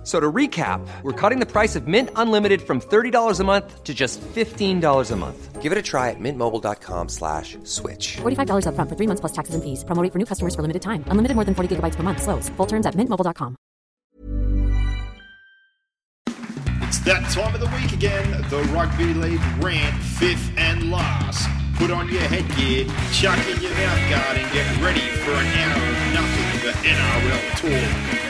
F- So to recap, we're cutting the price of Mint Unlimited from $30 a month to just $15 a month. Give it a try at mintmobile.com slash switch. $45 upfront for three months plus taxes and fees. Promo rate for new customers for limited time. Unlimited more than 40 gigabytes per month. Slows. Full terms at mintmobile.com. It's that time of the week again. The Rugby League rant, fifth and last. Put on your headgear, chuck in your mouth guard, and get ready for an hour of nothing but NRL talk.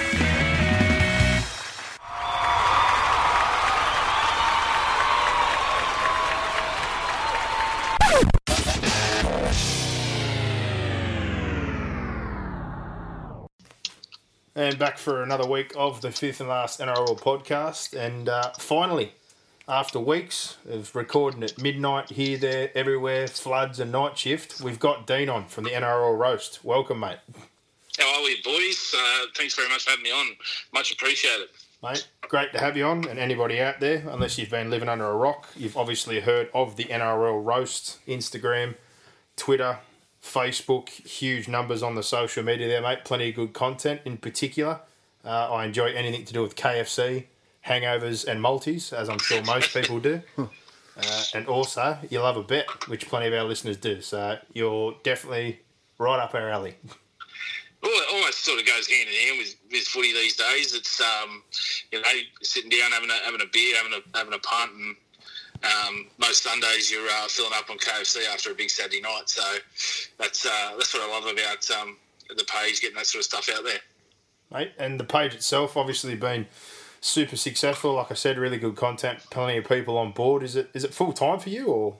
And back for another week of the fifth and last NRL podcast. And uh, finally, after weeks of recording at midnight here, there, everywhere, floods and night shift, we've got Dean on from the NRL Roast. Welcome, mate. How are we, boys? Uh, thanks very much for having me on. Much appreciated. Mate, great to have you on. And anybody out there, unless you've been living under a rock, you've obviously heard of the NRL Roast, Instagram, Twitter, Facebook, huge numbers on the social media there, mate. Plenty of good content in particular. Uh, I enjoy anything to do with KFC, hangovers, and multis, as I'm sure most people do. Uh, and also, you love a bet, which plenty of our listeners do. So you're definitely right up our alley. Well, it almost sort of goes hand in hand with, with footy these days. It's um, you know sitting down having a having a beer, having a having a punt, and um, most Sundays you're uh, filling up on KFC after a big Saturday night. So that's uh, that's what I love about um, the page, getting that sort of stuff out there. mate. And the page itself, obviously, been super successful. Like I said, really good content, plenty of people on board. Is it is it full time for you or?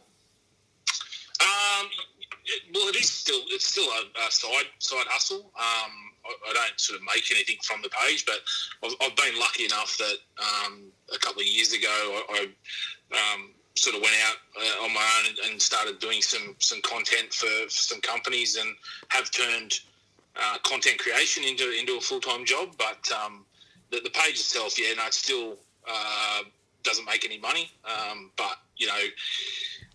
Um, it, well, it is still it's still a, a side side hustle. Um, I, I don't sort of make anything from the page, but I've, I've been lucky enough that um, a couple of years ago I, I um, sort of went out uh, on my own and, and started doing some some content for, for some companies and have turned uh, content creation into into a full time job. But um, the, the page itself, yeah, no, it still uh, doesn't make any money. Um, but you know,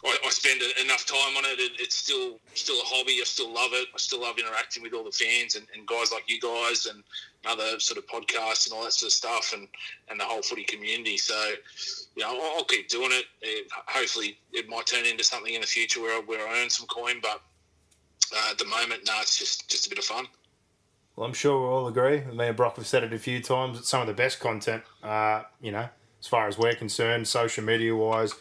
I, I spend enough time on it. it. It's still still a hobby. I still love it. I still love interacting with all the fans and, and guys like you guys and other sort of podcasts and all that sort of stuff and, and the whole footy community. So, you know, I'll, I'll keep doing it. it. Hopefully, it might turn into something in the future where I, where I earn some coin. But uh, at the moment, no, it's just just a bit of fun. Well, I'm sure we all agree. Me and Brock have said it a few times. It's some of the best content, uh, you know, as far as we're concerned, social media wise,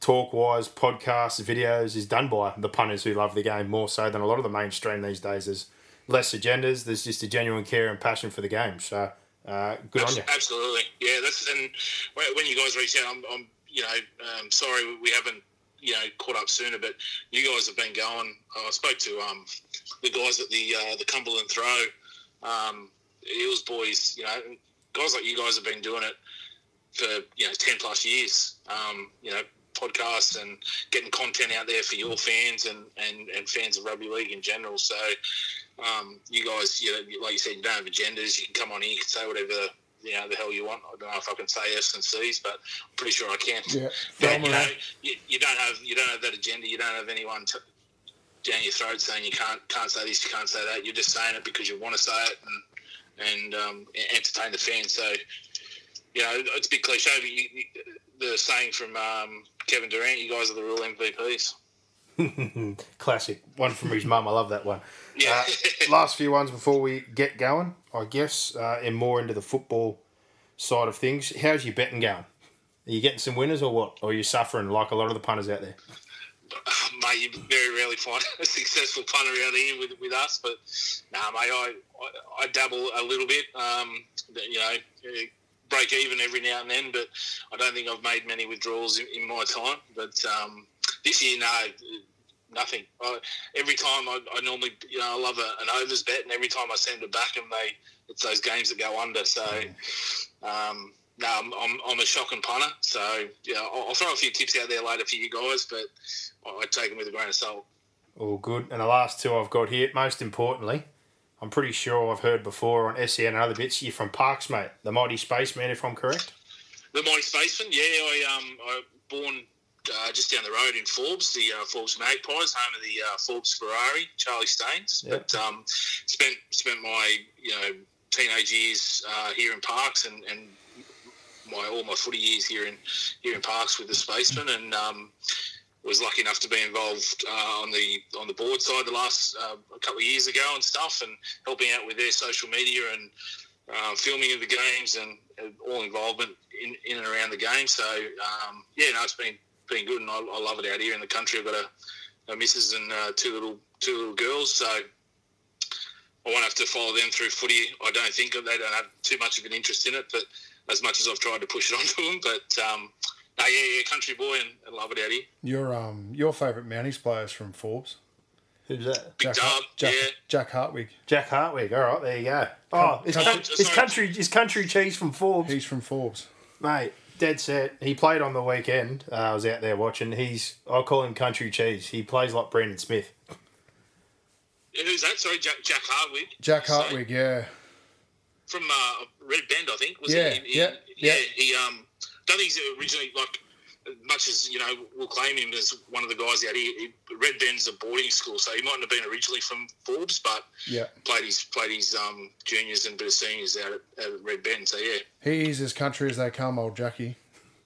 talk wise, podcasts, videos, is done by the punters who love the game more so than a lot of the mainstream these days. There's less agendas. There's just a genuine care and passion for the game. So uh, good on you. Absolutely, yeah. That's and when when you guys reach out, I'm, I'm you know um, sorry we haven't you know caught up sooner, but you guys have been going. I spoke to um, the guys at the uh, the Cumberland Throw, um, Eels boys. You know, guys like you guys have been doing it for you know ten plus years. Um, you know, podcasts and getting content out there for your fans and, and, and fans of rugby league in general. So, um, you guys, you know, like you said, you don't have agendas. You can come on here, you can say whatever you know the hell you want. I don't know if I can say F's and C's, but I'm pretty sure I can. Yeah, But, you know, you, you don't have you don't have that agenda. You don't have anyone to, down your throat saying you can't can't say this, you can't say that. You're just saying it because you want to say it and and um, entertain the fans. So, you know, it's a bit cliche, but you, the saying from um, Kevin Durant, "You guys are the real MVPs." Classic. One from his mum. I love that one. Yeah. Uh, last few ones before we get going, I guess, uh, and more into the football side of things. How's your betting going? Are you getting some winners or what? Or are you suffering like a lot of the punters out there? mate, you very rarely find a successful punter out here with, with us. But nah, mate, I, I, I dabble a little bit. Um, you know, break even every now and then, but I don't think I've made many withdrawals in, in my time. But um, this year, no, nothing. I, every time I, I normally, you know, I love a, an overs bet, and every time I send it back, and they, it's those games that go under. So. Um, no, I'm, I'm, I'm a shocking punter. So, yeah, I'll, I'll throw a few tips out there later for you guys, but I, take them with a grain of salt. All good. And the last two I've got here, most importantly, I'm pretty sure I've heard before on SEN and other bits. You're from Parkes, mate. The mighty spaceman, if I'm correct. The Mighty Spaceman, yeah, I um, I born uh, just down the road in Forbes, the uh, Forbes Magpies, home of the uh, Forbes Ferrari, Charlie Staines. Yep. But um, spent spent my you know teenage years uh, here in Parkes and, and my all my footy years here in here in Parkes with the Spaceman, and um, was lucky enough to be involved uh, on the on the board side the last uh, a couple of years ago and stuff, and helping out with their social media and uh, filming of the games and uh, all involvement in, in and around the game. So um, yeah, no, it's been been good, and I, I love it out here in the country. I've got a, a missus and uh, two little two little girls, so I won't have to follow them through footy. I don't think they don't have too much of an interest in it, but as much as I've tried to push it onto them, but um, no, yeah, yeah, country boy, and I love it out here. Your um your favourite Mounties player is from Forbes? Who's that? Big Hart- dub, Jack, yeah. Jack Hartwig. Jack Hartwig. All right, there you go. Oh, it's, country- coun- it's country. It's country cheese from Forbes, He's from Forbes. mate. Dead set. He played on the weekend. Uh, I was out there watching. He's. I call him country cheese. He plays like Brandon Smith. Yeah, Who's that? Sorry, Jack, Jack Hardwick. Jack So, Hartwig, yeah. from uh, Red Bend, I think. Was Yeah, he? He- yeah, yeah. yeah. He um, don't think he's originally like. as Much as you know, we'll claim him as one of the guys out here. He, Red Bend's a boarding school, so he mightn't have been originally from Forbes, but Yeah. played his played his um, juniors and bit of seniors out at, at Red Bend. So yeah, He's as country as they come, old Jackie.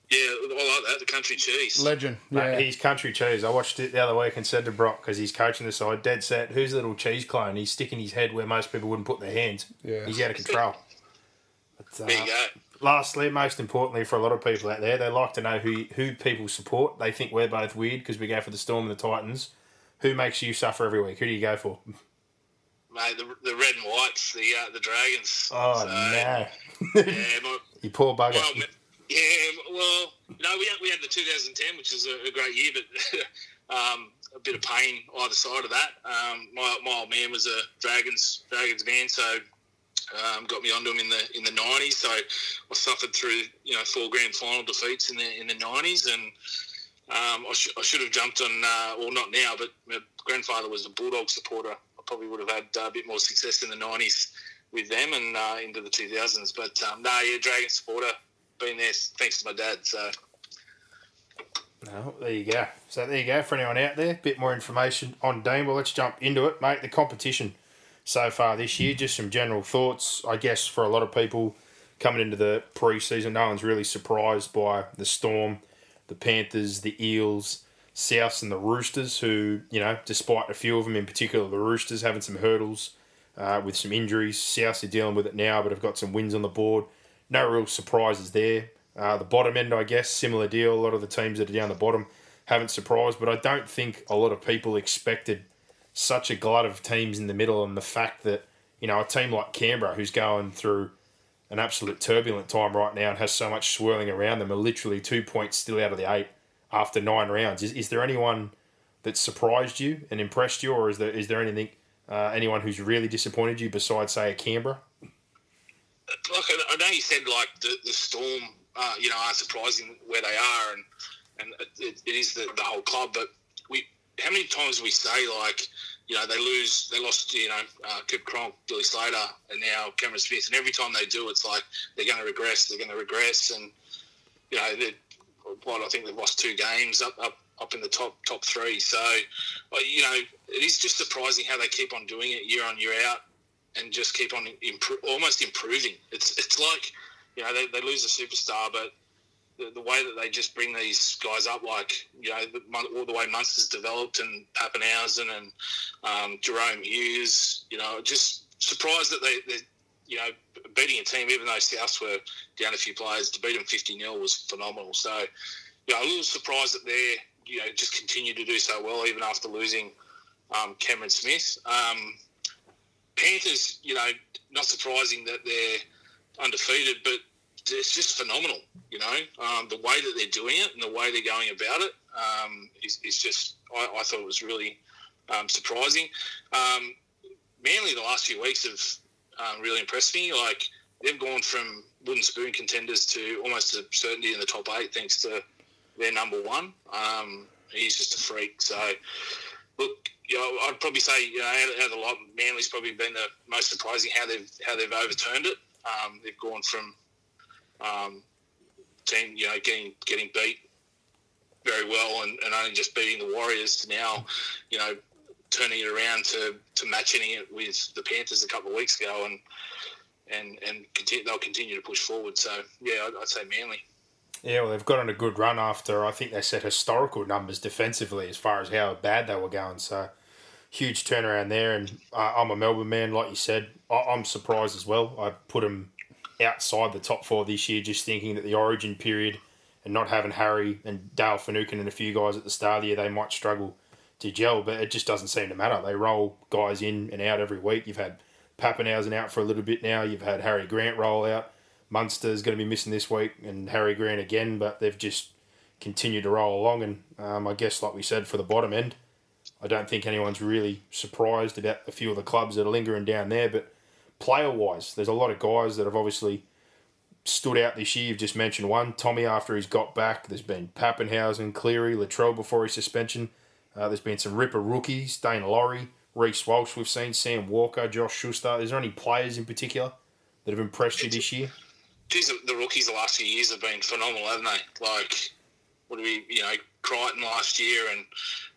yeah, I like that. The country cheese. Legend. Mate, he's country cheese. I watched it the other week and said to Brock because he's coaching the side. Dead set. Who's the little cheese clone? He's sticking his head where most people wouldn't put their hands. Yeah. He's out of control. But, uh, there you go. Lastly, most importantly for a lot of people out there, they like to know who who people support. They think we're both weird because we go for the Storm and the Titans. Who makes you suffer every week? Who do you go for? Mate, the, the red and whites, the uh, the dragons. Oh So, no, Yeah, my, you poor bugger. Well, yeah, well, no, we had, we had the 2010, which was a, a great year, but um, a bit of pain either side of that. Um, my, my old man was a Dragons Dragons man, so um, got me onto him in the in the 90s. So I suffered through you know four grand final defeats in the in the 90s, and um, I, sh- I should have jumped on, uh, well, not now, but my grandfather was a Bulldog supporter. I probably would have had uh, a bit more success in the 90s with them and uh, into the 2000s. But um, no, yeah, Dragon supporter, been there thanks to my dad. So No, there you go. So there you go for anyone out there. A Bit more information on Dean. Well, let's jump into it, mate. The competition so far this year, just some general thoughts. I guess for a lot of people coming into the pre-season, no one's really surprised by the Storm, the Panthers, the Eels, Souths, and the Roosters. Who you know, despite a few of them, in particular the Roosters, having some hurdles uh, with some injuries. Souths are dealing with it now, but have got some wins on the board. No real surprises there. Uh, the bottom end, I guess, similar deal. A lot of the teams that are down the bottom haven't surprised, but I don't think a lot of people expected such a glut of teams in the middle and the fact that, you know, a team like Canberra, who's going through an absolute turbulent time right now and has so much swirling around them, are literally two points still out of the eight after nine rounds. Is, is there anyone that surprised you and impressed you, or is there is there anything uh, anyone who's really disappointed you besides, say, a Canberra? I I know you said like the, the storm, uh, you know, are surprising where they are, and and it, it is the, the whole club. But we, how many times we say like, you know, they lose, they lost, you know, uh, Kip Cronk, Billy Slater, and now Cameron Smith, and every time they do, it's like they're going to regress, they're going to regress, and you know, what I think they've lost two games up up up in the top top three. So, uh, you know, it is just surprising how they keep on doing it year on year out and just keep on impro- almost improving. It's it's like you know they, they lose a superstar, but the, the way that they just bring these guys up, like you know the, all the way Munster's developed and Papenhuyzen and um, Jahrome Hughes, you know, just surprised that they they you know beating a team even though Souths were down a few players to beat them fifty 0 was phenomenal. So you know a little surprised that they're you know just continue to do so well even after losing um, Cameron Smith. Um, Panthers, you know, not surprising that they're undefeated, but it's just phenomenal. You know, um, the way that they're doing it and the way they're going about it um, is, is just. I, I thought it was really um, surprising. Um, Manly, the last few weeks have um, really impressed me. Like they've gone from wooden spoon contenders to almost a certainty in the top eight, thanks to their number one. Um, he's just a freak. So, look, you know, I'd probably say you know out, out of the lot, Manly's probably been the most surprising how they've how they've overturned it. Um, they've gone from um, team, you know, getting getting beat very well and, and only just beating the Warriors to now, you know, turning it around to, to matching it with the Panthers a couple of weeks ago and and and continue, they'll continue to push forward. So yeah, I'd, I'd say Manly. Yeah, well, they've got on a good run after I think they set historical numbers defensively as far as how bad they were going. So huge turnaround there. And uh, I'm a Melbourne man, like you said. I- I'm surprised as well. I put them outside the top four this year, just thinking that the Origin period and not having Harry and Dale Finucane and a few guys at the start of the year, they might struggle to gel. But it just doesn't seem to matter. They roll guys in and out every week. You've had Papenhuyzen out for a little bit now. You've had Harry Grant roll out. Munster's going to be missing this week, and Harry Grant again. But they've just continued to roll along. And um, I guess, like we said, for the bottom end, I don't think anyone's really surprised about a few of the clubs that are lingering down there. But player wise, there's a lot of guys that have obviously stood out this year. You've just mentioned one, Tommy after he's got back. There's been Papenhuyzen, Cleary, Latrell before his suspension. Uh, there's been some ripper rookies, Daine Laurie, Reece Walsh. We've seen Sam Walker, Josh Schuster. Is there any players in particular that have impressed you this year? Geez, the- rookies the last few years have been phenomenal, haven't they? Like, what do we, you know, Crichton last year, and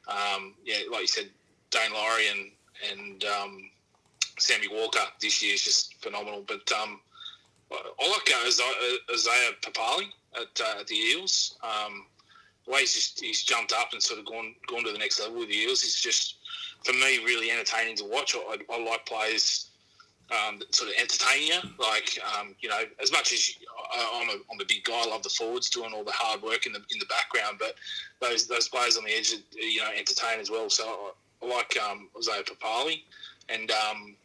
um, yeah, like you said, Daine Laurie and and um, Sammy Walker this year is just phenomenal. But um, I like uh, Isaiah, Papali'i at, uh, at the Eels. Um, the way he's just he's jumped up and sort of gone gone to the next level with the Eels is just for me really entertaining to watch. I, I like players um, that sort of entertain you. Like um, you know, as much as I, I'm a I'm a big guy, I love the forwards doing all the hard work in the in the background, but those those players on the edge, you know, entertain as well. So I, I like um, Isaiah Papali'i and. Um,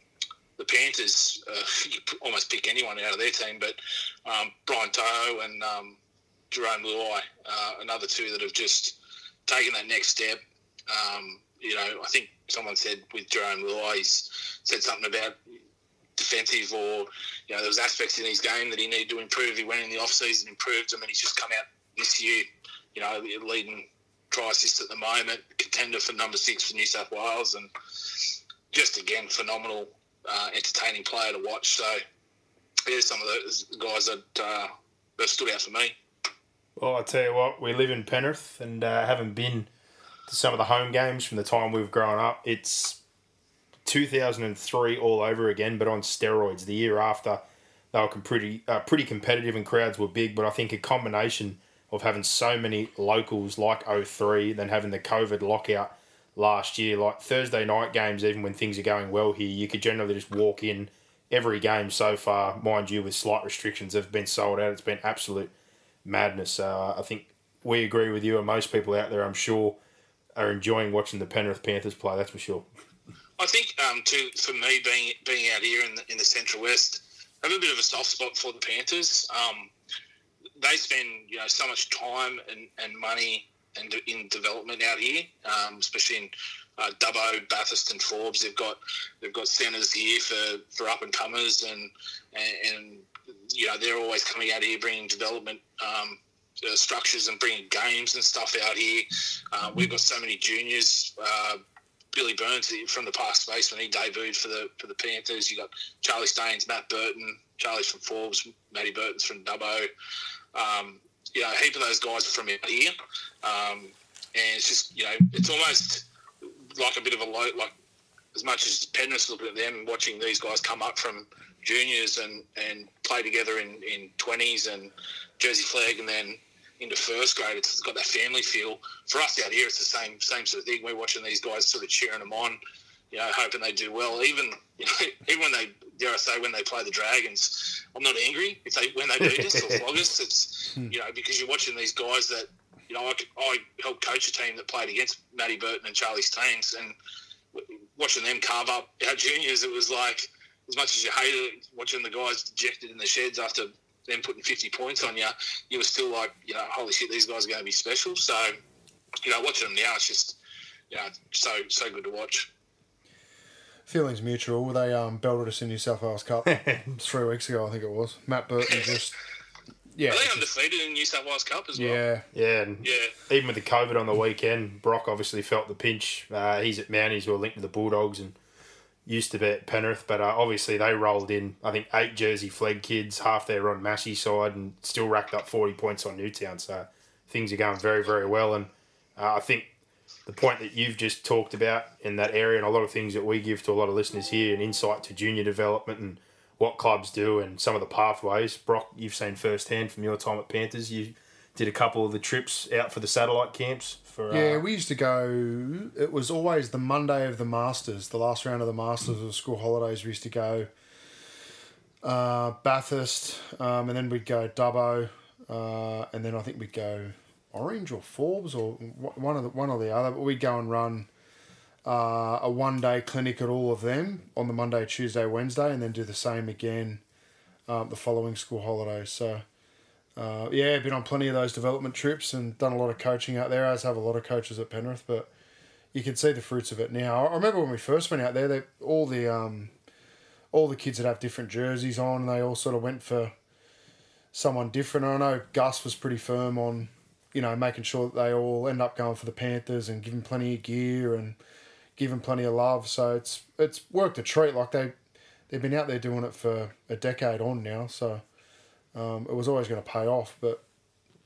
the Panthers, uh, you could almost pick anyone out of their team, but um, Brian To'o and um, Jarome Luai, uh, another two that have just taken that next step. Um, you know, I think someone said with Jarome Luai, he's said something about defensive or, you know, there was aspects in his game that he needed to improve. He went in the off-season, improved them, and he's just come out this year, you know, leading assist at the moment, contender for number six for New South Wales, and just, again, phenomenal, uh, entertaining player to watch. So, yeah, some of those guys that, uh, that stood out for me. Well, I tell you what, we live in Penrith and uh, haven't been to some of the home games from the time we've grown up. It's 2003 all over again, but on steroids. The year after, they were pretty uh, pretty competitive and crowds were big. But I think a combination of having so many locals like 03, then having the COVID lockout last year, like Thursday night games, even when things are going well here, you could generally just walk in. Every game so far, mind you, with slight restrictions, have been sold out. It's been absolute madness. Uh, I think we agree with you, and most people out there, I'm sure, are enjoying watching the Penrith Panthers play. That's for sure. I think um, too for me being being out here in the, in the Central West, I have a bit of a soft spot for the Panthers. Um, they spend you know so much time and, and money and in development out here, um, especially in uh, Dubbo, Bathurst, and Forbes. They've got they've got centres here for, for up and comers, and, and you know they're always coming out here bringing development. Um, uh, structures and bringing games and stuff out here. Uh, we've got so many juniors. Uh, Billy Burns from the past space when he debuted for the for the Panthers. You got Charlie Staines, Matt Burton, Charlie's from Forbes, Matty Burton's from Dubbo. Um, you know, a heap of those guys are from out here, um, and it's just you know, it's almost like a bit of a low, like as much as Penrith's looking at them watching these guys come up from juniors and, and play together in, in 20s and Jersey Flegg and then into first grade. It's got that family feel. For us out here, it's the same same sort of thing. We're watching these guys sort of cheering them on, you know, hoping they do well. Even you know, even when they dare I say when they play the Dragons, I'm not angry if they when they beat us or flog us. It's hmm. you know because you're watching these guys that you know I, I helped coach a team that played against Matty Burton and Charlie Staines and watching them carve up our juniors. It was like as much as you hated it, watching the guys dejected in the sheds after them putting 50 points on you, you were still like, you know, holy shit, these guys are going to be special. So, you know, watching them now, it's just, you know, so so good to watch. Feelings mutual. They um, belted us in New South Wales Cup three weeks ago, I think it was. Matt Burton just yeah, Are they it's- undefeated in New South Wales Cup as well? yeah. Yeah, and Yeah. even with the COVID on the weekend, Brock obviously felt the pinch. Uh, he's at Mounties, who are linked to the Bulldogs and used to be at Penrith, but uh, obviously they rolled in, I think, eight Jersey Flegg kids, half their Ron Massey side, and still racked up 40 points on Newtown. So things are going very, very well. And uh, I think the point that you've just talked about in that area, and a lot of things that we give to a lot of listeners here, and insight to junior development and what clubs do and some of the pathways. Brock, you've seen firsthand from your time at Panthers. You did a couple of the trips out for the satellite camps for uh, Yeah, we used to go. It was always the Monday of the Masters, the last round of the Masters of the school holidays. We used to go uh, Bathurst, um, and then we'd go Dubbo, uh, and then I think we'd go Orange or Forbes or one of the one or the other. But we'd go and run uh, a one day clinic at all of them on the Monday, Tuesday, Wednesday, and then do the same again um, the following school holidays. So. Uh, yeah, I've been on plenty of those development trips and done a lot of coaching out there, as have a lot of coaches at Penrith. But you can see the fruits of it now. I remember when we first went out there, they all the um, all the kids would have different jerseys on, and they all sort of went for someone different. I know Gus was pretty firm on, you know, making sure that they all end up going for the Panthers and giving plenty of gear and giving plenty of love. So it's it's worked a treat. Like they they've been out there doing it for a decade on now. So um, it was always going to pay off. But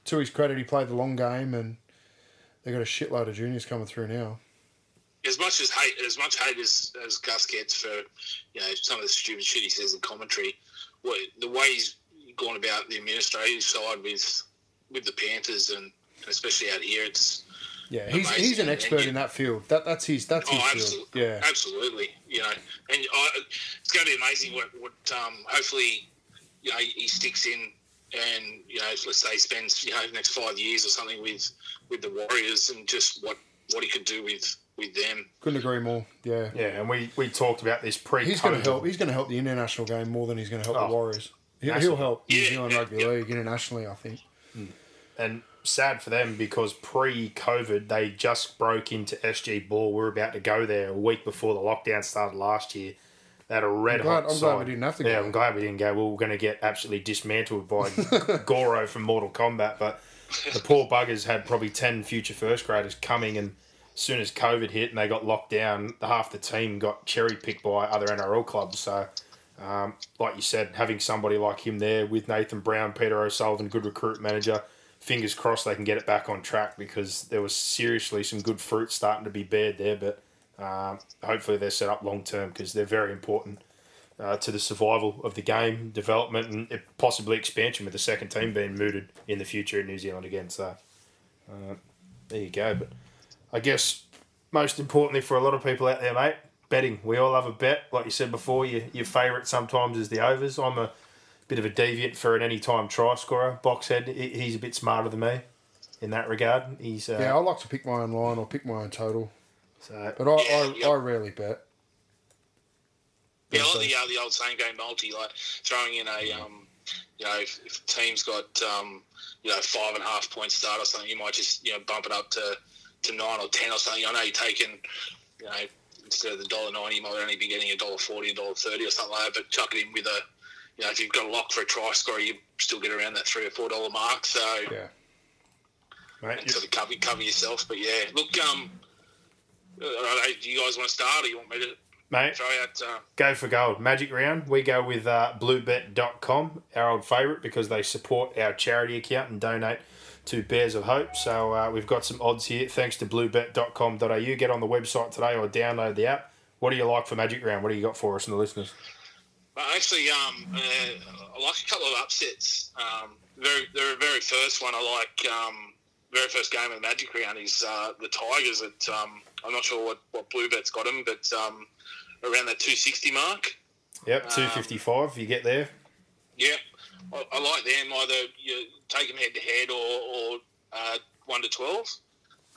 to his credit, he played the long game, and they got a shitload of juniors coming through now. As much as hate, as much hate as, as Gus gets for, you know, some of the stupid shit he says in commentary, what the way he's gone about the administrative side with with the Panthers and especially out here, it's Yeah, he's Amazing. he's an And expert you- in that field. That that's his that's his Oh, field. absolutely. Yeah, Absolutely. You know, and I, it's going to be amazing what, what um, hopefully, you know, he sticks in and, you know, let's say spends, you know, the next five years or something with, with the Warriors and just what, what he could do with, with them. couldn't agree more. Yeah, Yeah, and we, we talked about this pre he's going to help. He's going to help the international game more than he's going to help Oh, the Warriors. He, massive. he'll help New Zealand yeah, Rugby yeah. League internationally. I think. And sad for them because pre COVID, they just broke into SG Ball. We are about to go there a week before the lockdown started last year. They had a red glad- hot I'm glad we side. didn't have to Yeah, go. I'm glad we didn't go. We were going to get absolutely dismantled by Goro from Mortal Kombat. But the poor buggers had probably 10 future first graders coming. And as soon as COVID hit and they got locked down, half the team got cherry picked by other NRL clubs. So, um, like you said, having somebody like him there with Nathan Brown, Peter O'Sullivan, good recruit manager, fingers crossed they can get it back on track because there was seriously some good fruit starting to be bared there. But um, hopefully they're set up long term because they're very important uh, to the survival of the game, development, and possibly expansion with the second team being mooted in the future in New Zealand again. So uh, there you go. But I guess most importantly for a lot of people out there, mate, betting. We all have a bet. Like you said before, your, your favourite sometimes is the overs. I'm a bit of a deviant for an anytime try scorer. Boxhead, he- he's a bit smarter than me in that regard. He's uh, Yeah, I like to pick my own line or pick my own total, so, but I Yeah, I, yeah. I rarely bet. Yeah, I like the, uh, the old same game multi, like throwing in a, um, you know, if, if a team's got, um, you know, five and a half point start or something, you might just, you know, bump it up to, to nine or ten or something. I know you're taking, you know, instead of the dollar ninety, you might only be getting a dollar forty, a dollar thirty or something like that. But chuck it in with a, you know, if you've got a lock for a try score, you still get around that three or four dollar mark. So Yeah. mate, and sort of cover cover yourself. But yeah, look, um, I don't know, do you guys want to start, or you want me to mate, throw out? Uh, go for gold. Magic round. We go with uh, bluebet.com, our old favourite, because they support our charity account and donate to Bears of Hope. So uh, we've got some odds here thanks to bluebet.com.au. Get on the website today or download the app. What do you like for Magic Round? What do you got for us and the listeners? Well, actually, um, uh, I like a couple of upsets. Um, very, the very first one I like, um, very first game of the Magic Round is uh, the Tigers. At um, I'm not sure what what Bluebet's got them, but um, around that 260 mark. Yep, 255 you get there. Yeah, I, I like them. Either you take them head to head or, or uh, one to twelve.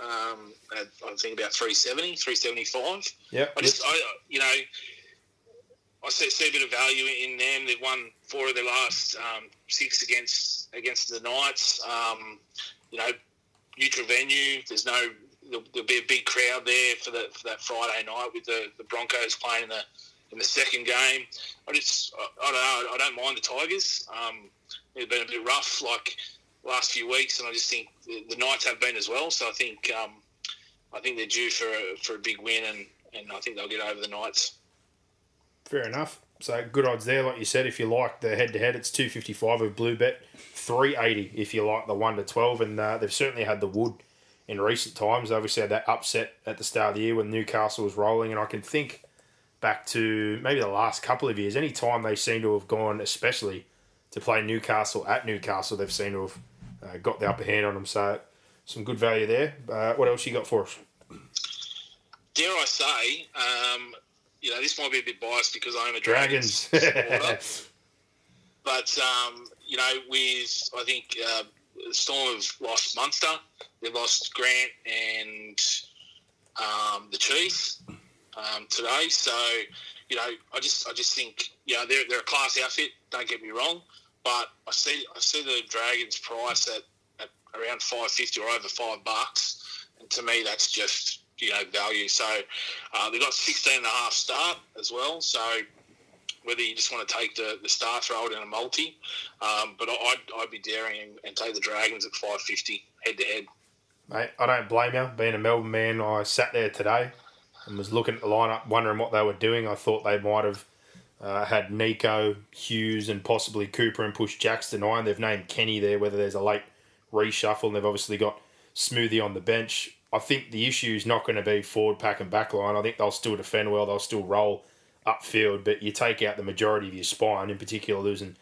Um, at, I think about 370, 375. Yep. I just, I, you know, I see, see a bit of value in them. They've won four of their last um, six against against the Knights. Um, you know, neutral venue. There's no. There'll, there'll be a big crowd there for the for that Friday night with the, the Broncos playing in the in the second game. I just, I, I don't know. I don't mind the Tigers. Um, it's been a bit rough, like last few weeks, and I just think the, the Knights have been as well. So I think um, I think they're due for a, for a big win, and, and I think they'll get over the Knights. Fair enough. So good odds there, like you said. If you like the head to head, it's two fifty five with Blue Bet, three eighty if you like the one to twelve, and uh, they've certainly had the wood in recent times. They obviously had that upset at the start of the year when Newcastle was rolling, and I can think back to maybe the last couple of years. Any time they seem to have gone, especially to play Newcastle at Newcastle, they've seemed to have uh, got the upper hand on them. So some good value there. Uh, what else you got for us? Dare I say, um, you know, this might be a bit biased because I'm a Dragons. Dragons but um, you know, with I think uh, Storm have lost Munster, they've lost Grant and um, the Chiefs um, today. So you know, I just I just think you know they're they're a class outfit. Don't get me wrong, but I see I see the Dragons price at, at around five fifty or over five bucks, and to me that's just you know value. So uh, they've got 16 and a half start as well. So whether you just want to take the, the start, throw in a multi, um, but I'd, I'd be daring and, and take the Dragons at 550 head to head. Mate, I don't blame you. Being a Melbourne man, I sat there today and was looking at the lineup, wondering what they were doing. I thought they might have uh, had Nicho, Hughes, and possibly Cooper and pushed Jackson nine. They've named Kenny there, whether there's a late reshuffle, and they've obviously got Smoothie on the bench. I think the issue is not going to be forward pack and back line. I think they'll still defend well, they'll still roll upfield, but you take out the majority of your spine, in particular losing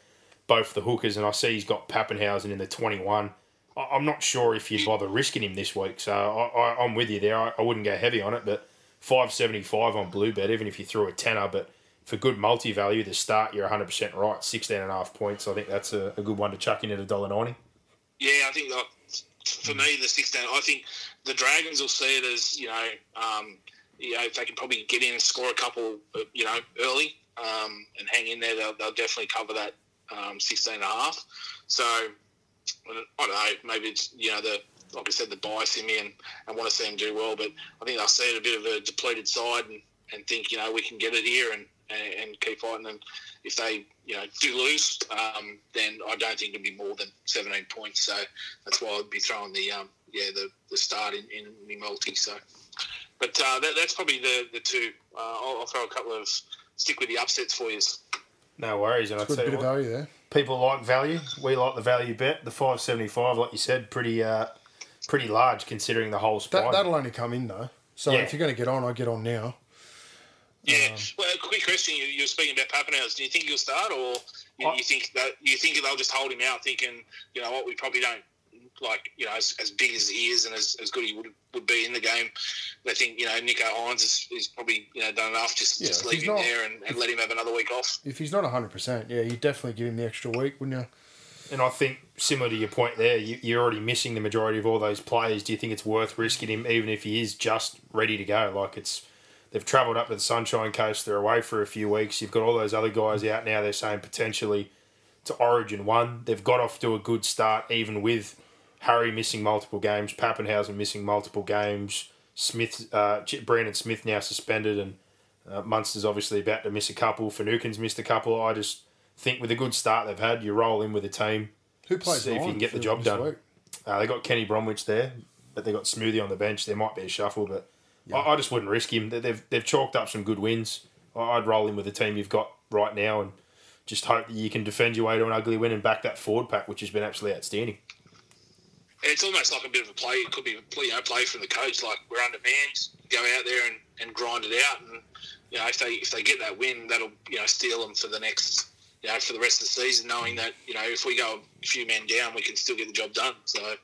both the hookers, and I see he's got Papenhuyzen in the 21. I- I'm not sure if you'd bother risking him this week, so I, I'm with you there. I, I wouldn't go heavy on it, but 575 on blue bet, even if you threw a tenner, but for good multi value to start, you're 100% right. 16 and a half points. I think that's a, a good one to chuck in at $1.90. Yeah, I think like, for me the 16. I think the Dragons will see it as you know, um, you know, if they can probably get in and score a couple, uh, you know, early um, and hang in there, they'll, they'll definitely cover that um, 16 and a half. So I don't know, maybe it's you know the like I said, the bias in me and, and want to see them do well, but I think they'll see it a bit of a depleted side and, and think you know we can get it here and, and, and keep fighting. And if they you know do lose, um, then I don't think it'll be more than 17 points. So that's why I'd be throwing the um, yeah the, the start in in me multi. So, but uh, that, that's probably the the two. Uh, I'll, I'll throw a couple of stick with the upsets for you. No worries. And I'll Good tell bit you of what, value there. people like value. We like the value bet. The 575, like you said, pretty uh, pretty large considering the whole spine. That, that'll only come in though. So Yeah. if you're going to get on, I get on now. Yeah. Um, well, a quick question. You, you were speaking about Pappenhaus. Do you think he'll start, or you, I- you think that you think they'll just hold him out, thinking, you know what, we probably don't like, you know, as, as big as he is and as, as good he would would be in the game. They think, you know, Nicho Hynes is, is probably you know done enough. Just Yeah, just leave him not- there and, and let him have another week off. If he's not 100%, yeah, you definitely give him the extra week, wouldn't you? And I think similar to your point there, you, you're already missing the majority of all those players. Do you think it's worth risking him, even if he is just ready to go? Like it's, they've travelled up to the Sunshine Coast. They're away for a few weeks. You've got all those other guys out now. They're saying potentially to Origin one. They've got off to a good start, even with Harry missing multiple games, Papenhuyzen missing multiple games, Smith, uh, Brandon Smith now suspended, and uh, Munster's obviously about to miss a couple. Finucane's missed a couple. I just think with a good start they've had, you roll in with a team. Who plays See if you can get the job done. Uh, they got Kenny Bromwich there, but they got Smoothie on the bench. There might be a shuffle, but I, I just wouldn't risk him. They- They've they've chalked up some good wins. I- I'd roll in with the team you've got right now and just hope that you can defend your way to an ugly win and back that forward pack, which has been absolutely outstanding. It's almost like a bit of a play. It could be a you know, play from the coach. Like we're under undermanned, go out there and, and grind it out. And you know, if they if they get that win, that'll you know steal them for the next you know for the rest of the season, knowing that you know if we go a few men down, we can still get the job done. So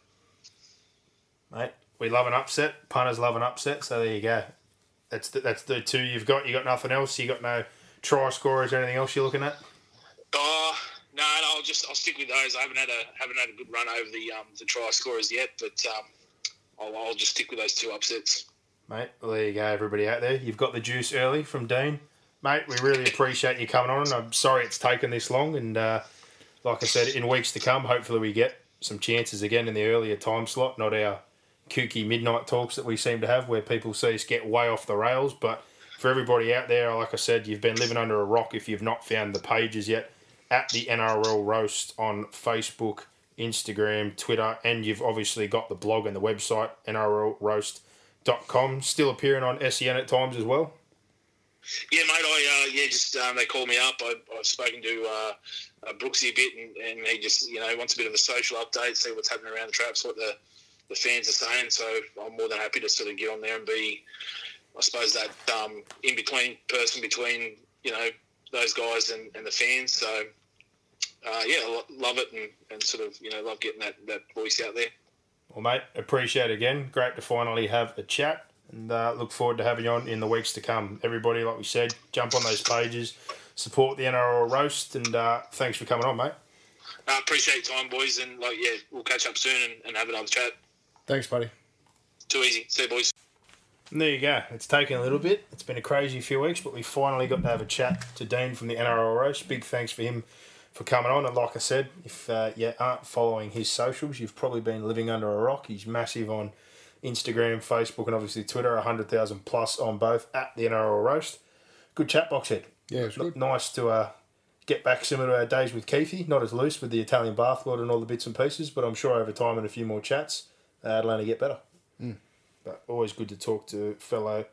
Mate, we love an upset. Punters love an upset, so there you go. That's the, that's the two you've got. You got nothing else. You got no try scorers or anything else you're looking at. Oh no, no, I'll just I'll stick with those. I haven't had a haven't had a good run over the um, the try scorers yet, but um, I'll, I'll just stick with those two upsets. Mate, well, there you go, everybody out there. You've got the juice early from Dean. Mate, we really appreciate you coming on. I'm sorry it's taken this long. And uh, like I said, in weeks to come, hopefully we get some chances again in the earlier time slot, not our kooky midnight talks that we seem to have where people see us get way off the rails. But for everybody out there, like I said, you've been living under a rock if you've not found the pages yet. at the NRL Roast on Facebook, Instagram, Twitter, and you've obviously got the blog and the website, NRLRoast.com. Still appearing on SEN at times as well. Yeah, mate. I uh, yeah, just um, they called me up. I, I've spoken to uh, uh, Brooksy a bit, and, and he just you know wants a bit of a social update, see what's happening around the traps, what the the fans are saying. So I'm more than happy to sort of get on there and be, I suppose, that um, in between person between you know those guys and, and the fans. So uh, yeah, lo- love it and, and sort of you know love getting that, that voice out there. Well, mate, appreciate it again. Great to finally have a chat and uh, look forward to having you on in the weeks to come. Everybody, like we said, jump on those pages, support the NRL roast, and uh, thanks for coming on, mate. I uh, appreciate your time, boys, and like yeah, we'll catch up soon and, and have another chat. Thanks, buddy. Too easy. See you, boys. And there you go. It's taken a little bit. It's been a crazy few weeks, but we finally got to have a chat to Dean from the NRL roast. Big thanks for him for coming on. And like I said, if uh, you aren't following his socials, you've probably been living under a rock. He's massive on Instagram, Facebook, and obviously Twitter. hundred thousand plus on both at the NRL roast. Good chat box head. Yeah, it's good. Nice to uh, get back similar to our days with Keefe. Not as loose with the Italian bathwater and all the bits and pieces, but I'm sure over time and a few more chats, uh, it'll only get better. But always good to talk to fellow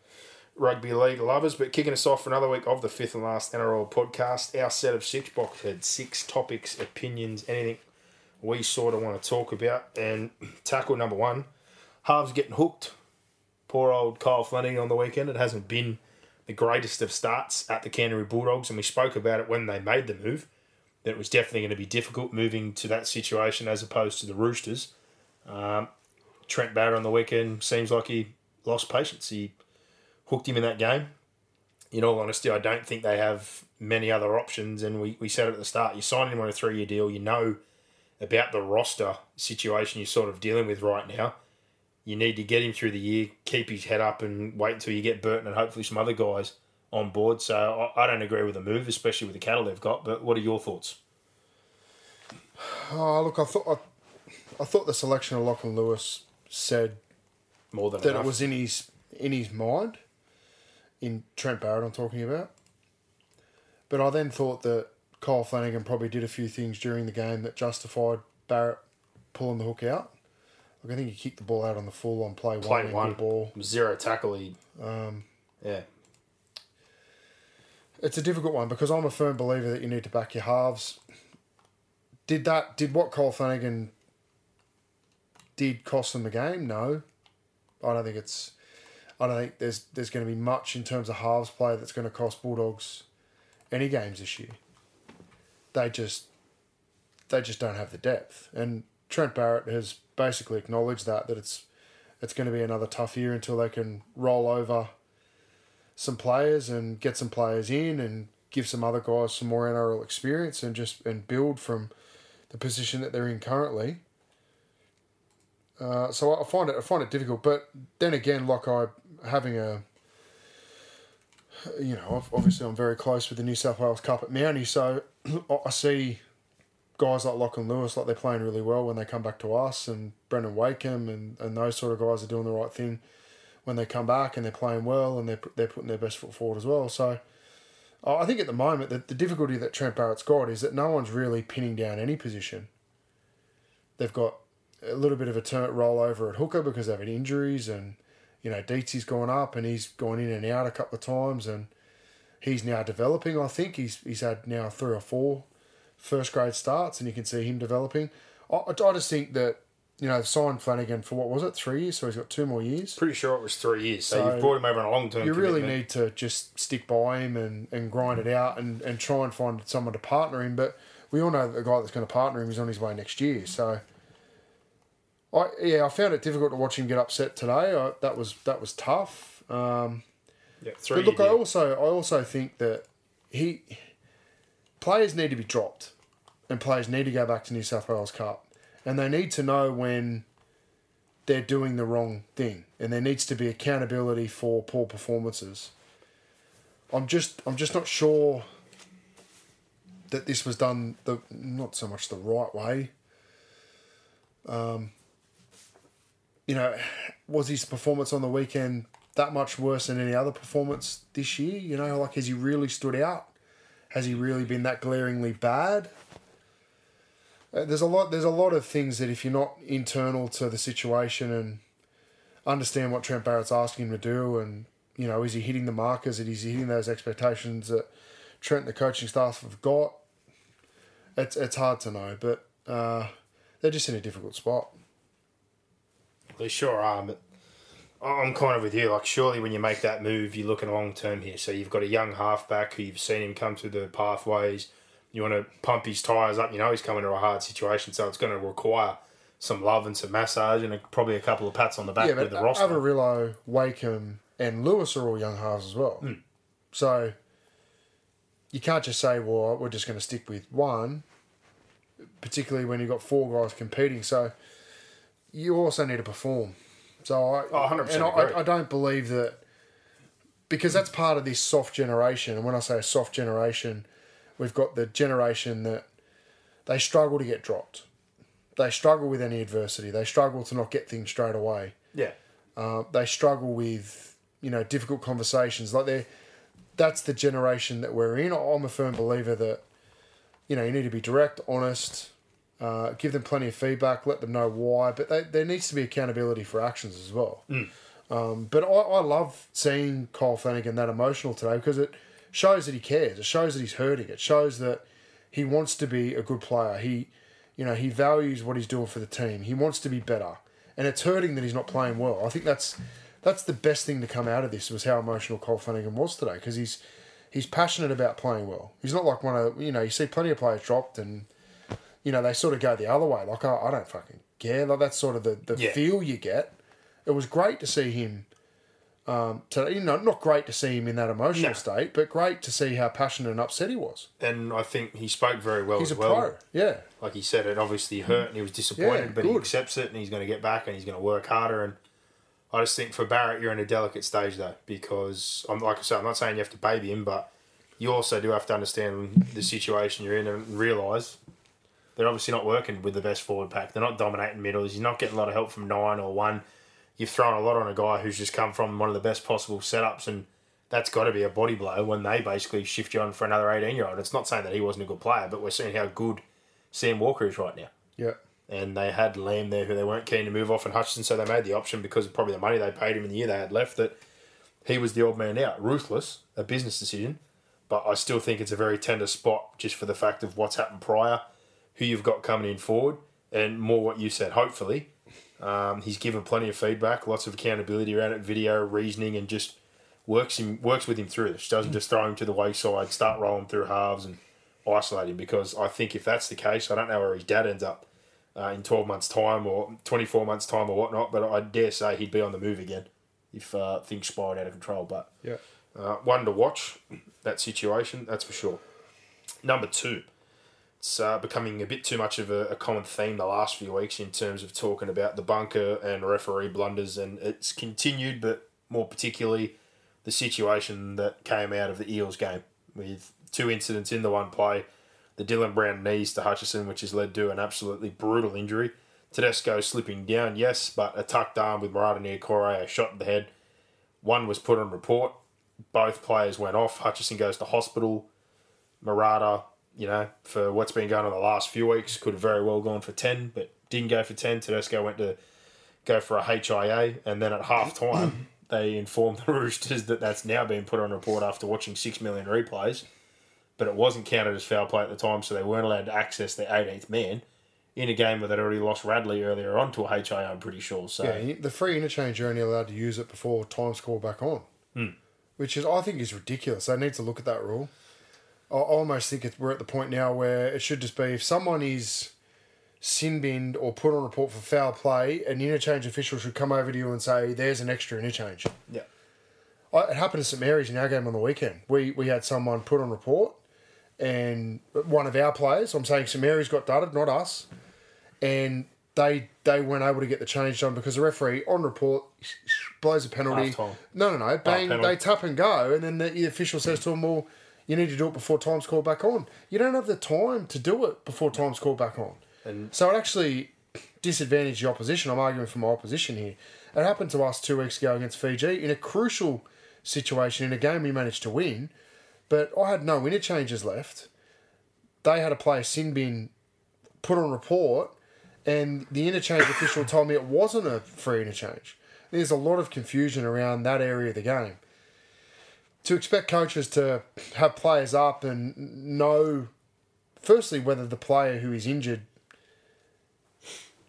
rugby league lovers. But kicking us off for another week of the fifth and last NRL podcast, our set of six box had six topics, opinions, anything we sort of want to talk about. And tackle number one, halves getting hooked. Poor old Kyle Flanagan on the weekend. It hasn't been the greatest of starts at the Canterbury Bulldogs, and we spoke about it when they made the move. That it was definitely going to be difficult moving to that situation as opposed to the Roosters. Um, Trent Barrett on the weekend seems like he lost patience. He hooked him in that game. In all honesty, I don't think they have many other options. And we, we said at the start, you sign him on a three year deal, you know about the roster situation you're sort of dealing with right now. You need to get him through the year, keep his head up, and wait until you get Burton and hopefully some other guys on board. So I, I don't agree with the move, especially with the cattle they've got. But what are your thoughts? Oh, look, I thought I, I thought the selection of Lachlan Lewis said More than that enough. it was in his in his mind. In Trent Barrett, I'm talking about. But I then thought that Kyle Flanagan probably did a few things during the game that justified Barrett pulling the hook out. Like I think he kicked the ball out on the full on play, Play one, one. ball. zero tackle. He, Um, yeah, it's a difficult one because I'm a firm believer that you need to back your halves. Did that? Did what Cole Flanagan did cost them the game? No, I don't think it's. I don't think there's there's going to be much in terms of halves play that's going to cost Bulldogs any games this year. They just they just don't have the depth, and Trent Barrett has basically acknowledged that that it's it's going to be another tough year until they can roll over some players and get some players in and give some other guys some more NRL experience and just and build from the position that they're in currently. Uh, so I find it I find it difficult, but then again, like I having a, you know, obviously I'm very close with the New South Wales Cup at Mountie, so I see guys like Lachlan Lewis like they're playing really well when they come back to us, and Brandon Wakeham and, and those sort of guys are doing the right thing when they come back and they're playing well and they're they're putting their best foot forward as well. So. I I think at the moment that the difficulty that Trent Barrett's got is that no one's really pinning down any position. They've got a little bit of a turn rollover at hooker because they've had injuries and you know Dietzy's gone up and he's gone in and out a couple of times and he's now developing. I think he's he's had now three or four first grade starts and you can see him developing. I, I just think that you know signed Flanagan for what was it three years, so he's got two more years. pretty sure it was three years. So, So you've brought him over on a long term. You really need to just stick by him and, and grind it out and, and try and find someone to partner him. But we all know that the guy that's going to partner him is on his way next year. So, I yeah, I found it difficult to watch him get upset today. I, that was that was tough. Um, Yeah, but look, I also I also think that he players need to be dropped, and players need to go back to New South Wales Cup, and they need to know when they're doing the wrong thing, and there needs to be accountability for poor performances. I'm just I'm just not sure that this was done the not so much the right way. Um, you know, was his performance on the weekend that much worse than any other performance this year? You know, like has he really stood out has he really been that glaringly bad? Uh, there's a lot. There's a lot of things that if you're not internal to the situation and understand what Trent Barrett's asking him to do, and you know, is he hitting the markers? Is he hitting those expectations that Trent and the coaching staff have got? It's it's hard to know, but uh, they're just in a difficult spot. They sure are, but I'm kind of with you. Like, surely when you make that move, you're looking long term here. So you've got a young halfback who you've seen him come through the pathways. You want to pump his tyres up. You know he's coming to a hard situation, so it's going to require some love and some massage and a, probably a couple of pats on the back Yeah, with the roster. Averillo, Wakeham, and Lewis are all young halves as well. Hmm. So you can't just say, "Well, we're just going to stick with one," particularly when you've got four guys competing. So you also need to perform. So I, Oh, 100% and. I, I don't believe that because that's part of this soft generation. And when I say a soft generation, we've got the generation that they struggle to get dropped. They struggle with any adversity. They struggle to not get things straight away. yeah. Uh, they struggle with you know difficult conversations. Like they, that's the generation that we're in. I'm a firm believer that you know you need to be direct, honest, uh, give them plenty of feedback, let them know why. But they, there needs to be accountability for actions as well. Um, but I, I love seeing Kyle Flanagan that emotional today because it shows that he cares. It shows that he's hurting. It shows that he wants to be a good player. He, you know, he values what he's doing for the team. He wants to be better, and it's hurting that he's not playing well. I think that's that's the best thing to come out of this was how emotional Cole Flanagan was today because he's he's passionate about playing well. He's not like one of you know you see plenty of players dropped and you know they sort of go the other way. Like oh, I don't fucking care. Like that's sort of the the Yeah. feel you get. It was great to see him. Um, today, you know, not great to see him in that emotional No. state, but great to see how passionate and upset he was. And I think he spoke very well He's as a well. pro, yeah. Like he said, it obviously hurt and he was disappointed, Yeah, but he accepts it and he's going to get back and he's going to work harder. And I just think for Barrett, you're in a delicate stage though, because I'm like I said, I'm not saying you have to baby him, but you also do have to understand the situation you're in and realise they're obviously not working with the best forward pack. They're not dominating middles. You're not getting a lot of help from nine or one. You've thrown a lot on a guy who's just come from one of the best possible setups, and that's got to be a body blow when they basically shift you on for another 18 year old. It's not saying that he wasn't a good player, but we're seeing how good Sam Walker is right now. Yeah. And they had Lam there who they weren't keen to move off, and Hutchison, so they made the option because of probably the money they paid him in the year they had left that he was the old man out. Ruthless, a business decision, but I still think it's a very tender spot just for the fact of what's happened prior, who you've got coming in forward, and more what you said, hopefully. Um, he's given plenty of feedback, lots of accountability around it, video, reasoning, and just works him works with him through this. Doesn't just throw him to the wayside, start rolling through halves and isolate him. Because I think if that's the case, I don't know where his dad ends up uh, in 12 months' time or 24 months' time or whatnot, but I dare say he'd be on the move again if uh, things spiraled out of control. But Yeah. uh, one to watch that situation, that's for sure. Number two, it's uh, becoming a bit too much of a, a common theme the last few weeks in terms of talking about the bunker and referee blunders, and it's continued, but more particularly the situation that came out of the Eels game with two incidents in the one play. The Dylan Brown knees to Hutchison, which has led to an absolutely brutal injury. Tedesco slipping down, yes, but a tucked arm with Marata Niukore, a shot in the head. One was put on report. Both players went off. Hutchison goes to hospital. Murata, you know, for what's been going on the last few weeks, could have very well gone for 10, but didn't go for 10. Tedesco went to go for a HIA, and then at half time, they informed the Roosters that that's now been put on report after watching 6 million replays. But it wasn't counted as foul play at the time, so they weren't allowed to access their 18th man in a game where they'd already lost Radley earlier on to a HIA, I'm pretty sure. So, Yeah, the free interchange you're only allowed to use it before time's called back on, hmm. which is I think is ridiculous. They need to look at that rule. I almost think it's, we're at the point now where it should just be if someone is sin binned or put on report for foul play, an interchange official should come over to you and say, "There's an extra interchange." yeah. I, it happened to St Mary's in our game on the weekend. We we had someone put on report, and one of our players, I'm saying St Mary's got dudded, not us, and they they weren't able to get the change done because the referee on report blows a penalty. No, no, no, bang, penalty. they tap and go, and then the, the official says to them, "Well, you need to do it before time's called back on. You don't have the time to do it before time's called back on." And- so it actually disadvantaged the opposition. I'm arguing for my opposition here. It happened to us two weeks ago against Fiji in a crucial situation in a game we managed to win. But I had no interchanges left. They had to play a sin bin, put on report, and the interchange official told me it wasn't a free interchange. There's a lot of confusion around that area of the game. To expect coaches to have players up and know, firstly, whether the player who is injured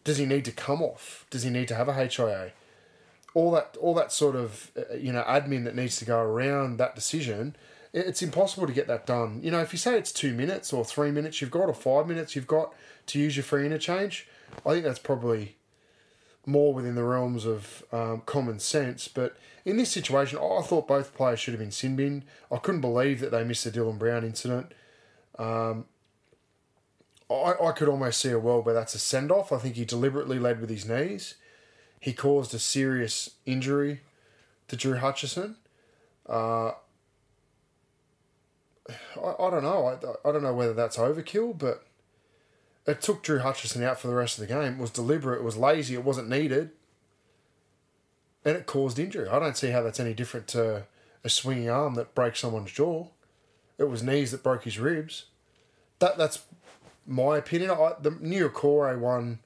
does he need to come off? Does he need to have a HIA? All that, all that sort of, uh, you know, admin that needs to go around that decision. It's impossible to get that done. You know, if you say it's two minutes or three minutes, you've got or five minutes, you've got to use your free interchange. I think that's probably more within the realms of um, common sense. But in this situation, I thought both players should have been sin bin. I couldn't believe that they missed the Dylan Brown incident. Um, I, I could almost see a world where that's a send off. I think he deliberately led with his knees. He caused a serious injury to Drew Hutchison. Uh, I, I don't know. I, I don't know whether that's overkill, but it took Drew Hutchison out for the rest of the game. It was deliberate. It was lazy. It wasn't needed. And it caused injury. I don't see how that's any different to a swinging arm that breaks someone's jaw. It was knees that broke his ribs. That that's my opinion. I, the Niukore one,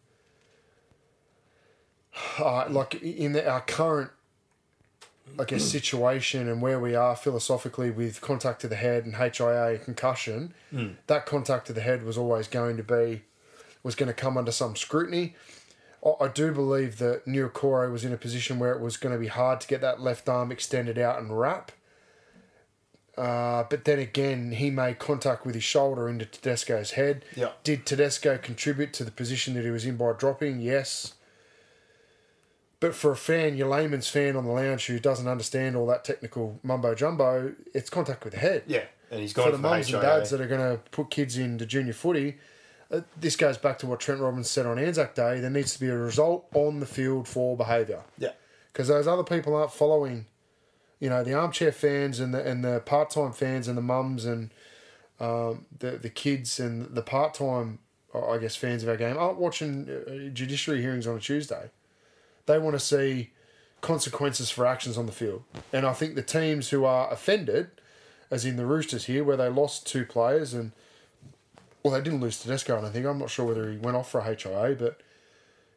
uh, like in the, our current, I guess, situation and where we are philosophically with contact to the head and HIA concussion, that contact to the head was always going to be, was going to come under some scrutiny. I, I do believe that Niukore was in a position where it was going to be hard to get that left arm extended out and wrap. Uh, but then again, he made contact with his shoulder into Tedesco's head. Yeah. Did Tedesco contribute to the position that he was in by dropping? Yes. But for a fan, your layman's fan on the lounge who doesn't understand all that technical mumbo jumbo, it's contact with the head. Yeah, and he's gone For the mums and dads that are going to put kids into junior footy, uh, this goes back to what Trent Robinson said on Anzac Day. There needs to be a result on the field for behaviour yeah. because those other people aren't following. You know, the armchair fans and the and the part time fans and the mums and um, the the kids and the part time, I guess, fans of our game aren't watching uh, judiciary hearings on a Tuesday. They want to see consequences for actions on the field, and I think the teams who are offended, as in the Roosters here, where they lost two players and well, they didn't lose Tedesco. and I think I'm not sure whether he went off for a HIA, but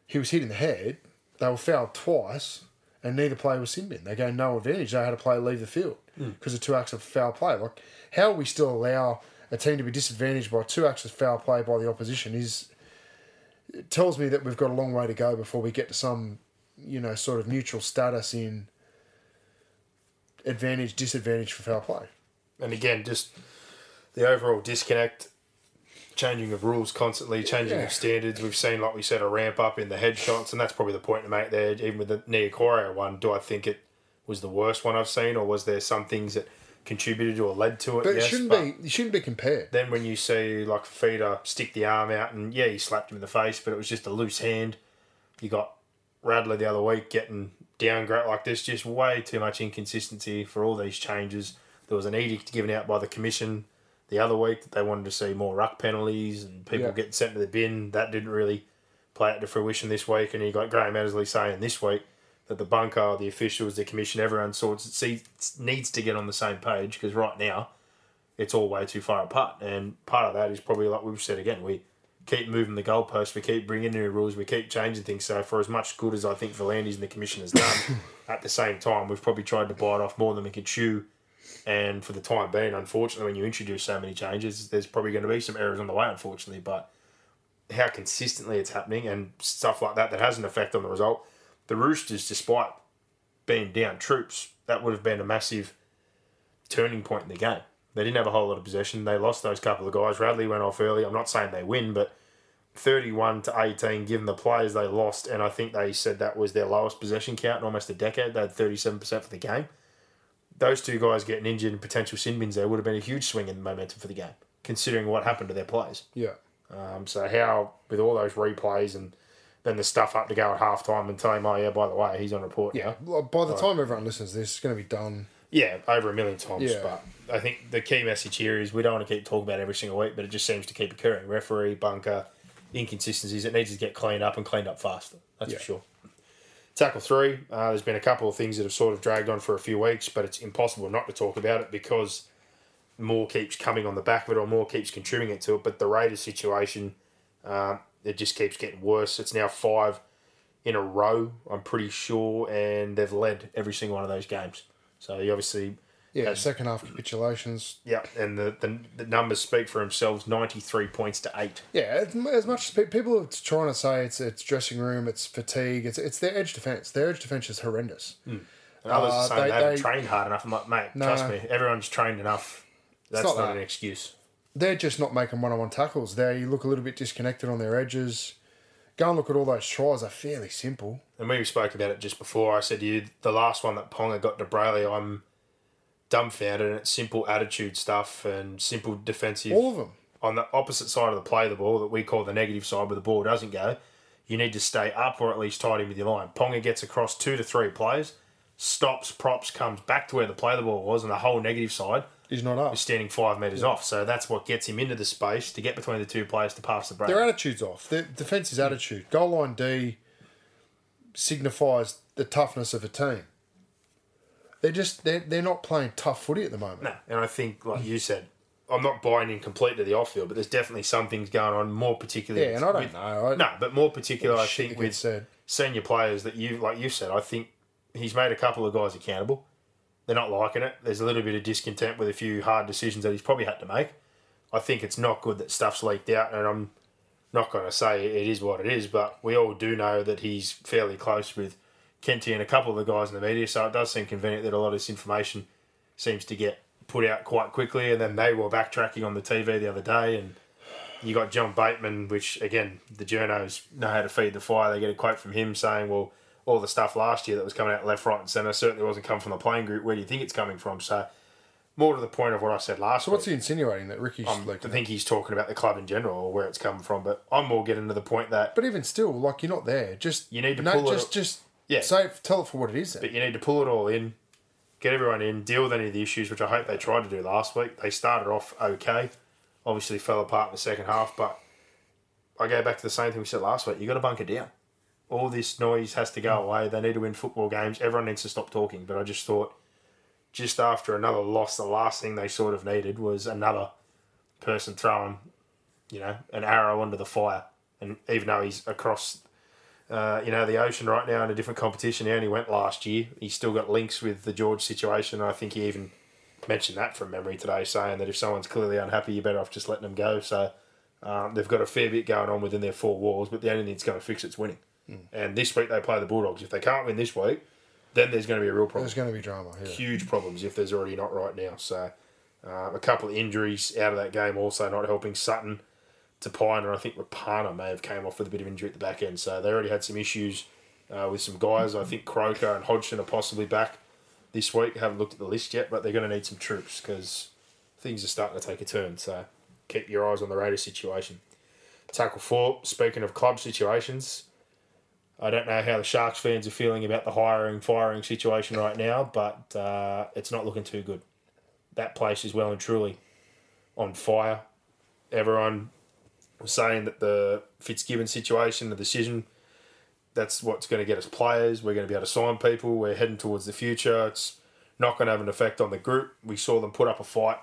he was hit in the head. They were fouled twice, and neither player was sin bin. They gained no advantage. They had a player leave the field hmm. because of two acts of foul play. Like, how we still allow a team to be disadvantaged by two acts of foul play by the opposition is it tells me that we've got a long way to go before we get to some, you know, sort of neutral status in advantage disadvantage for foul play. And again, just the overall disconnect, changing of rules constantly, changing Yeah. of standards. We've seen, like we said, a ramp up in the headshots, and that's probably the point to make there. Even with the Niukore one, do I think it was the worst one I've seen, or was there some things that contributed or led to it? But yes, it shouldn't but be it shouldn't be compared. Then when you see like Fifita stick the arm out, and yeah, he slapped him in the face, but it was just a loose hand. You got Radley the other week getting downgrade like this. Just way too much inconsistency for all these changes. There was an edict given out by the commission the other week that they wanted to see more ruck penalties and people Yeah. getting sent to the bin. That didn't really play out to fruition this week. And you got Graham Annesley saying this week that the bunker, the officials, the commission, everyone sorts it see, needs to get on the same page because right now it's all way too far apart. And part of that is probably like we've said again, we keep moving the goalposts, we keep bringing new rules, we keep changing things. So for as much good as I think V'landys and the commission has done, at the same time we've probably tried to bite off more than we could chew. And for the time being, unfortunately, when you introduce so many changes, there's probably going to be some errors on the way, unfortunately. But how consistently it's happening and stuff like that that has an effect on the result. The Roosters, despite being down troops, that would have been a massive turning point in the game. They didn't have a whole lot of possession. They lost those couple of guys. Radley went off early. I'm not saying they win, but 31 to 18, given the players they lost, and I think they said that was their lowest possession count in almost a decade. They had 37% for the game. Those two guys getting injured and potential sin bins there would have been a huge swing in the momentum for the game, considering what happened to their players. Yeah. Um, so how with all those replays and then the stuff up to go at half time and tell him, oh yeah, by the way, he's on report Yeah. now. By the time everyone listens to this, it's going to be done. Yeah, over a million times. Yeah. But I think the key message here is we don't want to keep talking about every single week, but it just seems to keep occurring. Referee, bunker, inconsistencies. It needs to get cleaned up and cleaned up faster. That's Yeah. for sure. Tackle three. Uh, there's been a couple of things that have sort of dragged on for a few weeks, but it's impossible not to talk about it because more keeps coming on the back of it or more keeps contributing to it. But the Raiders situation, um, it just keeps getting worse. It's now five in a row, I'm pretty sure, and they've led every single one of those games. So you obviously, Yeah, second half capitulations. yeah, and the, the, the numbers speak for themselves 93 points to eight. Yeah, as, much as people are trying to say it's it's dressing room, it's fatigue, it's it's their edge defense. Their edge defense is horrendous. And others Uh, are saying they- they, haven't they- trained hard enough. I'm like, mate, No. trust me, everyone's trained enough. That's not not, that. an excuse. They're just not making one on one tackles. They look a little bit disconnected on their edges. Go and look at all those tries; they're fairly simple. And we spoke about it just before. I said you, the last one that Ponga got to Brailey, I'm dumbfounded, and it's simple attitude stuff and simple defensive. All of them. On the opposite side of the play, the ball that we call the negative side, where the ball doesn't go, you need to stay up or at least tight in with your line. Ponga gets across two to three plays, stops, props, comes back to where the play the ball was, and the whole negative side He's not up. is standing five metres off. So that's what gets him into the space to get between the two players to pass the break. Their attitude's off. Their defense is attitude. Goal line D signifies the toughness of a team. They're just they're, they're not playing tough footy at the moment. No, and I think, like you said, I'm not buying in completely to the off field, but there's definitely some things going on, more particularly. Yeah, and I don't with- know. I- no, but more particular, I think, with said. senior players that you, like you said, I think he's made a couple of guys accountable. They're not liking it. There's a little bit of discontent with a few hard decisions that he's probably had to make. I think it's not good that stuff's leaked out, and I'm not going to say it is what it is, but we all do know that he's fairly close with Kenty and a couple of the guys in the media, so it does seem convenient that a lot of this information seems to get put out quite quickly, and then they were backtracking on the TV the other day, and you got John Bateman, which again the journos know how to feed the fire. They get a quote from him saying, "Well, all the stuff last year that was coming out left, right, and centre certainly wasn't coming from the playing group. Where do you think it's coming from?" So, more to the point of what I said last So what's he insinuating that Ricky's Um, like? I think he's talking about the club in general or where it's coming from, but I'm more getting to the point that But even still, like you're not there. Just You need to no, pull it just up. just Yeah. it- tell it for what it is. Then. But you need to pull it all in, get everyone in, deal with any of the issues, which I hope they tried to do last week. They started off okay, obviously fell apart in the second half, but I go back to the same thing we said last week. You got to bunker down. All this noise has to go away. They need to win football games. Everyone needs to stop talking. But I just thought, just after another loss, the last thing they sort of needed was another person throwing, you know, an arrow under the fire. And even though he's across uh, you know, the ocean right now in a different competition. He only went last year. He's still got links with the George situation. I think he even mentioned that from memory today, saying that if someone's clearly unhappy, you're better off just letting them go. So um, they've got a fair bit going on within their four walls, but the only thing that's going to fix it's winning. And this week they play the Bulldogs. If they can't win this week, then there's going to be a real problem There's going to be drama. Yeah. huge problems if there's already not right now. So uh, a couple of injuries out of that game also not helping Sutton Tapine, and I think Rapana may have came off with a bit of injury at the back end. So they already had some issues uh, with some guys. I think Croker and Hodgson are possibly back this week. haven't looked at the list yet, but they're going to need some troops because things are starting to take a turn. So keep your eyes on the Raiders situation. Tackle four. Speaking of club situations, I don't know how the Sharks fans are feeling about the hiring firing situation right now, but uh, it's not looking too good. That place is well and truly on fire. Everyone was saying that the Fitzgibbon situation, the decision, that's what's going to get us players. We're going to be able to sign people. We're heading towards the future. It's not going to have an effect on the group. We saw them put up a fight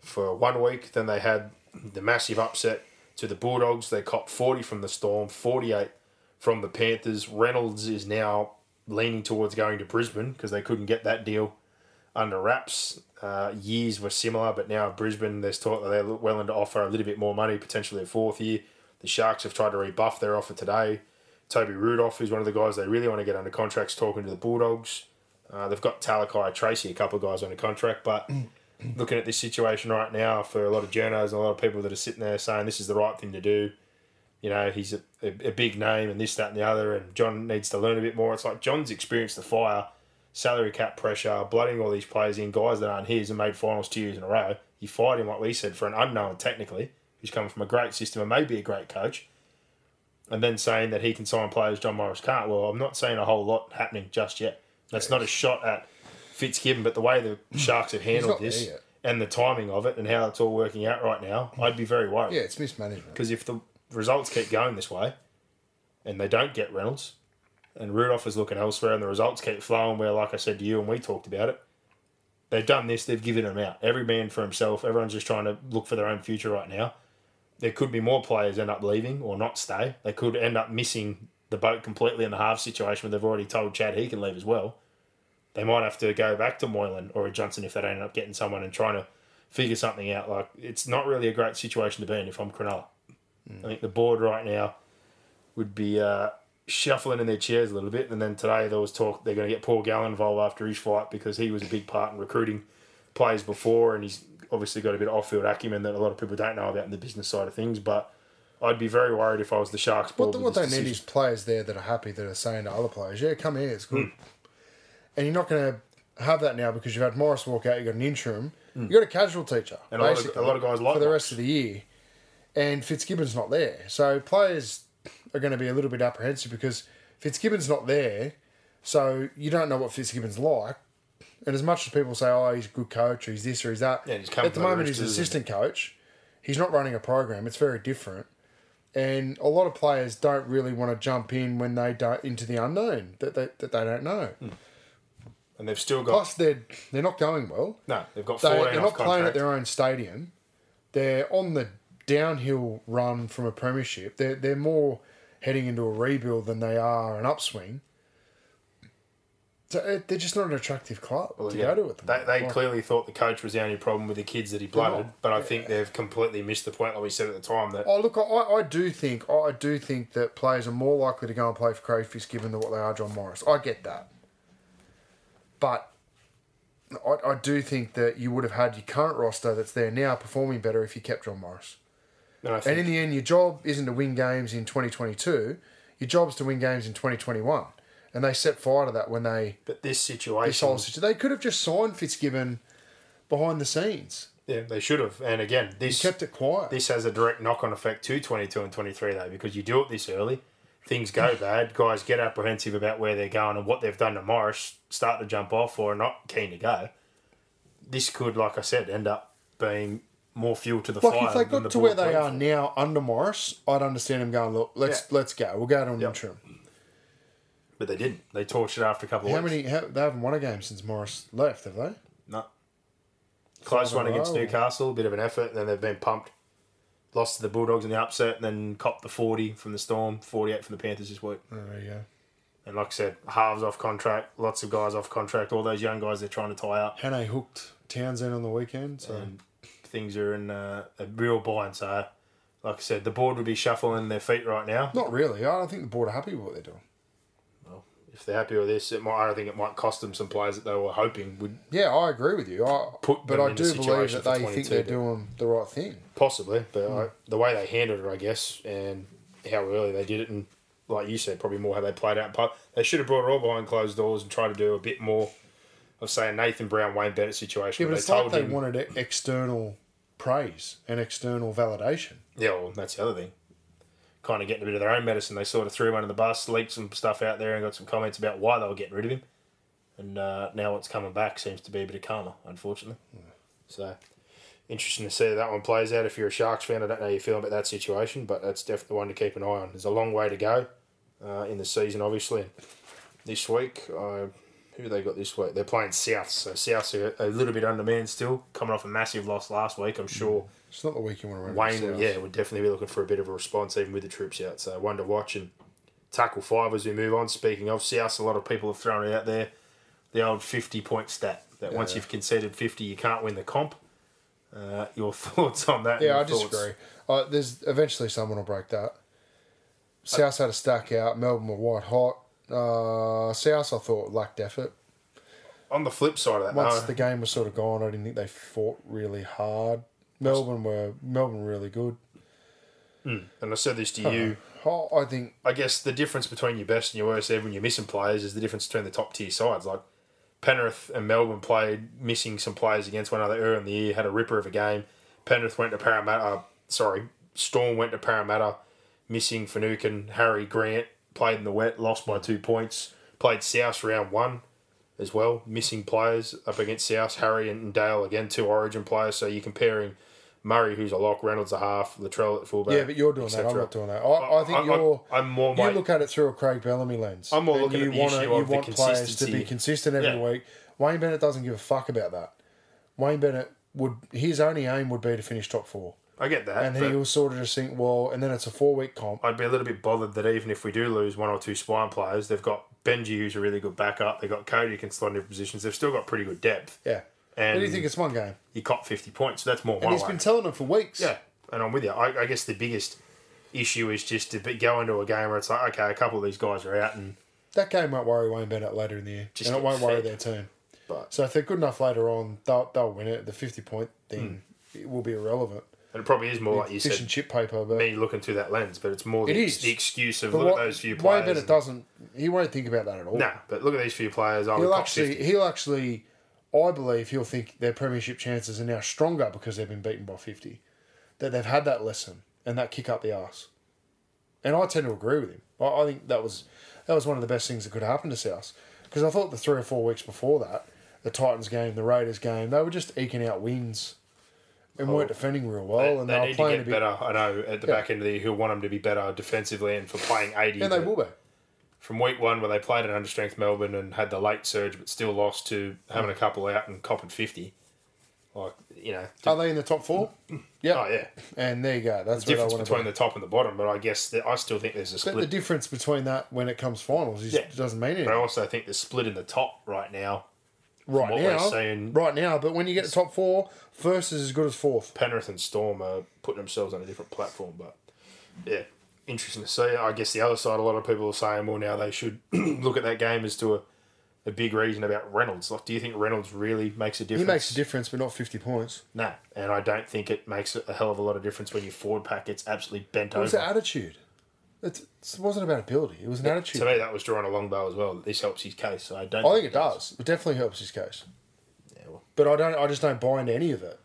for one week. Then they had the massive upset to the Bulldogs. They copped 40 from the Storm, 48 from the Panthers. Reynolds is now leaning towards going to Brisbane because they couldn't get that deal under wraps. Uh, years were similar, but now Brisbane, there's talk that they're willing to offer a little bit more money, potentially a fourth year. The Sharks have tried to rebuff their offer today. Toby Rudolf, who's one of the guys they really want to get under contracts, talking to the Bulldogs. Uh, they've got Talakai Tracey, a couple of guys under contract, but looking at this situation right now for a lot of journalists and a lot of people that are sitting there saying this is the right thing to do. You know, he's a, a, a big name and this, that, and the other, and John needs to learn a bit more. It's like John's experienced the fire, salary cap pressure, blooding all these players in, guys that aren't his and made finals two years in a row. You fired him, like we said, for an unknown technically, who's coming from a great system and maybe a great coach, and then saying that he can sign players John Morris can't. Well, I'm not seeing a whole lot happening just yet. That's not a shot at Fitzgibbon, but the way the Sharks have handled this and the timing of it and how it's all working out right now, I'd be very worried. Yeah, it's mismanagement. Because if the results keep going this way and they don't get Reynolds and Rudolf is looking elsewhere and the results keep flowing where, like I said to you and we talked about it, they've done this, they've given them out. Every man for himself. Everyone's just trying to look for their own future right now. There could be more players end up leaving or not stay. They could end up missing the boat completely in the half situation where they've already told Chad he can leave as well. They might have to go back to Moylan or a Johnson if they don't end up getting someone and trying to figure something out. Like it's not really a great situation to be in if I'm Cronulla. I think the board right now would be uh, shuffling in their chairs a little bit. And then today there was talk they're going to get Paul Gallen involved after his fight because he was a big part in recruiting players before, and he's obviously got a bit of off-field acumen that a lot of people don't know about in the business side of things. But I'd be very worried if I was the Sharks. What, with what they this need is players there that are happy that are saying to other players, "Yeah, come here, it's good." Hmm. And you're not going to have that now because you've had Morris walk out. You have got an interim. You have got a casual teacher, And a lot of- a lot of guys like for the rest of the year. And Fitzgibbon's not there, so players are going to be a little bit apprehensive because Fitzgibbon's not there. So you don't know what Fitzgibbon's like. And as much as people say, "Oh, he's a good coach," or "He's this," or "He's that," Yeah, he's at the moment he's an assistant coach. He's not running a program. It's very different and a lot of players don't really want to jump in when they don't into the unknown that they, that they don't know. Hmm. and they've still got Plus, they're they're not going well. no, they've got they, They're off not playing at their own stadium. They're on the downhill run from a premiership. They're they're more heading into a rebuild than they are an upswing. So uh, they're just not an attractive club to Yeah. go to at the They, moment. they Like, clearly thought the coach was the only problem with the kids that he blooded, but I think they've completely missed the point, like we said at the time. That Oh look, I, I do think I do think that players are more likely to go and play for Craig Fitzgibbon than what they are John Morris. I get that, but I, I do think that you would have had your current roster that's there now performing better if you kept John Morris. And And in the end, your job isn't to win games in 2022. Your job's to win games in 2021. And they set fire to that when they but this situation. this whole situation. They could have just signed Fitzgibbon behind the scenes. yeah, they should have. And again, this Kept it quiet. this has a direct knock-on effect to 22 and 23 though because you do it this early things go bad guys get apprehensive about where they're going and what they've done to morris start to jump off or are not keen to go this could like i said end up being more fuel to the Like fire if they than the got to where they are for. now under Morris, I'd understand them going, look, let's let's go. We'll go to an Yep. interim. but they didn't they torched it after a couple of How weeks many? How, they haven't won a game since Morris left, have they? no close Five one against row. newcastle a bit of an effort and then they've been pumped lost to the bulldogs in the upset and then copped the 40 from the storm 48 from the panthers this week Oh, there you go. And like I said, halves off contract, lots of guys off contract, all those young guys they're trying to tie up. Hannay hooked Townsend on the weekend, so And things are in uh, a real bind. So, like I said, the board would be shuffling their feet right now. not really. I don't think the board are happy with what they're doing. Well, if they're happy with this, it might. I think it might cost them some players that they were hoping would Yeah, I agree with you. I, Put but I do believe that they think they're doing the right thing. possibly. But I, the way they handled it, I guess, and how early they did it, and like you said, probably more how they played out. But they should have brought it all behind closed doors and tried to do a bit more of say a Nathan Brown Wayne Bennett situation. Yeah, but it's like they him- wanted external praise and external validation. Yeah, well, that's the other thing. Kind of getting a bit of their own medicine. They sort of threw him under the bus, leaked some stuff out there, and got some comments about why they were getting rid of him. And uh, now what's coming back seems to be a bit of karma, unfortunately. So, interesting to see how that one plays out. If you're a Sharks fan, I don't know how you feel about that situation, but that's definitely one to keep an eye on. There's a long way to go uh, in the season, obviously. This week, uh, who they got this week? They're playing South, so South's a, a little bit undermanned still, coming off a massive loss last week. I'm sure. It's not the week you want to run. Wayne, South. yeah, would definitely be looking for a bit of a response, even with the troops out. So one to watch and tackle five as we move on. Speaking of South, a lot of people have thrown it out there. The old fifty point stat that once you've conceded fifty, you can't win the comp. Uh, your thoughts on that? Yeah, I thoughts? disagree. Uh, there's eventually someone will break that. South had a stack out. Melbourne were white hot. Uh, South, I thought lacked effort. On the flip side of that, Once though, the game was sort of gone, I didn't think they fought really hard. Melbourne were Melbourne were really good. and I said this to you. Oh, I think I guess the difference between your best and your worst, even when you're missing players, is the difference between the top tier sides. Like Penrith and Melbourne played missing some players against one another earlier in the year, had a ripper of a game. Penrith went to Parramatta, uh, sorry, Storm went to Parramatta, missing Finucane, Harry Grant, played in the wet, lost by two points. Played South round one as well, missing players up against South, Harry and Dale, again, two origin players. So you're comparing Murray, who's a lock, Reynolds a half, Latrell at fullback. yeah, but you're doing that. I'm not doing that. I, I think I'm- you're. I'm more You weight- look at it through a Craig Bellamy lens. I'm more looking you at the wanna- issue you of the want players to be consistent every Yeah. week. Wayne Bennett doesn't give a fuck about that. Wayne Bennett would his only aim would be to finish top four, I get that. and but he was sort of just think, well, and then it's a four week comp. I'd be a little bit bothered that even if we do lose one or two spine players, they've got Benji, who's a really good backup. They've got Cody who can slot in different positions. They've still got pretty good depth. Yeah. And what do you think? It's one game, you cop 50 points, so that's more and he's way. been telling them for weeks. Yeah, and I'm with you. I, I guess the biggest issue is just to be, go into a game where it's like, okay, a couple of these guys are out, and that game won't worry Wayne Bennett later in the year, Just and it won't worry their team. but So if they're good enough later on, they'll they'll win it. The fifty point thing hmm. it will be irrelevant. And it probably is more like you Fish said, and chip paper, but me looking through that lens, but it's more It the, is. the excuse of but look what- at those few players. players. Bennett and- doesn't. He won't think about that at all. Nah, but look at these few players. I he'll actually 50. he'll actually I believe he'll think their premiership chances are now stronger because they've been beaten by fifty. That they've had that lesson and that kick up the arse. And I tend to agree with him. I, I think that was that was one of the best things that could happen to South. Because I thought the three or four weeks before that, the Titans game, the Raiders game, they were just eking out wins and weren't defending real well, They, and they they, need to get better. I know at the Yeah. back end of the year, he'll want them to be better defensively and for playing 80. and they will be. From week one, where they played an understrength Melbourne and had the late surge, but still lost to having a couple out and copping 50. Like, you know. Are they in the top four? Mm. Yeah. Oh, yeah. And there you go. That's The difference they want to between be. the top and the bottom, but I guess that I still think there's a split. But the difference between that when it comes finals is Yeah. doesn't mean anything. but I also think the split in the top right now. Right now, right now. But when you get to top four, first is as good as fourth. Penrith and Storm are putting themselves on a different platform, but yeah, interesting to see. I guess the other side, a lot of people are saying, well, now they should look at that game as to a, a big reason about Reynolds. Like, do you think Reynolds really makes a difference? He makes a difference, but not fifty points. No, and I don't think it makes a hell of a lot of difference when your forward pack gets absolutely bent was over. the attitude. It's, it wasn't about ability. It was an attitude. To me, that was drawing a long bow as well. This helps his case. So I don't. I think it does. It definitely helps his case. Yeah, well, But I don't. I just don't buy into any of it.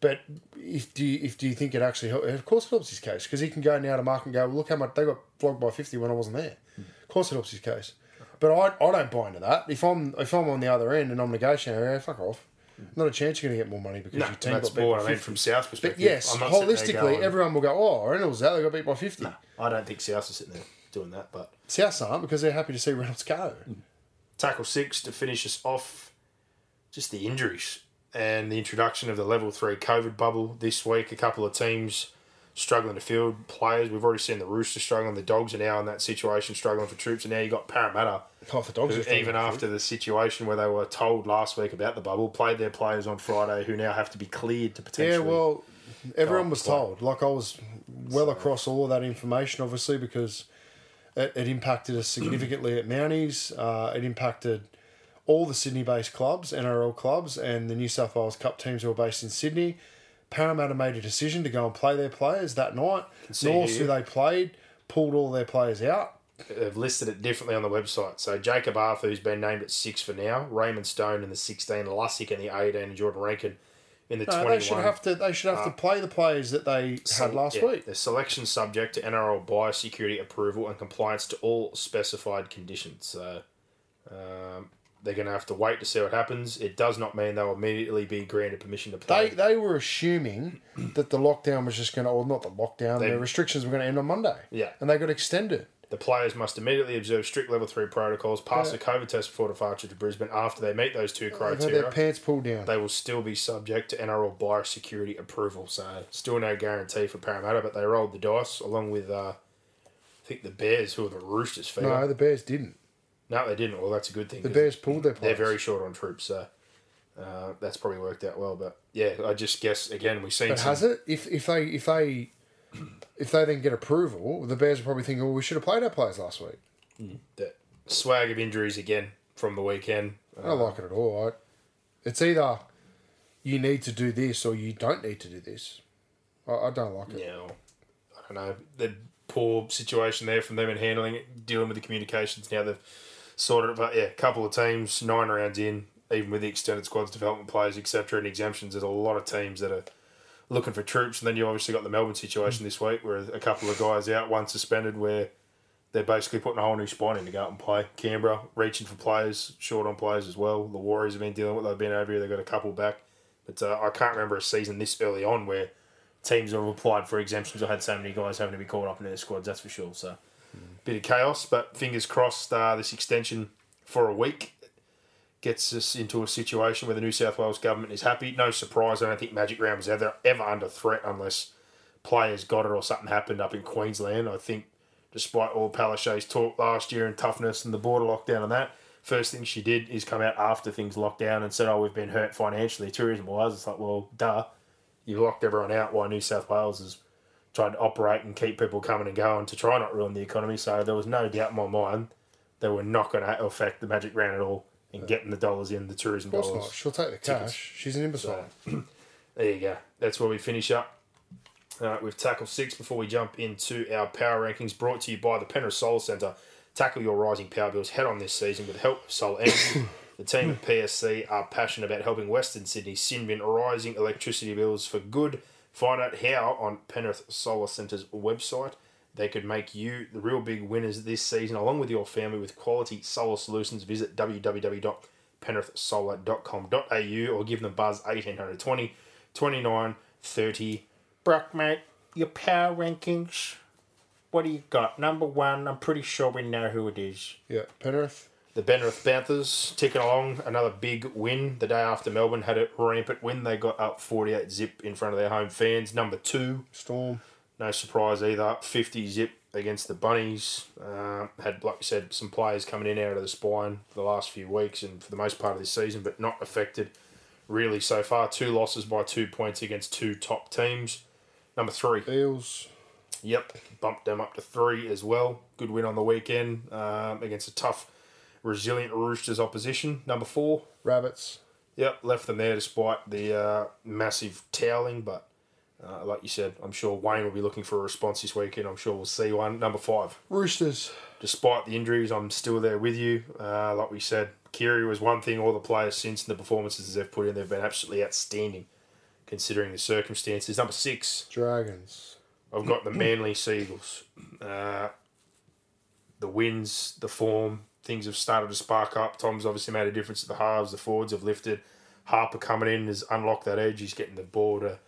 But if do you, if do you think it actually helps? Of course, it helps his case because he can go now to Mark and go, well, look how much they got flogged by fifty when I wasn't there. Hmm. Of course, it helps his case. But I, I don't buy into that. If I'm if I'm on the other end and I'm negotiating, yeah, fuck off. Hmm. Not a chance you're going to get more money because no, your team got beat by what I mean 50. from South's But perspective. yes, I'm not holistically, everyone will go, oh, Reynolds out, they got beat by 50. I don't think South is sitting there doing that, but South aren't because they're happy to see Reynolds go. tackle six to finish us off. Just the injuries and the introduction of the level three COVID bubble this week. A couple of teams struggling to field players. We've already seen the Roosters struggling. The Dogs are now in that situation, struggling for troops. And now you got Parramatta, Half the dogs who, are even after the situation where they were told last week about the bubble, played their players on Friday, who now have to be cleared to potentially. Yeah, well, everyone was told. Like I was well across all of that information, obviously, because it, it impacted us significantly at Mounties. Uh, it impacted all the Sydney-based clubs, NRL clubs, and the New South Wales Cup teams who are based in Sydney. Parramatta made a decision to go and play their players that night. North, who they played, pulled all their players out. They've listed it differently on the website. So Jakob Arthur, who's been named at six for now, Raymond Stone in the 16, Lussick in the 18, and Jordan Rankin in the No, 21. they should have to. They should have to play the players that they had last Uh, Yeah, week. The selection subject to NRL biosecurity approval and compliance to all specified conditions. So um, they're going to have to wait to see what happens. It does not mean they'll immediately be granted permission to play. They they were assuming that the lockdown was just going to, or not the lockdown, They- the restrictions were going to end on Monday. Yeah. and they got extended. The players must immediately observe strict level three protocols, pass a COVID test before departure to Brisbane. After they meet those two criteria, their pants pulled down. they will still be subject to NRL biosecurity approval. So still no guarantee for Parramatta, but they rolled the dice along with uh, I think the Bears, who are the Roosters. Fever. no, the Bears didn't. No, they didn't. Well, that's a good thing. The Bears pulled their pants. They're very short on troops, so uh, that's probably worked out well. But yeah, I just guess again we've seen. But some, has it? If if they if they if they then get approval, the Bears are probably thinking, well, oh, we should have played our players last week. Mm. that swag of injuries again from the weekend? I don't like it at all. Right? It's either you need to do this or you don't need to do this. I, I don't like it. Yeah, well, I don't know. The poor situation there from them in handling it, dealing with the communications. Now they've sorted it, but yeah, a couple of teams, nine rounds in, even with the extended squads, development players, etc., and exemptions. There's a lot of teams that are looking for troops, and then you obviously got the Melbourne situation this week, where a couple of guys out, one suspended, where they're basically putting a whole new spine in to go out and play. Canberra reaching for players, short on players as well. The Warriors have been dealing with. They've been over here. They've got a couple back, but uh, I can't remember a season this early on where teams have applied for exemptions or had so many guys having to be called up into their squads. That's for sure. So, bit of chaos, but fingers crossed. Uh, this extension for a week gets us into a situation where the New South Wales government is happy. No surprise, I don't think Magic Round was ever, ever under threat unless players got it or something happened up in Queensland. I think, despite all Palaszczuk's talk last year and toughness and the border lockdown and that, first thing she did is come out after things locked down and said, "Oh, we've been hurt financially, tourism wise." It's like, well, duh, you locked everyone out while New South Wales is trying to operate and keep people coming and going to try not ruin the economy. So there was no doubt in my mind they were not going to affect the Magic Round at all in getting the dollars in the tourism dollars. not. She'll take the cash. She's an imbecile. There you go. That's where we finish up. Uh, with tackle six before we jump into our power rankings brought to you by the Penrith Solar Centre. Tackle your rising power bills head on this season with the help of Solar Energy. the team at PSC are passionate about helping Western Sydney sin bin rising electricity bills for good. Find out how on Penrith Solar Centre's website. They could make you the real big winners this season along with your family with quality solar solutions. Visit www.penrithsolar.com.au or give them buzz 1820 29 30. Brock, mate, your power rankings. What do you got? Number one, I'm pretty sure we know who it is. Yeah, Penrith. The Penrith Panthers ticking along, another big win. The day after Melbourne had a rampant win, they got up 48 zip in front of their home fans. Number two, Storm. No surprise either, 50 zip against the Bunnies. Uh, had, like I said, some players coming in out of the spine for the last few weeks and for the most part of this season, but not affected really so far. Two losses by two points against two top teams. Number three, Eels. Yep, bumped them up to three as well. Good win on the weekend um, against a tough, resilient Roosters opposition. Number four, Rabbits. yep, left them there despite the uh, massive toweling. But uh, like you said, I'm sure Wayne will be looking for a response this weekend. I'm sure we'll see one. Number five, Roosters. despite the injuries, I'm still there with you. Uh, like we said, Keary was one thing. All the players since and the performances they've put in, they've been absolutely outstanding, considering the circumstances. Number six, Dragons. I've got the Manly Seagulls. Uh, the wins, the form, things have started to spark up. Tom's obviously made a difference at the halves. The forwards have lifted. Harper coming in has unlocked that edge. He's getting the ball to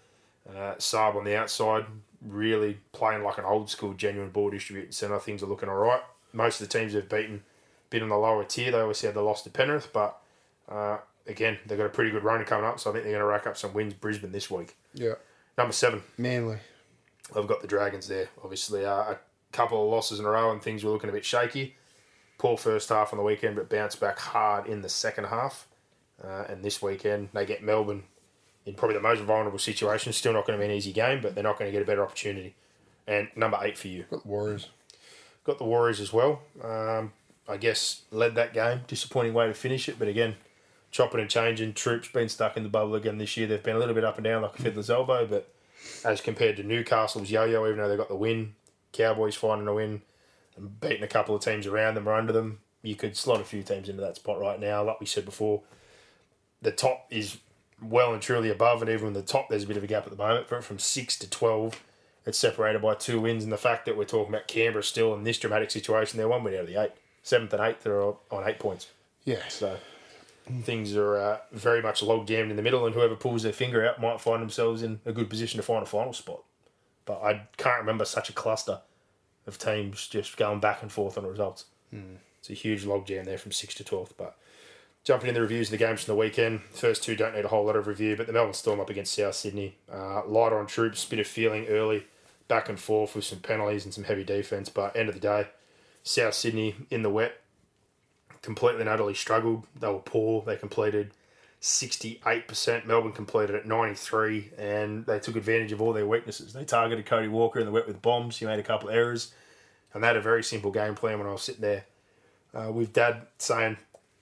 uh, Saab on the outside, really playing like an old school, genuine ball distributing centre. Things are looking all right. Most of the teams they've beaten, been on the lower tier. They obviously had the loss to Penrith, but uh, again, they've got a pretty good run coming up, so I think they're going to rack up some wins. Brisbane this week. Yeah. Number seven, Manly. I've got the Dragons there. Obviously, uh, a couple of losses in a row and things were looking a bit shaky. Poor first half on the weekend, but bounced back hard in the second half. Uh, and this weekend, they get Melbourne in probably the most vulnerable situation. Still not going to be an easy game, but they're not going to get a better opportunity. And number eight for you. Got the Warriors. Got the Warriors as well. Um, I guess led that game. Disappointing way to finish it, but again, chopping and changing. Troops been stuck in the bubble again this year. They've been a little bit up and down like a fiddler's elbow, but as compared to Newcastle's yo-yo, even though they got the win, Cowboys finding a win and beating a couple of teams around them or under them, you could slot a few teams into that spot right now. Like we said before, the top is well and truly above, and even the top, there's a bit of a gap at the moment. But from six to twelve, it's separated by two wins, and the fact that we're talking about Canberra still in this dramatic situation, they're one win out of the eight, seventh and eighth are on eight points. Yeah. So things are uh, very much log jammed in the middle, and whoever pulls their finger out might find themselves in a good position to find a final spot. But I can't remember such a cluster of teams just going back and forth on results. It's a huge log jam there from 6 to 12th. But jumping in the reviews of the games from the weekend, first two don't need a whole lot of review, but the Melbourne Storm up against South Sydney. Uh, light on troops, bit of feeling early, back and forth with some penalties and some heavy defence. But end of the day, South Sydney in the wet, completely and utterly struggled. They were poor. They completed 68%. Melbourne completed at 93 and they took advantage of all their weaknesses. They targeted Cody Walker in the wet with bombs. He made a couple of errors. And they had a very simple game plan when I was sitting there uh, with Dad saying,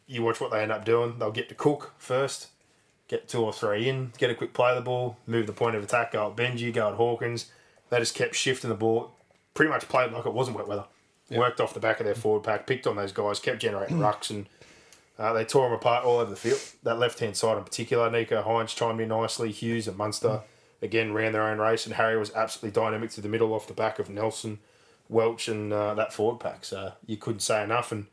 you watch what they end up doing. They'll get to Cook first, get two or three in, get a quick play of the ball, move the point of attack, go at Benji, go at Hawkins. They just kept shifting the ball. Pretty much played like it wasn't wet weather. Worked off the back of their forward pack, picked on those guys, kept generating rucks, and uh, they tore them apart all over the field. That left hand side in particular, Nicho Hynes chimed in nicely. Hughes and Munster again ran their own race, and Harry was absolutely dynamic to the middle off the back of Nelson, Welch, and uh, that forward pack. So you couldn't say enough. And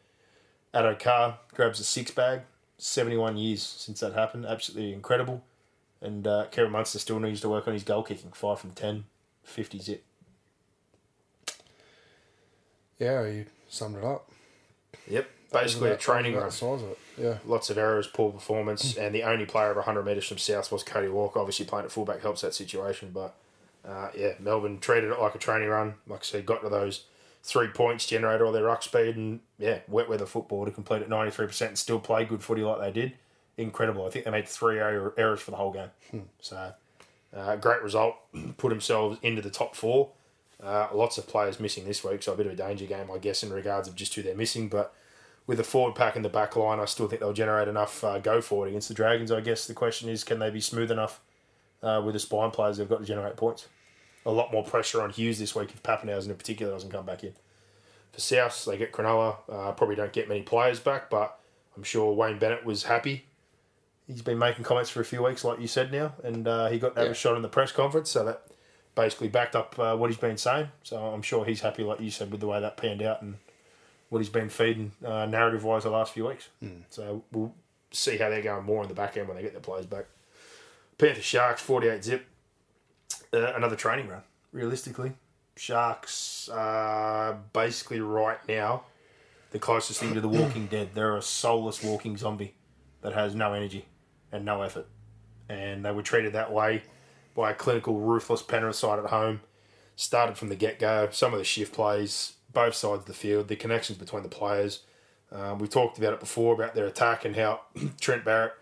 Addo Carr grabs a six bag. 71 years since that happened. Absolutely incredible. And uh, Kevin Munster still needs to work on his goal kicking. 5 from 10, 50 zip. Yeah, you summed it up. Yep. basically a training run. size of it. Yeah. Lots of errors, poor performance, and the only player over 100 metres from South was Cody Walker. Obviously, playing at fullback helps that situation, but uh, yeah, Melbourne treated it like a training run. Like I said, got to those three points, generated all their ruck speed, and yeah, wet weather football to complete at 93% and still play good footy like they did. Incredible. I think they made three error, errors for the whole game. So, uh, great result. Put themselves into the top four. Uh, lots of players missing this week, so a bit of a danger game, I guess, in regards of just who they're missing. But with the forward pack and the back line, I still think they'll generate enough uh, go forward against the Dragons. I guess the question is, can they be smooth enough uh, with the spine players they've got to generate points? A lot more pressure on Hughes this week if Papenhuyzen in particular doesn't come back in. For South, they get Cronulla. Uh, probably don't get many players back, but I'm sure Wayne Bennett was happy. He's been making comments for a few weeks, like you said now, and uh, he got to have a shot in the press conference, so that basically backed up uh, what he's been saying. So I'm sure he's happy, like you said, with the way that panned out and what he's been feeding uh, narrative wise the last few weeks. So we'll see how they're going more in the back end when they get their players back. Panther Sharks, 48 zip. Uh, another training run, realistically. Sharks are basically right now the closest thing to the Walking Dead. They're a soulless walking zombie that has no energy and no effort. And they were treated that way by a clinical, ruthless Penrith side at home. Started from the get go. Some of the shift plays, both sides of the field, the connections between the players. Um, we talked about it before about their attack and how Trent Barrett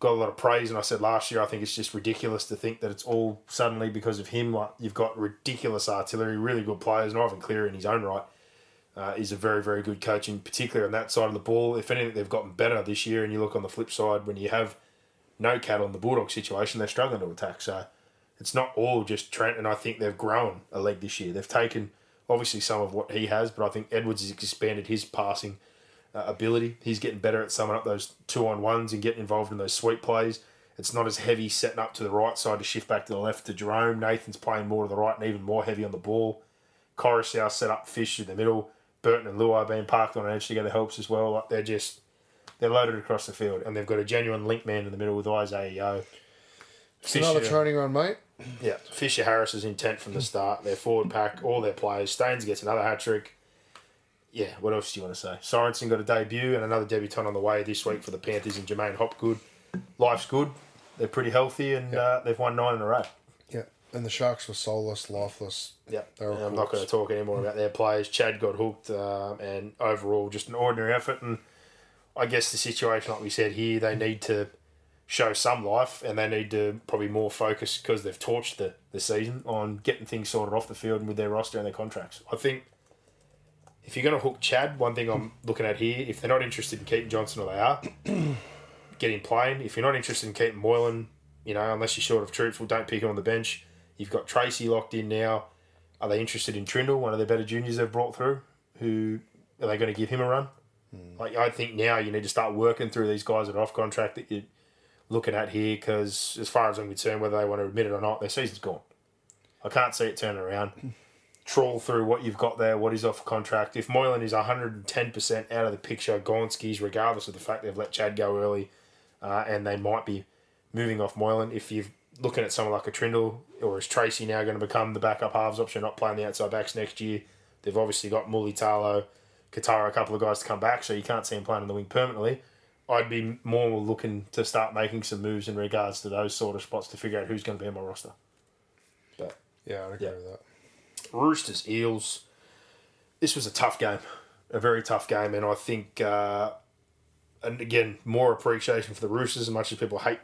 got a lot of praise. And I said last year, I think it's just ridiculous to think that it's all suddenly because of him. Like you've got ridiculous artillery, really good players. And Ivan Cleary in his own right uh, is a very, very good coach, in particular on that side of the ball. If anything, they've gotten better this year. And you look on the flip side, when you have no cattle in the Bulldog situation, they're struggling to attack. So it's not all just Trent, and I think they've grown a leg this year. They've taken obviously some of what he has, but I think Edwards has expanded his passing uh, ability. He's getting better at summing up those two on ones and getting involved in those sweep plays. It's not as heavy setting up to the right side to shift back to the left to Jarome. Nathan's playing more to the right and even more heavy on the ball. Coruscant set up Fish in the middle. Burton and Luai being parked on an edge together helps as well. Like they're just they're loaded across the field, and they've got a genuine link man in the middle with Isaah Yeo. It's another training run, mate. Yeah, Fisher Harris is intent from the start. Their forward pack, all their players. Staines gets another hat trick. Yeah, what else do you want to say? Sorensen got a debut and another debutant on the way this week for the Panthers and Jermaine Hopgood. Life's good. They're pretty healthy and uh, they've won nine in a row. Yeah. And the Sharks were soulless, lifeless. Yeah, They were and I'm not going to talk anymore about their players. Chad got hooked, um, and overall, just an ordinary effort. And I guess the situation, like we said here, they need to show some life, and they need to probably more focus because they've torched the, the season on getting things sorted off the field and with their roster and their contracts. I think if you're going to hook Chad, one thing I'm looking at here, if they're not interested in Keaton Johnson, or they are, get him playing. If you're not interested in keeping Moylan, you know, unless you're short of troops, well, don't pick him on the bench. You've got Tracey locked in now. Are they interested in Trindall, one of the better juniors they've brought through? Who are they going to give him a run? Hmm. Like I think now you need to start working through these guys that are off contract that you're looking at here because, as far as I'm concerned, whether they want to admit it or not, their season's gone. I can't see it turning around. Trawl through what you've got there, what is off contract. If Moylan is 110% out of the picture, Gonski's, regardless of the fact they've let Chad go early, uh, and they might be moving off Moylan. If you're looking at someone like a Trindall, or is Tracey now going to become the backup halves option, not playing the outside backs next year? They've obviously got Muli Talo, Katoa, a couple of guys to come back, so you can't see him playing on the wing permanently. I'd be more looking to start making some moves in regards to those sort of spots to figure out who's going to be on my roster. But Yeah, I'd agree Yeah. with that. Roosters Eels. This was a tough game, a very tough game, and I think, uh, and again, more appreciation for the Roosters. As much as people hate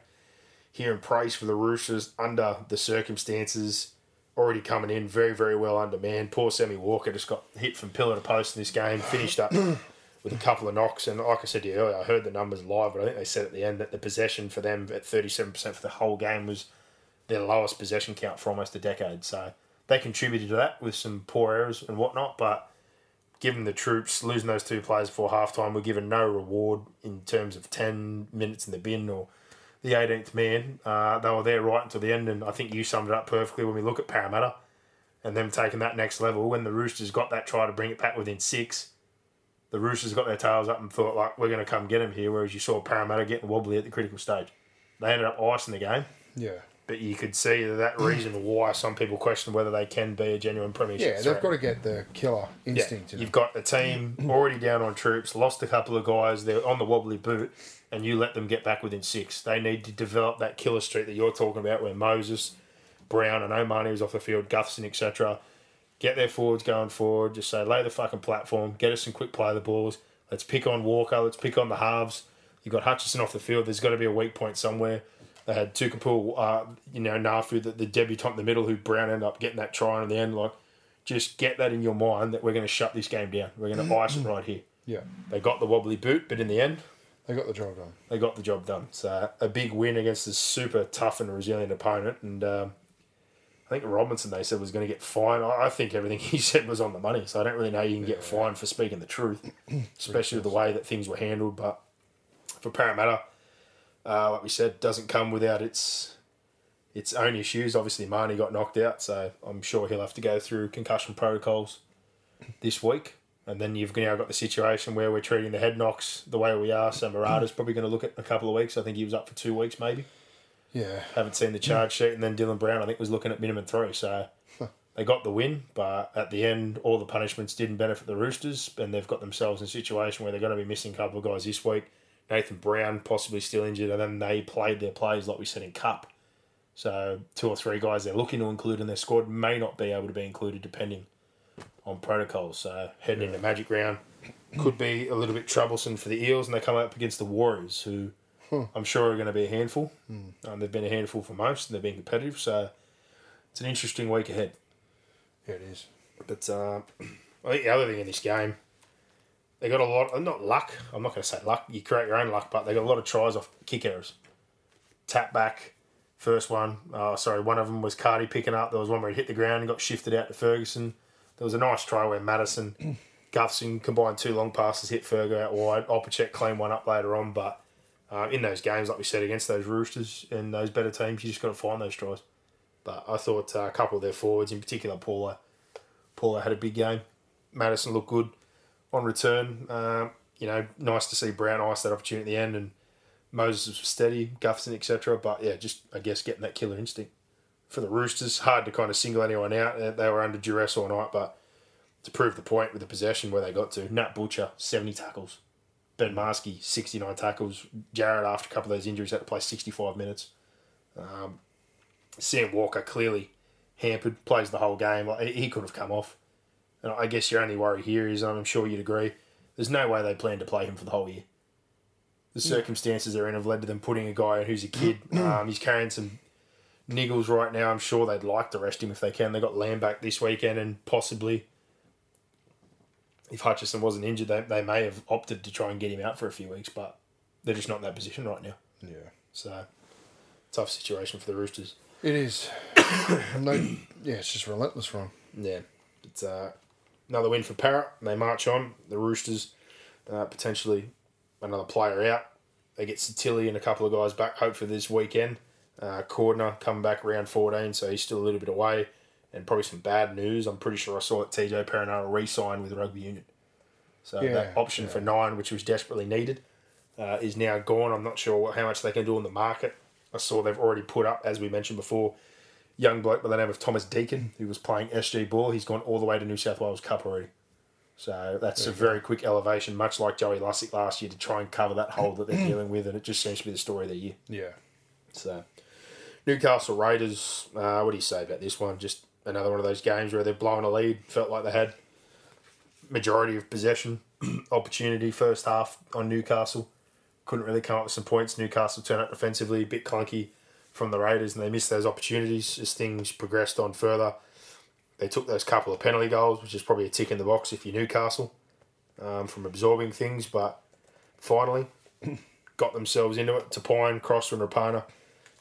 hearing praise for the Roosters under the circumstances, already coming in very, very well undermanned. Poor Sammy Walker just got hit from pillar to post in this game. Finished up with a couple of knocks, and like I said to you earlier, I heard the numbers live, but I think they said at the end that the possession for them at thirty-seven percent for the whole game was their lowest possession count for almost a decade. So they contributed to that with some poor errors and whatnot. But given the troops losing those two players before halftime, were given no reward in terms of ten minutes in the bin or the 18th man. Uh, they were there right until the end, and I think you summed it up perfectly when we look at Parramatta and them taking that next level. When the Roosters got that try to bring it back within six, the Roosters got their tails up and thought like we're going to come get them here. Whereas you saw Parramatta getting wobbly at the critical stage. They ended up icing the game. Yeah. But you could see that, that reason why some people question whether they can be a genuine premiership. Yeah, they've threat. got to get the killer instinct. in You've got a team already down on troops, lost a couple of guys, they're on the wobbly boot, and you let them get back within six. They need to develop that killer streak that you're talking about where Moses, Brown, and Omani was off the field, Gutherson, etc. Get their forwards going forward. Just say, lay the fucking platform, get us some quick play of the balls. Let's pick on Walker, let's pick on the halves. You've got Hutchison off the field. There's got to be a weak point somewhere. They had Tukapool, uh, you know, Nafu, the, the debutant in the middle, who Brown ended up getting that try in the end. Like, just get that in your mind that we're going to shut this game down. We're going to ice it right here. Yeah, They got the wobbly boot, but in the end, they got the job done. they got the job done. So a big win against a super tough and resilient opponent. And um, I think Robinson, they said, was going to get fined. I I think everything he said was on the money. So I don't really know you can get fined for speaking the truth, especially the way that things were handled. But for Parramatta, uh, like we said, doesn't come without its its own issues. Obviously, Marnie got knocked out, so I'm sure he'll have to go through concussion protocols this week. And then you've now got the situation where we're treating the head knocks the way we are. So Marata's probably going to look at a couple of weeks. I think he was up for two weeks, maybe. Yeah, Haven't seen the charge sheet. And then Dylan Brown, I think, was looking at minimum three. So they got the win, but at the end, all the punishments didn't benefit the Roosters. And they've got themselves in a situation where they're going to be missing a couple of guys this week. Nathan Brown possibly still injured. And then they played their plays like we said in Cup. So two or three guys they're looking to include in their squad may not be able to be included depending on protocols. So heading into Magic Round could be a little bit troublesome for the Eels, and they come up against the Warriors, who I'm sure are going to be a handful. Um, they've been a handful for most, and they've been competitive. So it's an interesting week ahead. yeah, it is. But uh, I think the other thing in this game, they got a lot, of, not luck. I'm not going to say luck. You create your own luck, but they got a lot of tries off kick errors. Tap back, first one. Uh, sorry, one of them was Cardi picking up. There was one where he hit the ground and got shifted out to Ferguson. There was a nice try where Madison, Gutherson combined two long passes, hit Fergo out wide. Opacic cleaned one up later on, but uh, in those games, like we said, against those Roosters and those better teams, you just got to find those tries. But I thought uh, a couple of their forwards, in particular Paulo, Paulo had a big game. Madison looked good on return. Um, you know, nice to see Brown ice that opportunity at the end, and Moses was steady, Gutherson, etc. But yeah, just I guess getting that killer instinct for the Roosters. Hard to kind of single anyone out. Uh, They were under duress all night, but to prove the point with the possession where they got to, Nat Butcher seventy tackles, Ben Marsky sixty nine tackles. Jared after a couple of those injuries had to play sixty five minutes. Um, Sam Walker clearly hampered, plays the whole game. Like, he could have come off. And I guess your only worry here is, and I'm sure you'd agree, there's no way they plan to play him for the whole year. The circumstances they're in have led to them putting a guy who's a kid. Um, he's carrying some niggles right now. I'm sure they'd like to rest him if they can. They got Lam back this weekend, and possibly, if Hutchison wasn't injured, they, they may have opted to try and get him out for a few weeks, but they're just not in that position right now. Yeah, So, tough situation for the Roosters. it is. and they, yeah, it's just relentless for them. Yeah, it's uh, another win for Parrot. And they march on. The Roosters uh, potentially another player out. They get Satilli and a couple of guys back. Hopefully this weekend. Uh, Cordner coming back round fourteen, so he's still a little bit away. And probably some bad news. I'm pretty sure I saw that TJ Perenara re-signed with Rugby Union. So Yeah, that option for nine, which was desperately needed, uh, is now gone. I'm not sure what, how much they can do on the market. I saw they've already put up, as we mentioned before, young bloke by the name of Thomas Deacon, who was playing SG ball. He's gone all the way to New South Wales Cup already. So that's a very quick elevation, much like Joey Lussick last year, to try and cover that hole that they're dealing with, and it just seems to be the story of the year. Yeah, So, Newcastle Raiders, uh, what do you say about this one? Just another one of those games where they're blowing a lead, felt like they had majority of possession, opportunity first half on Newcastle. Couldn't really come up with some points. Newcastle turned out defensively, a bit clunky from the Raiders, and they missed those opportunities as things progressed on further. They took those couple of penalty goals, which is probably a tick in the box if you're Newcastle um, from absorbing things, but finally got themselves into it. Tapine, Cross and Rapana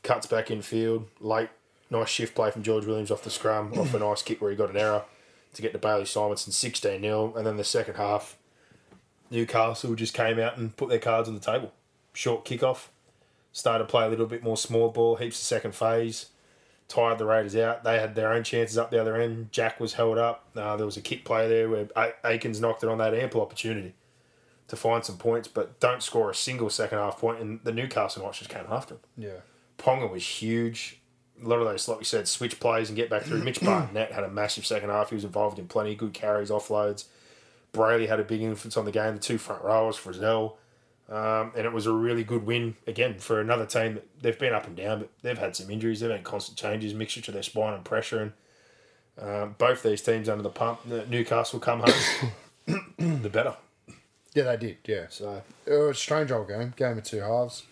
cuts back in field late. Nice shift play from George Williams off the scrum, off a nice kick where he got an error to get to Bailey Simonsson 16 0. And then the second half, Newcastle just came out and put their cards on the table. Short kickoff, started to play a little bit more small ball, heaps of second phase, tired the Raiders out. They had their own chances up the other end. Jack was held up. Uh, there was a kick play there where A- Aikens knocked it on that ample opportunity to find some points, but don't score a single second half point, and the Night's just came after him. yeah, Ponga was huge. a lot of those, like we said, switch plays and get back through. Mitch Barnett had a massive second half. He was involved in plenty of good carries, offloads. Brailey had a big influence on the game. The two front rowers, Frizzell. Um, and it was a really good win, again, for another team. that They've been up and down, but they've had some injuries. They've had constant changes, mixture to their spine and pressure. And um, both these teams under the pump, Newcastle come home, the better. Yeah, they did. Yeah, So, it was a strange old game, game of two halves.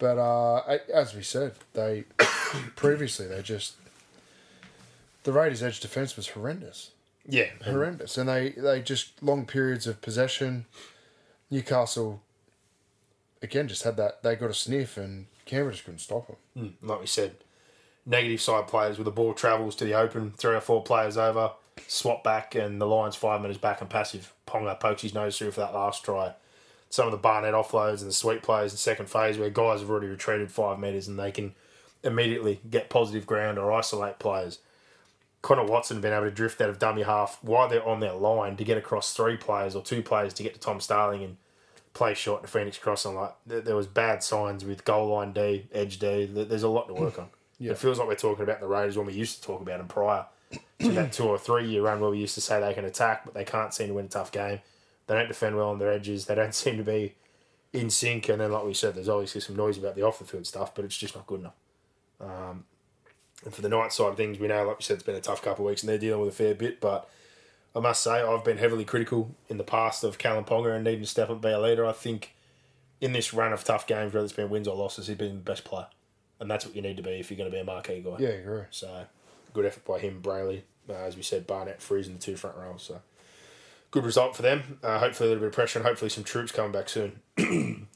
But uh, as we said, they previously they just the Raiders' edge defense was horrendous, yeah. horrendous, and they they just long periods of possession. Newcastle again just had that they got a sniff, and Canberra just couldn't stop them. Hmm, like we said, negative side players where the ball travels to the open, three or four players over, swap back, and the Lions five metres back and passive. Ponga pokes his nose through for that last try. Some of the Barnett offloads and the sweet plays in second phase where guys have already retreated five metres and they can immediately get positive ground or isolate players. Connor Watson been able to drift out of dummy half while they're on their line to get across three players or two players to get to Tom Starling and play short to Phoenix Cross. And like there, there was bad signs with goal line D, edge D. There- There's a lot to work on. yeah. It feels like we're talking about the Raiders when we used to talk about them prior to that two or three year run where we used to say they can attack, but they can't seem to win a tough game. They don't defend well on their edges. They don't seem to be in sync. And then, like we said, there's obviously some noise about the off the field stuff, but it's just not good enough. Um, and for the night side of things, we know, like we said, it's been a tough couple of weeks and they're dealing with a fair bit. But I must say, I've been heavily critical in the past of Kalyn Ponga and needing to step up and be a leader. I think in this run of tough games, whether it's been wins or losses, he's been the best player. And that's what you need to be if you're going to be a marquee guy. Yeah, I agree. So good effort by him, Brailey. Uh, as we said, Barnett, Freeze in the two front rows. So good result for them. Uh, hopefully a little bit of pressure and hopefully some troops coming back soon.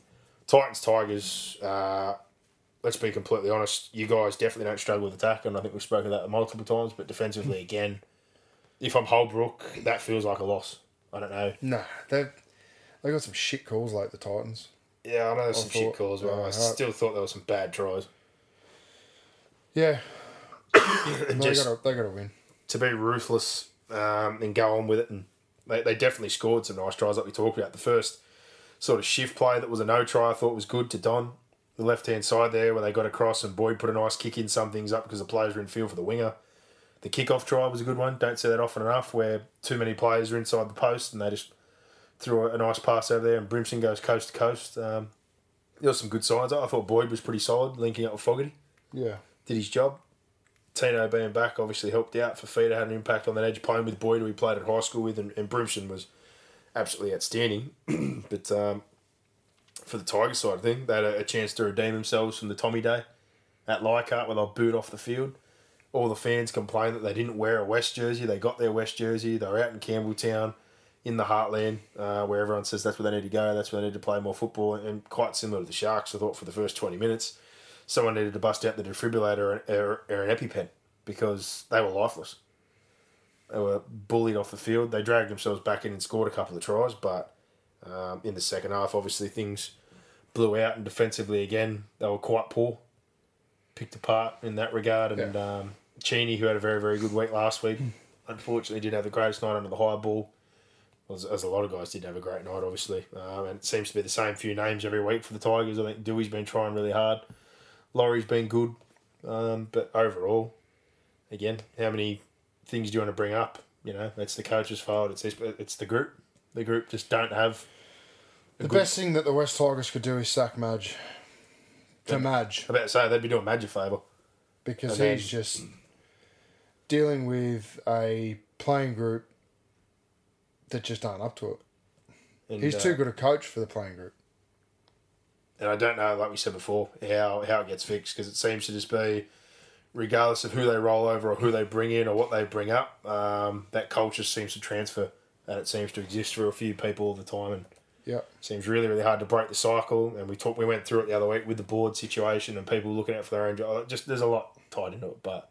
Titans, Tigers. Uh, let's be completely honest. You guys definitely don't struggle with attack, and I think we've spoken about that multiple times. But defensively, again, if I'm Holbrook, that feels like a loss. I don't know. Nah, they they got some shit calls like the Titans. Yeah, I know there's some thought- shit calls, but uh, I still thought there were some bad tries. Yeah, they got to they got to win. to be ruthless um, and go on with it. And they, they definitely scored some nice tries, like we talked about. The first sort of shift play that was a no try, I thought was good to Don. The left hand side there, where they got across and Boyd put a nice kick in some things up because the players were in field for the winger. The kick-off try was a good one. Don't see that often enough, where too many players are inside the post and they just threw a, nice pass over there and Brimson goes coast to coast. Um, there were some good signs. I thought Boyd was pretty solid, linking up with Fogarty Yeah, did his job. Tino being back obviously helped out. Fifita had an impact on that edge, playing with Boyd, who he played at high school with, and, and Brimson was absolutely outstanding. but um, for the Tigers side of thing, they had a, a chance to redeem themselves from the Tommy Day at Leichhardt where they'll boot off the field. All the fans complained that they didn't wear a West jersey. They got their West jersey. They were out in Campbelltown in the heartland uh, where everyone says that's where they need to go. That's where they need to play more football. And quite similar to the Sharks, I thought, for the first 20 minutes someone needed to bust out the defibrillator or, or, or an EpiPen because they were lifeless. They were bullied off the field. They dragged themselves back in and scored a couple of tries, but um, in the second half, obviously things blew out, and defensively again they were quite poor, picked apart in that regard. And um, Cheney, who had a very very good week last week, unfortunately didn't have the greatest night under the high ball. As, as a lot of guys did have a great night, obviously, um, and it seems to be the same few names every week for the Tigers. I think Dewey's been trying really hard. Laurie's been good, um, but overall, again, how many things do you want to bring up? You know, it's the coach's fault. It's this, it's the group. The group just don't have. the best thing that the West Tigers could do is sack Madge. To Madge. I about to say they'd be doing Madge a favour. because And then- he's just dealing with a playing group that just aren't up to it. And, He's uh, too good a coach for the playing group. and I don't know, like we said before, how how it gets fixed because it seems to just be, regardless of who they roll over or who they bring in or what they bring up, um, that culture seems to transfer and it seems to exist for a few people all the time and Yeah. seems really really hard to break the cycle. And we talked, we went through it the other week with the board situation and people looking out for their own job. Just there's a lot tied into it, but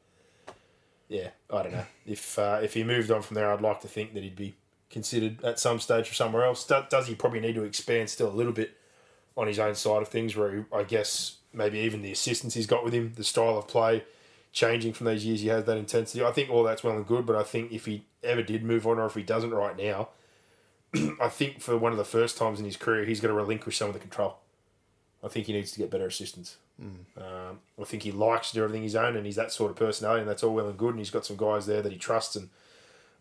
yeah, I don't know if uh, if he moved on from there, I'd like to think that he'd be considered at some stage for somewhere else. Do- Does he probably need to expand still a little bit on his own side of things, where he, I guess maybe even the assistance he's got with him, the style of play changing from these years, he has that intensity. I think all that's well and good, but I think if he ever did move on, or if he doesn't right now, I think for one of the first times in his career, he's going to relinquish some of the control. I think he needs to get better assistance. Um, I think he likes to do everything his own, and he's that sort of personality, and that's all well and good. And he's got some guys there that he trusts, and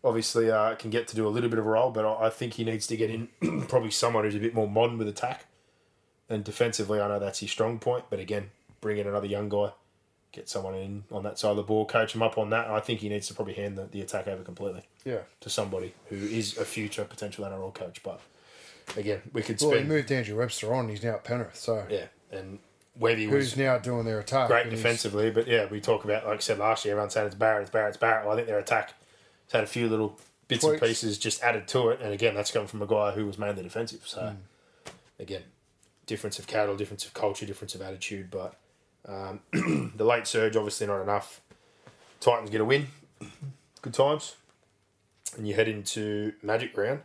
obviously uh, can get to do a little bit of a role. But I, I think he needs to get in probably someone who's a bit more modern with attack, and defensively, I know that's his strong point. But again, bring in another young guy, get someone in on that side of the ball, coach him up on that. I think he needs to probably hand the, the attack over completely Yeah. to somebody who is a future potential NRL coach. But again, we could Well, he moved Andrew Webster on. He's now at Penrith. So yeah, and Webby was who's now doing their attack? great and he's- defensively, but yeah, we talk about like I said last year, everyone saying it's Barrett, it's Barrett, it's Barrett. Well, I think their attack has had a few little bits Tweaks. and pieces just added to it, and again, that's coming from a guy who was mainly defensive. So again, difference of cattle, difference of culture, difference of attitude, but um, the late surge obviously not enough. Titans get a win, good times, and you head into Magic Round.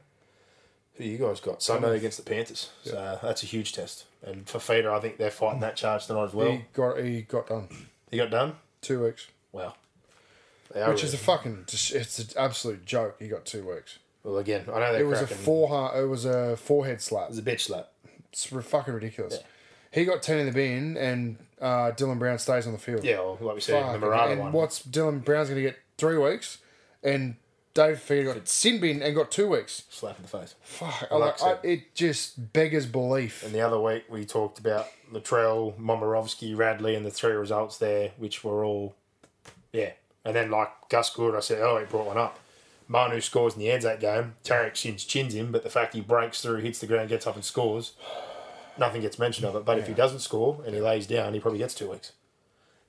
Who you guys got Sunday against the Panthers? So that's a huge test. And for Feeder, I think they're fighting that charge tonight as well. He got he got done He got done. two weeks, Wow. Which is a fucking it's an absolute joke. He got two weeks. well again. I know It was a four it was a forehead slap. It was a bitch slap. It's fucking ridiculous. He got ten in the bin, and uh, Dylan Brown stays on the field. Yeah, well, like we said, Fuck. the Murata and one. what's Dylan Brown's going to get three weeks, and Dave Feeder got sin bin and got two weeks. slap in the face. Fuck, Like like, I it just beggars belief. And the other week we talked about Latrell, Momorovsky, Radley, and the three results there, which were all, yeah. And then like Gus Gould, I said, oh, he brought one up. Manu scores in the Anzac game. Tariq shins chins him, but the fact he breaks through, hits the ground, gets up and scores, nothing gets mentioned of it. But if he doesn't score and he lays down, he probably gets two weeks.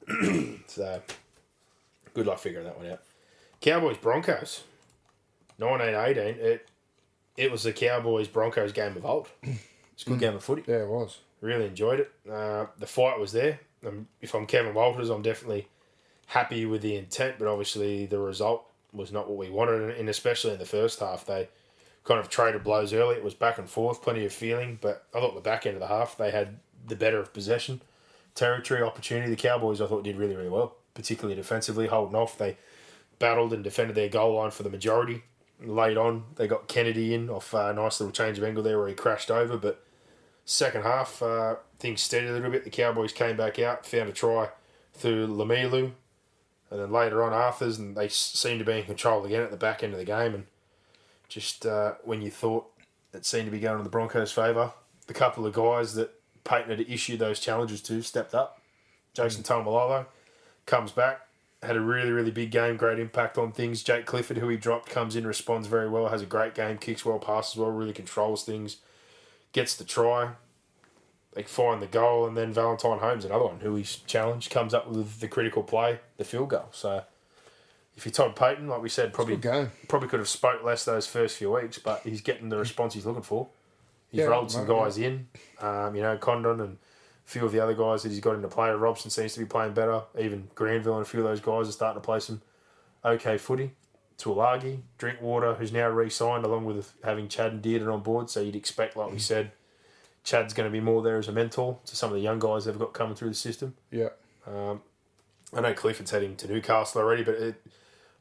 so, good luck figuring that one out. Cowboys Broncos, nineteen eighteen. It it was the Cowboys Broncos game of old. It's a good game of footy. Yeah, it was. Really enjoyed it. Uh, the fight was there. Um, if I'm Kevin Walters, I'm definitely happy with the intent, but obviously the result was not what we wanted, and especially in the first half, they kind of traded blows early. It was back and forth, plenty of feeling, but I thought the back end of the half they had the better of possession, territory, opportunity. The Cowboys I thought did really really well, particularly defensively, holding off. They battled and defended their goal line for the majority. Late on, they got Kennedy in off a nice little change of angle there where he crashed over, but second half, uh, things steadied a little bit. The Cowboys came back out, found a try through Lemilu, and then later on Arthur's, and they seemed to be in control again at the back end of the game. And just uh, when you thought it seemed to be going in the Broncos' favour, the couple of guys that Payten had issued those challenges to stepped up. Jason Taumalolo comes back, had a really, really big game, great impact on things. Jake Clifford, who he dropped, comes in, responds very well, has a great game, kicks well, passes well, really controls things, gets the try. They find the goal, and then Valentine Holmes, another one who he's challenged, comes up with the critical play, the field goal. So if you're Todd Payten, like we said, probably probably could have spoke less those first few weeks, but he's getting the response he's looking for. He's Yeah, rolled some guys in, um, you know, Condon and few of the other guys that he's got into play. Robson seems to be playing better. Even Granville and a few of those guys are starting to play some okay footy. Taulagi, Drinkwater, who's now re-signed, along with having Chad and Dearden on board. So you'd expect, like we said, Chad's going to be more there as a mentor to some of the young guys they've got coming through the system. Yeah. I know Clifford's heading to Newcastle already, but it,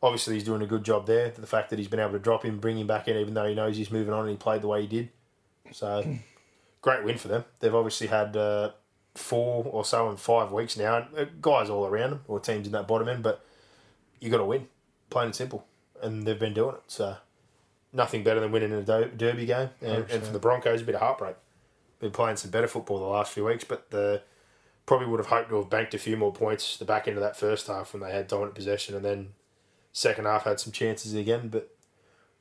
obviously he's doing a good job there. The fact that he's been able to drop him, bring him back in, even though he knows he's moving on and he played the way he did. So, great win for them. They've obviously had uh, four or so in five weeks now. And uh, guys all around them, or teams in that bottom end, but you got to win, plain and simple. And they've been doing it. So, nothing better than winning a derby game. And, and for the Broncos, a bit of heartbreak. Been playing some better football the last few weeks, but the probably would have hoped to have banked a few more points the back end of that first half when they had dominant possession, and then second half had some chances again, but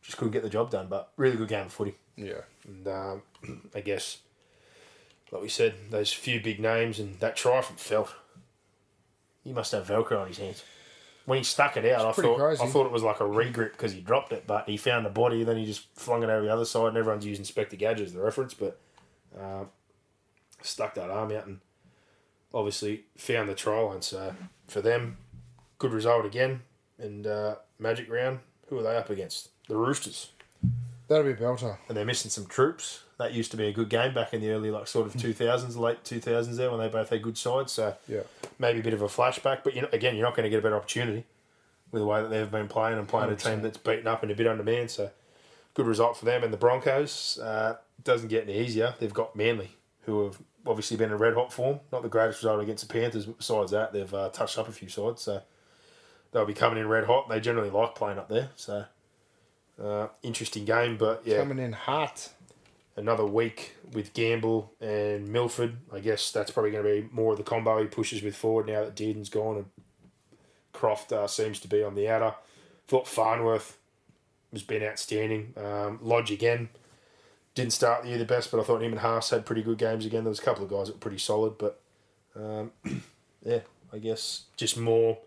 just couldn't get the job done. But really good game of footy, Yeah. and um, I guess, like we said, those few big names and that try from Feldt, he must have Velcro on his hands. When he stuck it out, I thought crazy. I thought it was like a regrip because he dropped it, but he found the body, and then he just flung it over the other side, and everyone's using Spectre Gadget as the reference, but uh, stuck that arm out and obviously found the try line. So for them, good result again. And uh, Magic Round, who are they up against? The Roosters. That'll be belter. And they're missing some troops. That used to be a good game back in the early, like, sort of 2000s, late 2000s there when they both had good sides. So Yeah. maybe a bit of a flashback. But, you know, again, you're not going to get a better opportunity with the way that they've been playing and playing a team that's beaten up and a bit undermanned. So good result for them. And the Broncos uh, doesn't get any easier. They've got Manly, who have obviously been in red hot form. Not the greatest result against the Panthers, but besides that, they've uh, touched up a few sides. So they'll be coming in red hot. They generally like playing up there. So uh, interesting game, but yeah, Coming in hot. Another week with Gamble and Milford. I guess that's probably going to be more of the combo he pushes with forward now that Dearden's gone and Croft uh, seems to be on the outer. Thought Farnworth has been outstanding. Um, Lodge again didn't start the year the best, but I thought him and Haas had pretty good games again. There was a couple of guys that were pretty solid, but um, yeah, I guess just more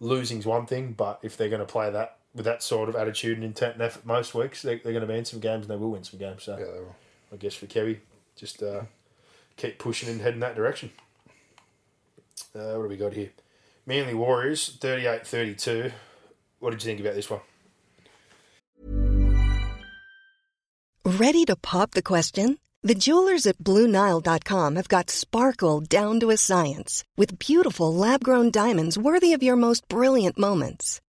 losing's one thing, but if they're going to play that with that sort of attitude and intent and effort most weeks, they, they're going to be in some games and they will win some games. So Yeah, they will. I guess for Kevy, just uh, keep pushing and heading that direction. Uh, what do we got here? Manly Warriors, 38 32. What did you think about this one? Ready to pop the question? The jewelers at BlueNile.com have got sparkle down to a science with beautiful lab grown diamonds worthy of your most brilliant moments.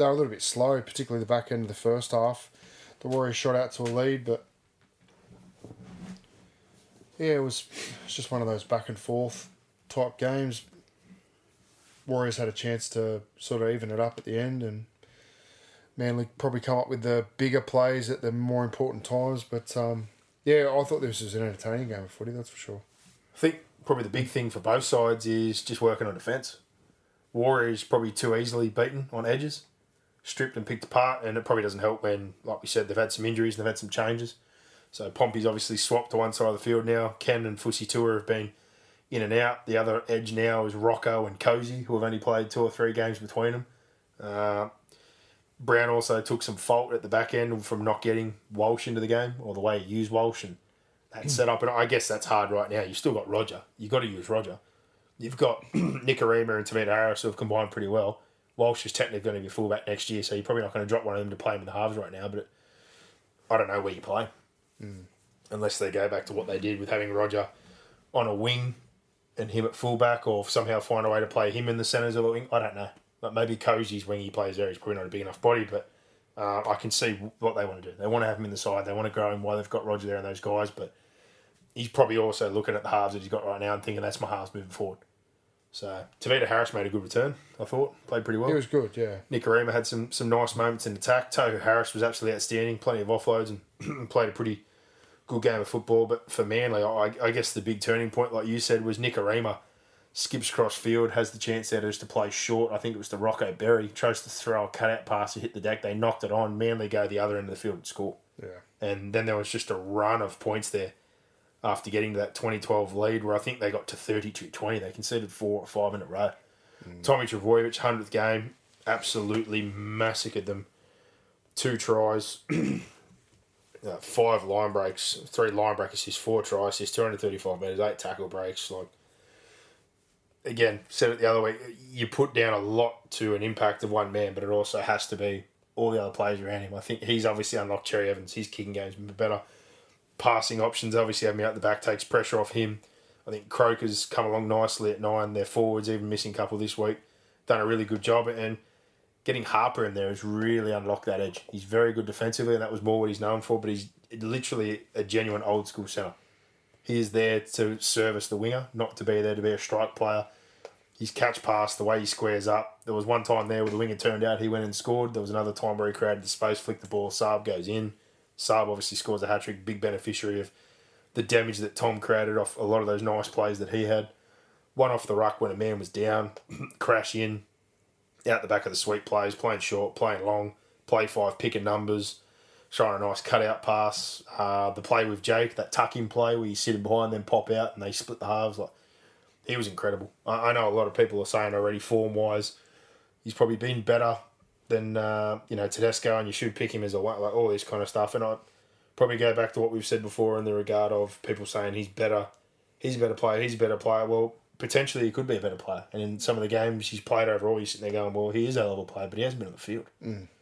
they were a little bit slow, particularly the back end of the first half. The Warriors shot out to a lead, but yeah, it was it's just one of those back and forth type games. Warriors had a chance to sort of even it up at the end, and Manly probably come up with the bigger plays at the more important times. But um, yeah, I thought this was an entertaining game of footy, that's for sure. I think probably the big thing for both sides is just working on defence. Warriors probably too easily beaten on edges, stripped and picked apart, and it probably doesn't help when, like we said, they've had some injuries and they've had some changes. So Pompey's obviously swapped to one side of the field now. Ken and Fusitu'a have been in and out. The other edge now is Rocco and Cozy, who have only played two or three games between them. Uh, Brown also took some fault at the back end from not getting Walsh into the game, or the way he used Walsh and that setup. And I guess that's hard right now. You've still got Roger. You've got to use Roger. You've got Nikorima and Tomato Harris who have combined pretty well. Walsh is technically going to be fullback next year, so you're probably not going to drop one of them to play him in the halves right now. But I don't know where you play, unless they go back to what they did with having Roger on a wing and him at fullback, or somehow find a way to play him in the centres of the wing. I don't know. Like maybe Cozy's wing he plays there. He's probably not a big enough body, but uh, I can see what they want to do. They want to have him in the side. They want to grow him while they've got Roger there and those guys. But he's probably also looking at the halves that he's got right now and thinking that's my halves moving forward. So Tavita Harris made a good return. I thought played pretty well. He was good, yeah. Nikorima had some some nice moments in attack. Tohu Harris was absolutely outstanding. Plenty of offloads and played a pretty good game of football. But for Manly, I, I guess the big turning point, like you said, was Nikorima skips cross field, has the chance there just to play short. I think it was to Rocco Berry. Chose to throw a cutout pass to hit the deck. They knocked it on. Manly go the other end of the field and score. Yeah. And then there was just a run of points there after getting to that 2012 lead where I think they got to 32-20. They conceded four or five in a row. Tommy Trbojevic, 100th game, absolutely massacred them. Two tries, uh, five line breaks, three line break assists, four tries, assists, 235 metres, eight tackle breaks. Like Again, said it the other way, you put down a lot to an impact of one man, but it also has to be all the other players around him. I think he's obviously unlocked Cherry Evans. His kicking game's been better passing options. Obviously, having me out the back takes pressure off him. I think Croker's come along nicely at nine. Their forwards, even missing a couple this week, done a really good job. And getting Harper in there has really unlocked that edge. He's very good defensively, and that was more what he's known for. But he's literally a genuine old school centre. He is there to service the winger, not to be there to be a strike player. His catch pass, the way he squares up. There was one time there where the winger turned out, he went and scored. There was another time where he created the space, flicked the ball, Saab goes in. Saab obviously scores a hat trick, big beneficiary of the damage that Tom created off a lot of those nice plays that he had. One off the ruck when a man was down, crash in, out the back of the sweep plays, playing short, playing long, play five, picking numbers, showing a nice cutout pass. Uh, the play with Jake, that tuck in play where you sit in behind, then pop out and they split the halves. Like he was incredible. I, I know a lot of people are saying already form wise, he's probably been better than uh, you know Tedesco, and you should pick him as a one, like all this kind of stuff. And I probably go back to what we've said before in the regard of people saying he's better, he's a better player, he's a better player. Well, potentially he could be a better player. And in some of the games he's played overall, you're sitting there going, well, he is a level player, but he hasn't been on the field.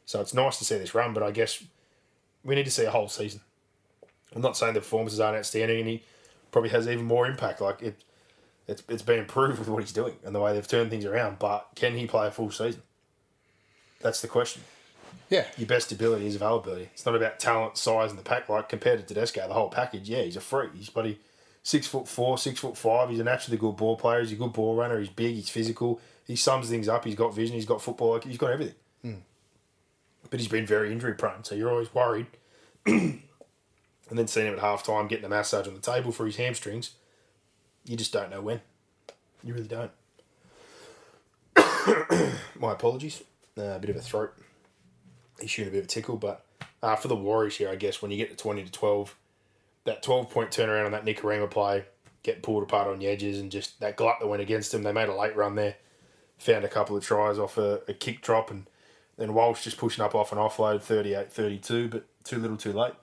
So it's nice to see this run, but I guess we need to see a whole season. I'm not saying the performances aren't outstanding, and he probably has even more impact. Like it, it's it's been improved with what he's doing and the way they've turned things around. But can he play a full season? That's the question. Yeah. Your best ability is availability. It's not about talent, size, and the pack. Like compared to Tedesco, the whole package. Yeah, he's a freak. He's bloody six foot four, six foot five. He's a naturally good ball player. He's a good ball runner. He's big. He's physical. He sums things up. He's got vision. He's got football. He's got everything. Hmm. But he's been very injury prone, so you're always worried. and then seeing him at half time getting a massage on the table for his hamstrings, you just don't know when. You really don't. My apologies. Uh, a bit of a throat issue and a bit of a tickle, but uh, for the Warriors here, I guess when you get to 20 to 12, that 12 point turnaround on that Nikorima play, get pulled apart on the edges, and just that glut that went against them. They made a late run there, found a couple of tries off a, a kick drop, and then Walsh just pushing up off an offload 38 32, but too little too late.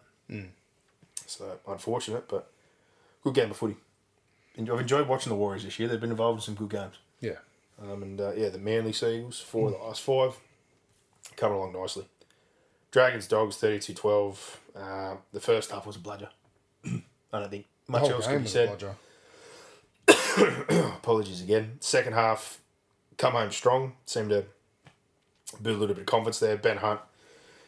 So unfortunate, but good game of footy. I've enjoyed watching the Warriors this year. They've been involved in some good games. Yeah. Um, and uh, yeah, the Manly Seagulls, four of the last five, coming along nicely. Dragons Dogs 32 12. Uh, the first half was a bludger. I don't think much else can be said. Apologies again. Second half, come home strong. Seemed to build a little bit of confidence there. Ben Hunt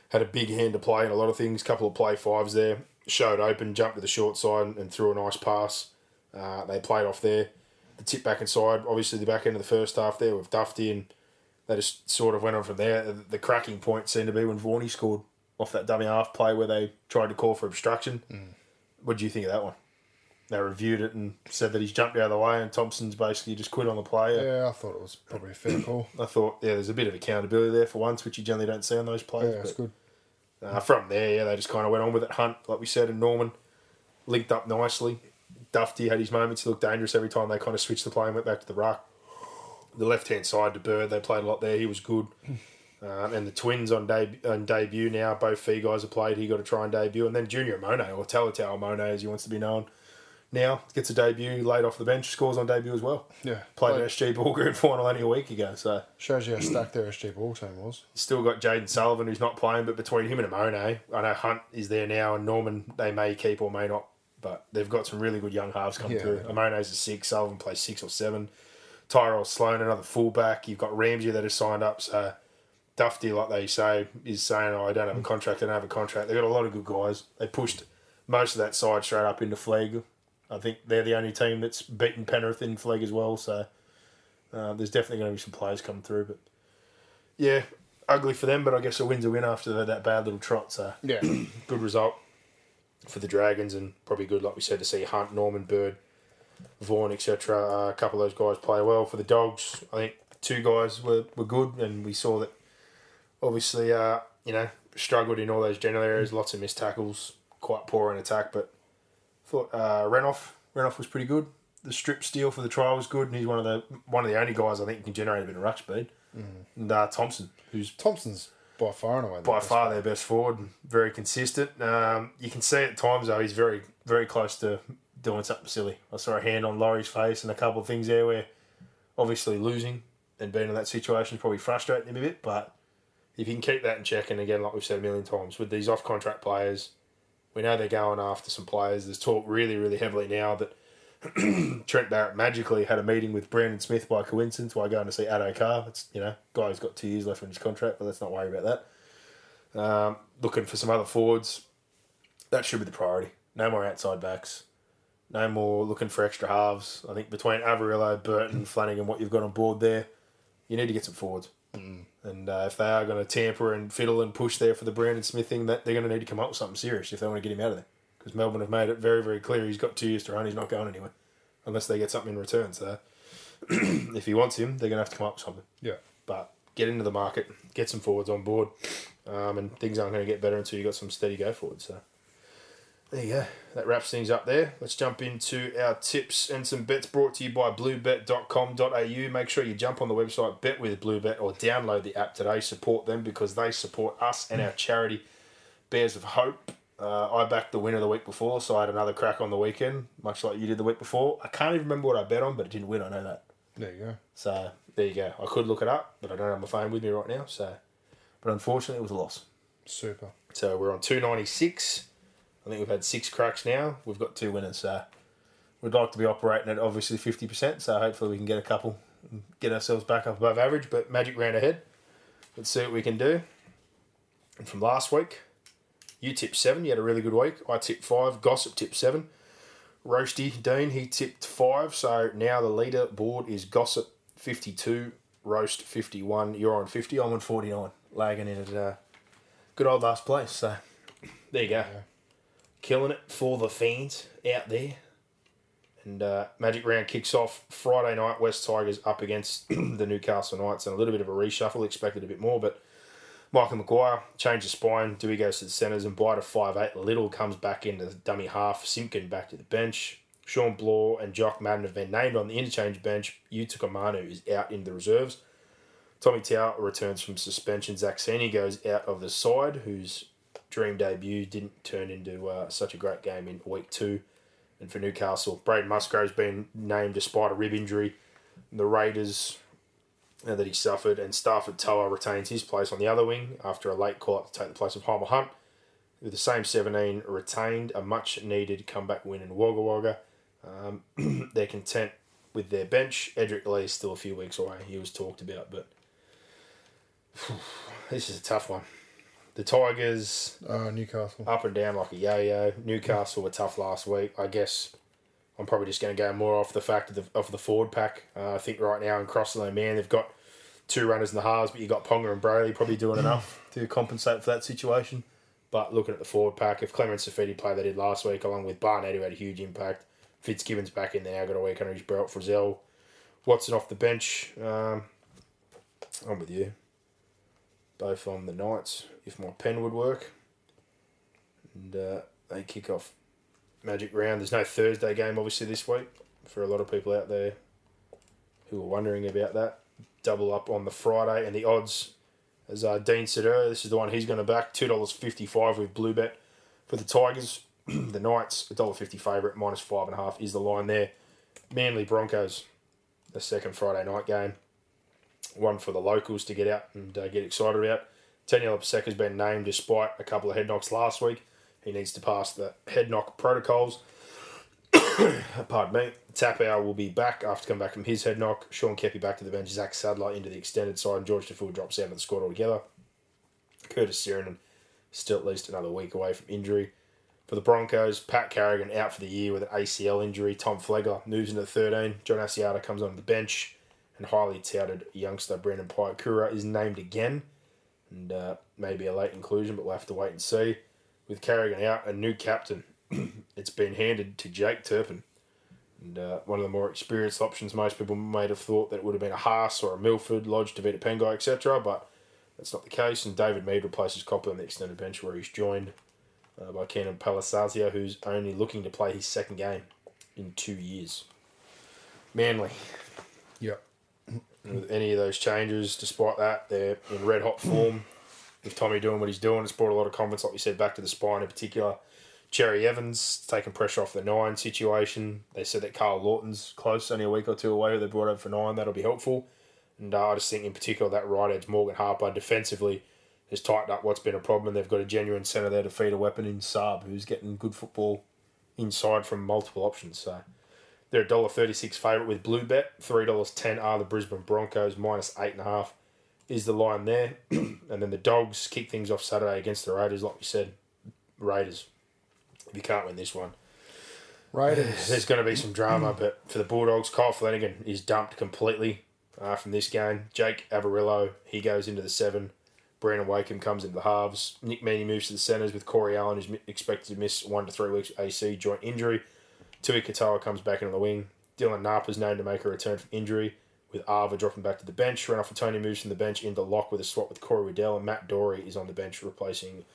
had a big hand to play in a lot of things. Couple of play fives there. Showed open, jumped to the short side and threw a nice pass. Uh, they played off there. The tip back inside, obviously the back end of the first half there with Dufty and they just sort of went on from there. The, cracking point seemed to be when Vaughan scored off that dummy half play where they tried to call for obstruction. What do you think of that one? They reviewed it and said that he's jumped out of the way and Thompson's basically just quit on the play. Yeah, I thought it was probably a fair call. I thought, yeah, there's a bit of accountability there for once, which you generally don't see on those plays. Yeah, but, good. uh, from there, yeah, they just kind of went on with it. Hunt, like we said, and Norman linked up nicely. Dufty had his moments. He looked dangerous every time they kind of switched the play and went back to the ruck. The left hand side to Bird, they played a lot there. He was good. Um, and the twins on, deb- on debut now, both fee guys have played. He got to try and debut. And then Junior Amone, or Talatau Amone as he wants to be known, now gets a debut, laid off the bench, scores on debut as well. Yeah. Played Like- an SG Ball Grand Final only a week ago. So Shows you how stacked their SG ball team was. Still got Jayden Sullivan who's not playing, but between him and Amone, I know Hunt is there now, and Norman they may keep or may not, but they've got some really good young halves coming Yeah, through. Amone's a six, Sullivan plays six or seven. Tyrell Sloan, another fullback. You've got Ramsey that has signed up. So Dufty, like they say, is saying, "Oh, I don't have a contract. I don't have a contract." They've got a lot of good guys. They pushed most of that side straight up into Flegg. I think they're the only team that's beaten Penrith in Flegg as well. So uh, there's definitely going to be some players coming through, but yeah, ugly for them, but I guess a win's a win after that bad little trot. So Yeah. good result for the Dragons, and probably good, like we said, to see Hunt, Norman, Bird, Vaughan, etc. Uh, a couple of those guys play well for the Dogs. I think two guys were, were good, and we saw that obviously, uh, you know, struggled in all those general areas, lots of missed tackles, quite poor in attack, but thought uh, Renoff, Renoff was pretty good. The strip steal for the trial was good, and he's one of the one of the only guys I think can generate a bit of ruck speed. And uh, Thompson, who's Thompson's by far and away by far player. their best forward, and very consistent. Um, you can see at times though he's very very close to doing something silly. I saw a hand on Laurie's face and a couple of things there where obviously losing and being in that situation is probably frustrating him a bit, but if you can keep that in check, and again, like we've said a million times, with these off contract players, we know they're going after some players. There's talk really, really heavily now that Trent Barrett magically had a meeting with Brandon Smith by coincidence while going to see Addo Carr. It's you know, guy who's got two years left on his contract, but let's not worry about that. Um, looking for some other forwards. That should be the priority. No more outside backs. No more looking for extra halves. I think between Averillo, Burton, Flanagan, what you've got on board there, you need to get some forwards. And uh, if they are going to tamper and fiddle and push there for the Brandon Smith thing, that they're going to need to come up with something serious if they want to get him out of there. Because Melbourne have made it very, very clear he's got two years to run. He's not going anywhere unless they get something in return. So if he wants him, they're going to have to come up with something. Yeah. But get into the market, get some forwards on board, um, and things aren't going to get better until you've got some steady go forwards. So there you go. That wraps things up there. Let's jump into our tips and some bets brought to you by bluebet.com.au. Make sure you jump on the website, bet with Bluebet, or download the app today. Support them because they support us and our charity, Bears of Hope. Uh, I backed the winner the week before, so I had another crack on the weekend, much like you did the week before. I can't even remember what I bet on, but it didn't win. I know that. There you go. So there you go. I could look it up, but I don't have my phone with me right now. So, but unfortunately, it was a loss. Super. So we're on two ninety six. I think we've had six cracks now. We've got two winners. So we'd like to be operating at obviously fifty percent. So hopefully we can get a couple, get ourselves back up above average. But magic round ahead. Let's see what we can do. And from last week, you tipped seven. You had a really good week. I tipped five. Gossip tipped seven. Roasty Dean he tipped five. So now the leader board is Gossip fifty two, Roast fifty one. You're on fifty. I'm on forty nine. Lagging in at good old last place. So there you go. Killing it for the fans out there. And uh, Magic Round kicks off Friday night. West Tigers up against the Newcastle Knights and a little bit of a reshuffle. Expected a bit more, but Michael Maguire changed the spine. Dewey goes to the centres and Blight of 5'8. Little comes back into the dummy half. Simpkin back to the bench. Sean Blaw and Jock Madden have been named on the interchange bench. Yutuka Manu is out in the reserves. Tommy Tau returns from suspension. Zach Sini goes out of the side, whose dream debut didn't turn into uh, such a great game in week two. And for Newcastle, Braden Musgrove's been named despite a rib injury. The Raiders uh, that he suffered, and Starford To'a retains his place on the other wing after a late call up to take the place of Hymel Hunt. With the same 17 retained, a much needed comeback win in Wagga Wagga. Um, they're content with their bench. Edrick Lee is still a few weeks away. He was talked about, but this is a tough one. The Tigers Uh, Newcastle. up and down like a yo-yo. Newcastle were tough last week. I guess I'm probably just going to go more off the fact of the of the forward pack. Uh, I think right now in Crossland, man, they've got two runners in the halves, but you've got Ponga and Brailey probably doing enough to compensate for that situation. But looking at the forward pack, if Clement Saifiti played they did last week, along with Barnett, who had a huge impact, Fitzgibbon's back in there now, got a week under his belt. Frizell, Watson off the bench. Um, I'm with you. Both on the Knights, if my pen would work. And uh, they kick off Magic Round. There's no Thursday game, obviously, this week for a lot of people out there who are wondering about that. Double up on the Friday, and the odds, as uh, Dean said earlier, this is the one he's going to back $2.55 with Blue Bet for the Tigers. the Knights, $1.50 favourite, minus 5.5 is the line there. Manly Broncos, the second Friday night game. One for the locals to get out and uh, get excited about. Taniela Paseka's been named despite a couple of head knocks last week. He needs to pass the head knock protocols. Pardon me. Taupau will be back after coming back from his head knock. Sean Keppie back to the bench. Zach Sadler into the extended side. And Jorge Taufua drops out of the squad altogether. Curtis Sironen still at least another week away from injury. For the Broncos, Pat Carrigan out for the year with an ACL injury. Tom Flegler moves into 13. John Asiata comes onto the bench. And highly touted youngster Brendan Piakura is named again. And uh, maybe a late inclusion, but we'll have to wait and see. With Carrigan out, a new captain. it's been handed to Jake Turpin. And uh, one of the more experienced options, most people might have thought that it would have been a Haas or a Milford, Lodge, Tevita Pangai, etc. But that's not the case. And David Mead replaces Copley on the extended bench, where he's joined uh, by Keenan Palasia, who's only looking to play his second game in two years. Manly. With any of those changes. Despite that, they're in red hot form. With Tommy doing what he's doing, it's brought a lot of confidence, like we said, back to the spine in particular. Cherry Evans taking pressure off the nine situation. They said that Karl Lawton's close, only a week or two away. They brought over for nine, that'll be helpful. And uh, I just think in particular that right edge Morgan Harper defensively has tightened up what's been a problem. They've got a genuine centre there to feed a weapon in Saab, who's getting good football inside from multiple options. So they're a dollar thirty six favourite with Blue Bet. Three dollars ten are the Brisbane Broncos minus eight and a half is the line there. and then the Dogs kick things off Saturday against the Raiders, like we said. Raiders. If you can't win this one, Raiders. there's going to be some drama. But for the Bulldogs, Kyle Flanagan is dumped completely uh, from this game. Jake Averillo, he goes into the seven. Brandon Wakeham comes into the halves. Nick Meaney moves to the centres with Corey Allen, who's expected to miss one to three weeks AC joint injury. Tui Katoa comes back into the wing. Dylan Napa's named to make a return from injury, with Arva dropping back to the bench. Renouf Atoni moves from the bench into lock with a swap with Corey Waddell, and Matt Doorey is on the bench replacing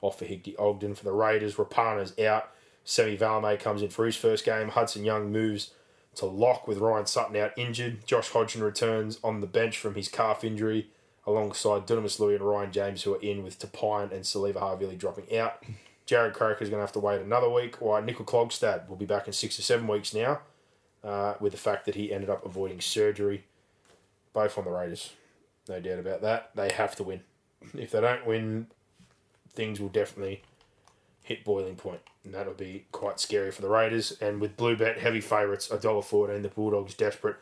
off for Higby Ogden. For the Raiders, Rapana's out. Semi Valemei comes in for his first game. Hudson Young moves to lock with Ryan Sutton out injured. Josh Hodgson returns on the bench from his calf injury alongside Dunamis Lui and Ryan James, who are in with Tapine and Siliva Havili dropping out. Jarrod Croker's going to have to wait another week. While Nickel Klogstad will be back in six or seven weeks now, uh, with the fact that he ended up avoiding surgery. Both on the Raiders, no doubt about that. They have to win. If they don't win, things will definitely hit boiling point, and that'll be quite scary for the Raiders. And with Blue Bet heavy favourites, a dollar fourteen, the Bulldogs desperate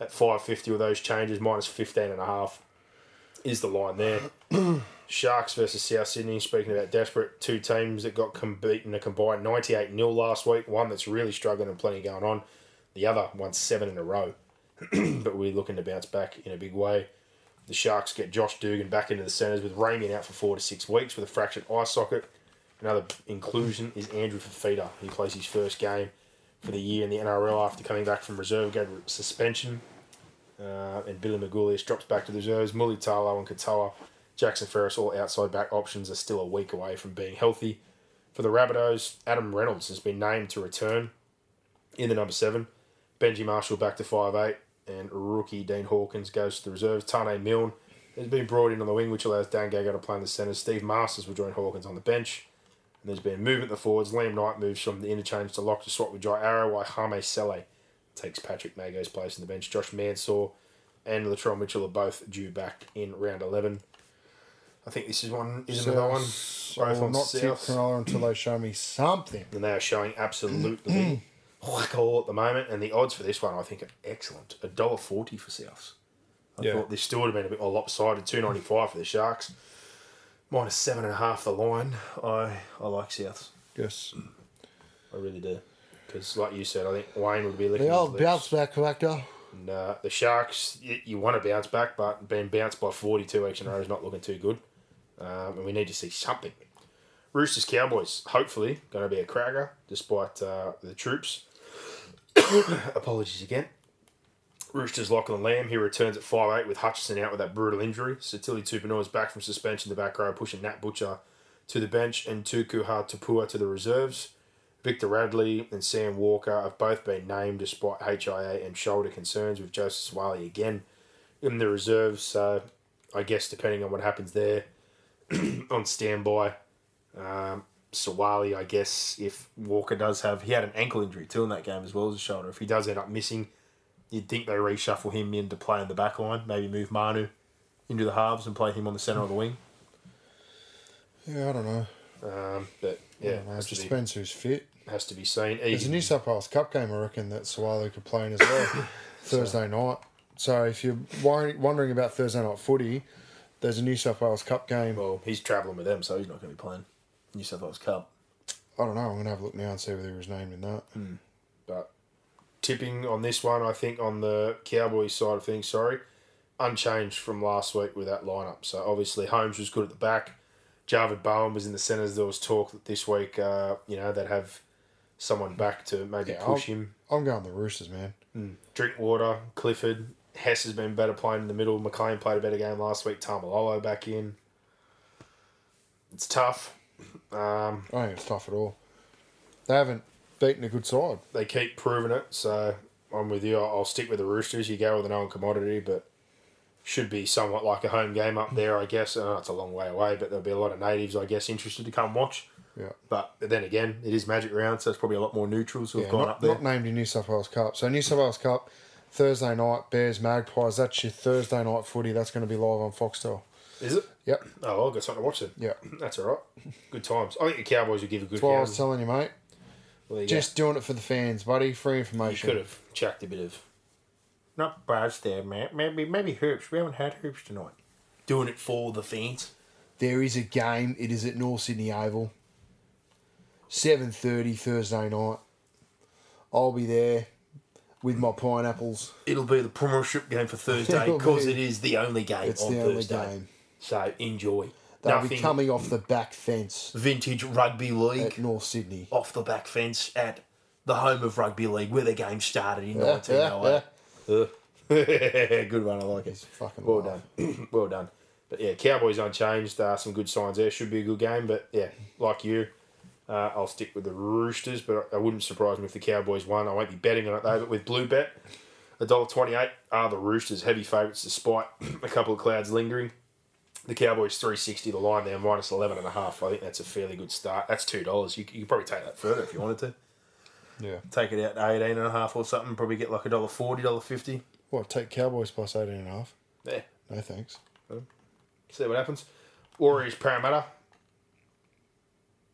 at 550 with those changes, minus 15 and a half is the line there. Sharks versus South Sydney. Speaking about desperate, two teams that got beaten a combined 98 0 last week. One that's really struggling and plenty going on. The other won seven in a row. but we're looking to bounce back in a big way. The Sharks get Josh Dugan back into the centres with Ramien out for four to six weeks with a fractured eye socket. Another inclusion is Andrew Fifita. He plays his first game for the year in the NRL after coming back from reserve game suspension. Uh, and Billy Magoulias drops back to the reserves. Mulitalo and Katoa, Jackson Ferris, all outside back options, are still a week away from being healthy. For the Rabbitohs, Adam Reynolds has been named to return in the number seven. Benji Marshall back to five eight, and rookie Dean Hawkins goes to the reserves. Tane Milne has been brought in on the wing, which allows Dane Gagai to play in the centre. Steve Marsters will join Hawkins on the bench. And there's been movement the forwards. Liam Knight moves from the interchange to lock to swap with Jai Arrow, while Hame Sele takes Patrick Mago's place in the bench. Josh Mansour and Latrell Mitchell are both due back in round 11. I think this is one, is another one. So I Both will on not tip South. Cronulla until they show me something. And they are showing absolutely whack all at the moment. And the odds for this one, I think, are excellent. $1.40 for Souths. I Yeah. thought this still would have been a bit more lopsided. Two ninety five for the Sharks. Minus seven and a half the line. I I like Souths. Yes. I really do. Because, like you said, I think Wayne would be licking The old bounce back factor. And, uh, the Sharks, you, you want to bounce back, but being bounced by 42 weeks in a row is not looking too good. Um, and we need to see something. Roosters Cowboys, hopefully, going to be a cracker despite uh, the troops. Apologies again. Roosters Lachlan Lam, he returns at 5'8 with Hutchison out with that brutal injury. Sitili Tupouniua is back from suspension the back row, pushing Nat Butcher to the bench and Tuku Tupua to the reserves. Victor Radley and Sam Walker have both been named despite HIA and shoulder concerns with Joseph Suaalii again in the reserves. So I guess depending on what happens there, on standby. Um, Suaalii, I guess, if Walker does have, he had an ankle injury too in that game as well as a shoulder. If he does end up missing, you'd think they reshuffle him in to play in the back line, maybe move Manu into the halves and play him on the centre of the wing. Yeah, I don't know. Um, but yeah. It just be, depends who's fit. has to be seen. There's a New South Wales Cup game, I reckon, that Suaalii could play in as well Thursday night. So if you're wondering about Thursday night footy, there's a New South Wales Cup game. well, he's travelling with them, so he's not going to be playing New South Wales Cup. I don't know. I'm going to have a look now and see whether he was named in that. But tipping on this one, I think on the Cowboys side of things, sorry, unchanged from last week with that lineup. So obviously Holmes was good at the back. Javid Bowen was in the centres. There was talk that this week, uh, you know, they'd have someone back to maybe Yeah, push I'll- him. I'm going the Roosters, man. Drinkwater, Clifford, Hess has been better playing in the middle. McLean played a better game last week. Taumalolo back in. It's tough. Um, I think it's tough at all. They haven't beaten a good side. they keep proving it. So I'm with you. I'll I'll stick with the Roosters. You go with an own commodity, but should be somewhat like a home game up there, I guess. I know it's a long way away, but there'll be a lot of natives, I guess, interested to come watch. Yeah. But then again, it is Magic Round, so it's probably a lot more neutrals who have Yeah, gone not, up there. not named in New South Wales Cup. So New South Wales Cup, Thursday night, Bears Magpies. That's your Thursday night footy. That's going to be live on Foxtel. Is it? Yep. Oh, well, I've got something to watch then. Yeah. That's all right. Good times. I think the Cowboys will give a good That's what I was telling you, mate. Well, you Just doing it for the fans, buddy. Free information. you could have chucked a bit of. Not buzz there, man. Maybe maybe hoops. We haven't had hoops tonight. Doing it for the fans. There is a game. It is at North Sydney Oval. Seven thirty Thursday night. I'll be there with my pineapples. It'll be the premiership game for Thursday because it is the only game It's on the only Thursday. game. So enjoy. They'll Nothing be coming off the back fence vintage rugby league at North Sydney. off the back fence at the home of rugby league where the game started in 1908. Good one, I like it. fucking well done, well done. But yeah, Cowboys unchanged. Uh, some good signs there. Should be a good game. But yeah, like you, uh, I'll stick with the Roosters. But I wouldn't surprise me if the Cowboys won. I won't be betting on it though. But with Blue Bet, a dollar twenty eight are the Roosters heavy favourites despite a couple of clouds lingering. The Cowboys 360, the line there, minus 11 and a half. I think that's a fairly good start. That's $2. You, you could probably take that further if you wanted to. Yeah. Take it out to 18 and a half or something. Probably get like a dollar forty, dollar fifty. What, take Cowboys plus 18 and a half? Yeah. No thanks. See what happens. Warriors Parramatta.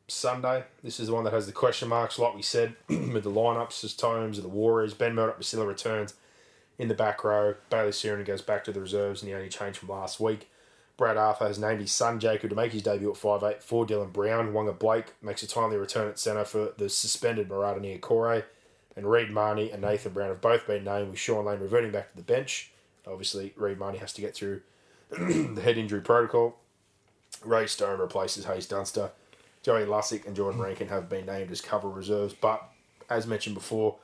Sunday. This is the one that has the question marks, like we said, with the lineups as tomes of the Warriors. Ben Murdoch-Masila returns in the back row. Bayley Sironen goes back to the reserves, and the only change from last week. Brad Arthur has named his son Jacob to make his debut at 5'8 for Dylan Brown. Waqa Blake makes a timely return at centre for the suspended Marata Niukore. And Reed Mahoney and Nathan Brown have both been named, with Shaun Lane reverting back to the bench. Obviously, Reed Mahoney has to get through the head injury protocol. Ray Stone replaces Haze Dunster. Joey Lussick and Jordan Rankin have been named as cover reserves, but as mentioned before,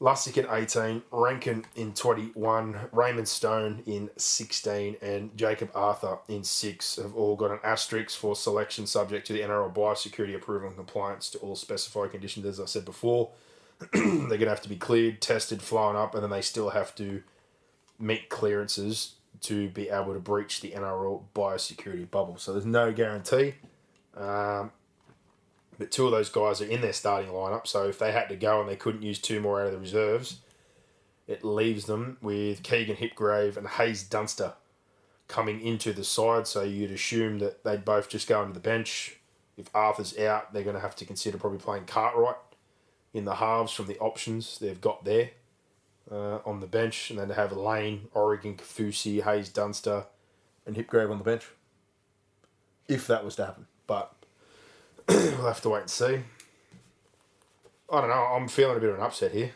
Lussick in 18, Rankin in 21, Raymond Stone in 16, and Jakob Arthur in 6 have all got an asterisk for selection subject to the NRL biosecurity approval and compliance to all specified conditions, as I said before. They're going to have to be cleared, tested, flown up, and then they still have to meet clearances to be able to breach the NRL biosecurity bubble. So there's no guarantee. Um, but two of those guys are in their starting lineup. So if they had to go and they couldn't use two more out of the reserves, it leaves them with Keegan Hipgrave and Haze Dunster coming into the side. So you'd assume that they'd both just go into the bench. If Arthur's out, they're going to have to consider probably playing Cartwright in the halves from the options they've got there uh, on the bench, and then to have Lane, Oregon, Kaufusi, Haze, Dunster, and Hipgrave on the bench. If that was to happen, but we'll have to wait and see. I don't know. I'm feeling a bit of an upset here.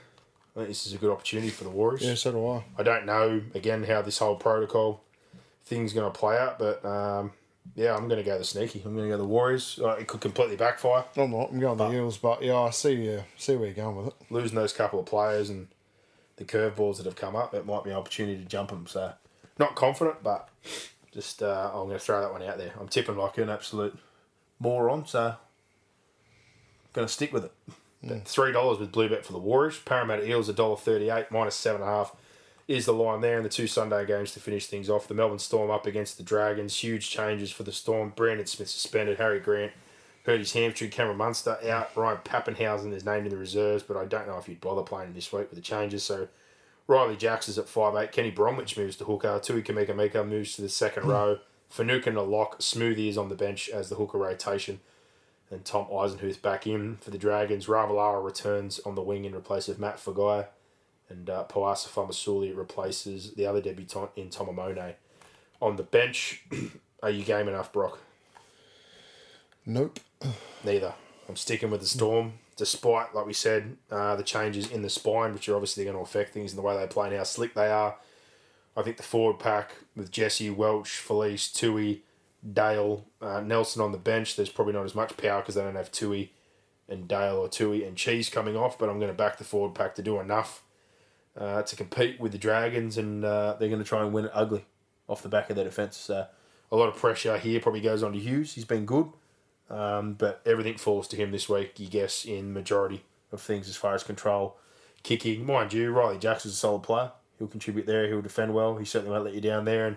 I think this is a good opportunity for the Warriors. Yeah, so do I. I don't know again how this whole protocol thing's going to play out, but um, yeah, I'm going to go the sneaky. I'm going to go the Warriors. Uh, it could completely backfire. I'm not. I'm going the Eels, but yeah, I see. Uh, see where you're going with it. losing those couple of players and the curveballs that have come up, it might be an opportunity to jump them. So, not confident, but just uh, I'm going to throw that one out there. I'm tipping like an absolute moron, so going to stick with it. Hmm. But Three dollars with blue bet for the Warriors. Parramatta Eels a dollar thirty eight minus seven and a half is the line there. And the two Sunday games to finish things off. The Melbourne Storm up against the Dragons. Huge changes for the Storm. Brandon Smith suspended. Harry Grant hurt his hamstring. Cameron Munster out. Ryan Papenhuyzen is named in the reserves, but I don't know if you'd bother playing him this week with the changes. So Riley Jacks is at five eight. Kenny Bromwich moves to hooker. Tui Kamikamica moves to the second hmm. row. Fanukin a lock. Smoothie is on the bench as the hooker rotation. And Tom Eisenhuth back in for the Dragons. Ravalawa returns on the wing in replace of Matt Feagai. And uh, Poasa Faamausili replaces the other debutant in Tomamone. On the bench, are you game enough, Brock? Nope. Neither. I'm sticking with the Storm, despite, like we said, uh, the changes in the spine, which are obviously going to affect things in the way they play and how slick they are. I think the forward pack with Jesse, Welch, Felise, Tui, Dale, uh, Nelson on the bench, there's probably not as much power because they don't have Tui and Dale or Tui and Cheese coming off, but I'm going to back the forward pack to do enough uh, to compete with the Dragons, and uh, they're going to try and win it ugly off the back of their defence. A lot of pressure here probably goes on to Hughes. He's been good, um, but everything falls to him this week, you guess, in majority of things as far as control, kicking. Mind you, Riley Jackson's a solid player. He'll contribute there. He'll defend well. He certainly won't let you down there. And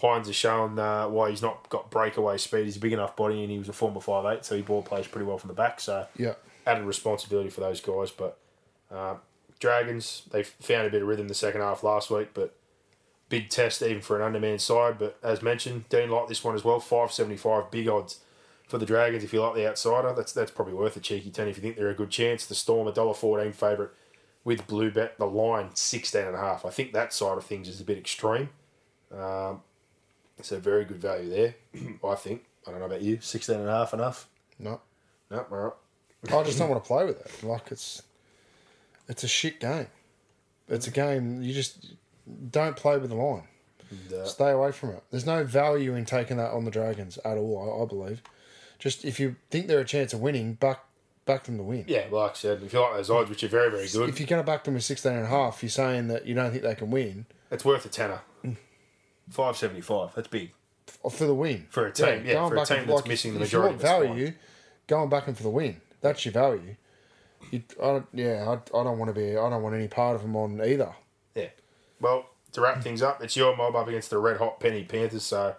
Hynes has shown uh, why he's not got breakaway speed. He's a big enough body, and he was a former five eight, so he ball plays pretty well from the back. So Yeah. added responsibility for those guys. But uh, Dragons, they found a bit of rhythm the second half last week, but big test even for an underman side. But as mentioned, Dean like this one as well. Five seventy five, big odds for the Dragons. If you like the outsider, that's that's probably worth a cheeky ten if you think they're a good chance. The Storm a dollar fourteen favourite with blue bet. The line sixteen and a half. I think that side of things is a bit extreme. Um, it's a very good value there. I think. I don't know about you. Sixteen and a half enough. No. No, all right. I just don't want to play with it. Like it's, it's a shit game. It's a game you just don't play with the line. uh, Stay away from it. There's no value in taking that on the Dragons at all. I, I believe. Just if you think they're a chance of winning, back back them to win. Yeah, like I said, if you like those odds, which are very, very good, If you're going to back them with 16 and a half, you're saying that you don't think they can win it's worth a tenner. Five seventy five. That's big. Oh, for the win. For a team, yeah, going for a team and- that's like, missing the if you majority want value, going back and for the win. That's your value. You, I don't, yeah, I, I don't want to be. I don't want any part of them on either. Yeah. Well, to wrap things up, it's your mob up against the red hot Penny Panthers. So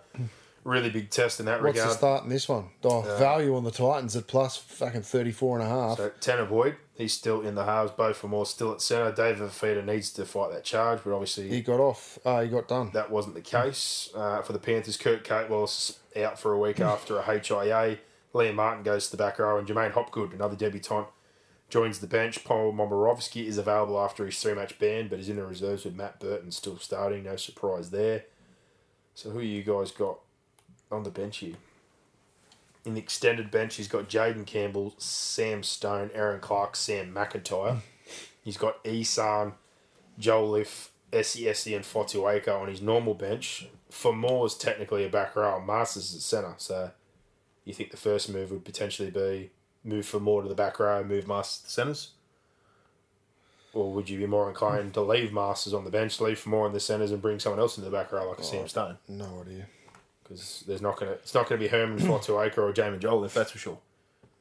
really big test in that What's the start in this one? Oh, value on the Titans at plus fucking 34 and a half. So Tanah Boyd, he's still in the halves. Both Fermor still at centre. David Fifita needs to fight that charge, but obviously he got off. Uh, he got done. that wasn't the case uh, for the Panthers. Kurt Capewell's out for a week after a HIA. Liam Martin goes to the back row, and Jermaine Hopgood, another debutant, joins the bench. Paul Momirovski is available after his three match ban, but is in the reserves with Matt Burton still starting. No surprise there. So who you guys got on the bench here? In the extended bench, he's got Jayden Campbell, Sam Stone, Erin Clark, Sam McIntyre. He's got Esan, Joel Liff, Ese'ese and Fotuaika on his normal bench. Fermor's technically a back row, Marsters at centre. So you think the first move would potentially be move Fermor to the back row, move Marsters to the centres? Or would you be more inclined to leave Marsters on the bench, leave Fermor in the centres, and bring someone else into the back row like a Sam oh, Stone? No idea. Because there's not gonna it's not gonna be Herman Fotuaika or Jamin Joel if that's for sure.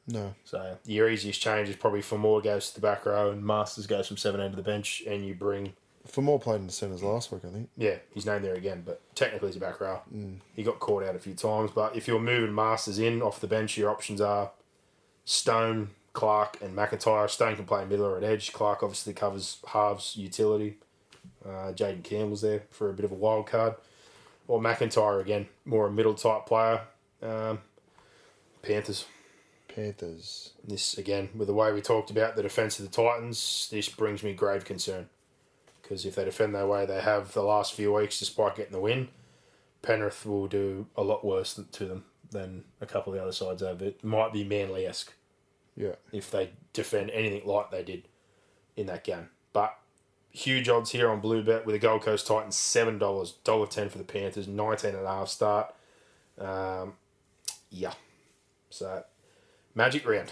No. So your easiest change is probably Fermor goes to the back row and Marsters goes from seven end to the bench, and you bring Fermor played in the centres last week, I think. yeah, he's named there again, but technically he's a back row. He got caught out a few times, but if you're moving Marsters in off the bench, your options are Stone, Clark, and McIntyre. Stone can play middle or at edge. Clark obviously covers halves utility. Uh, Jayden Campbell's there for a bit of a wild card. Or McIntyre again, more a middle type player. Um, Panthers. Panthers. This again, with the way we talked about the defense of the Titans, this brings me grave concern. Because if they defend their way they have the last few weeks, despite getting the win, Penrith will do a lot worse to them than a couple of the other sides have. It might be Manly esque Yeah. if they defend anything like they did in that game. But huge odds here on Blue Bet with the Gold Coast Titans seven dollars, dollar ten for the Panthers, nineteen and a half start. Um, yeah, so Magic round.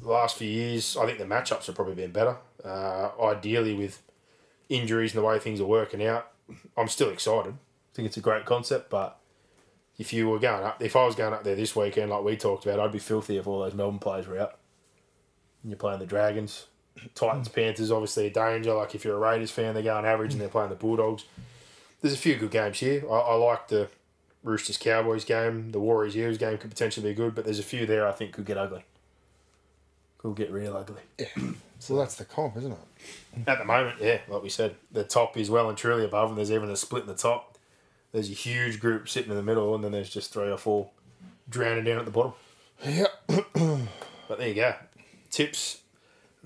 The last few years, I think the matchups have probably been better. Uh, ideally, with injuries and the way things are working out, I'm still excited. I think it's a great concept, but if you were going up, if I was going up there this weekend, like we talked about, I'd be filthy if all those Melbourne players were out. And you're playing the Dragons, Titans, Panthers, obviously a danger. Like if you're a Raiders fan, they're going average and they're playing the Bulldogs. There's a few good games here. I, I like the Roosters Cowboys game, the Warriors Eagles game could potentially be good, but there's a few there I think could get ugly. Could get real ugly. Yeah. So that's the comp, isn't it? At the moment, yeah, like we said, the top is well and truly above, and there's even a split in the top. There's a huge group sitting in the middle, and then there's just three or four drowning down at the bottom. Yeah. But there you go. Tips.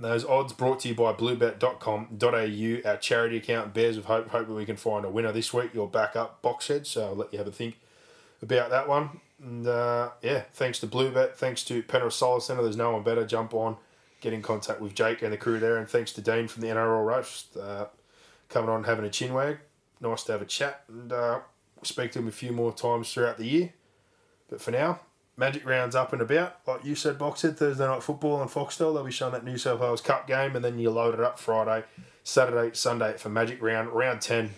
Those odds brought to you by bluebet.com.au, our charity account, Bears of Hope. Hopefully, we can find a winner this week. Your backup box shed, so I'll let you have a think about that one. And uh, yeah, thanks to Bluebet, thanks to Penrith Solar Centre. There's no one better. Jump on, get in contact with Jake and the crew there. And thanks to Dean from the NRL Roast uh, coming on having a chin wag. Nice to have a chat and uh, speak to him a few more times throughout the year. But for now, Magic rounds up and about. Like you said, Box said, Thursday night football and Foxtel. They'll be showing that New South Wales Cup game, and then you load it up Friday, Saturday, Sunday for Magic round, round 10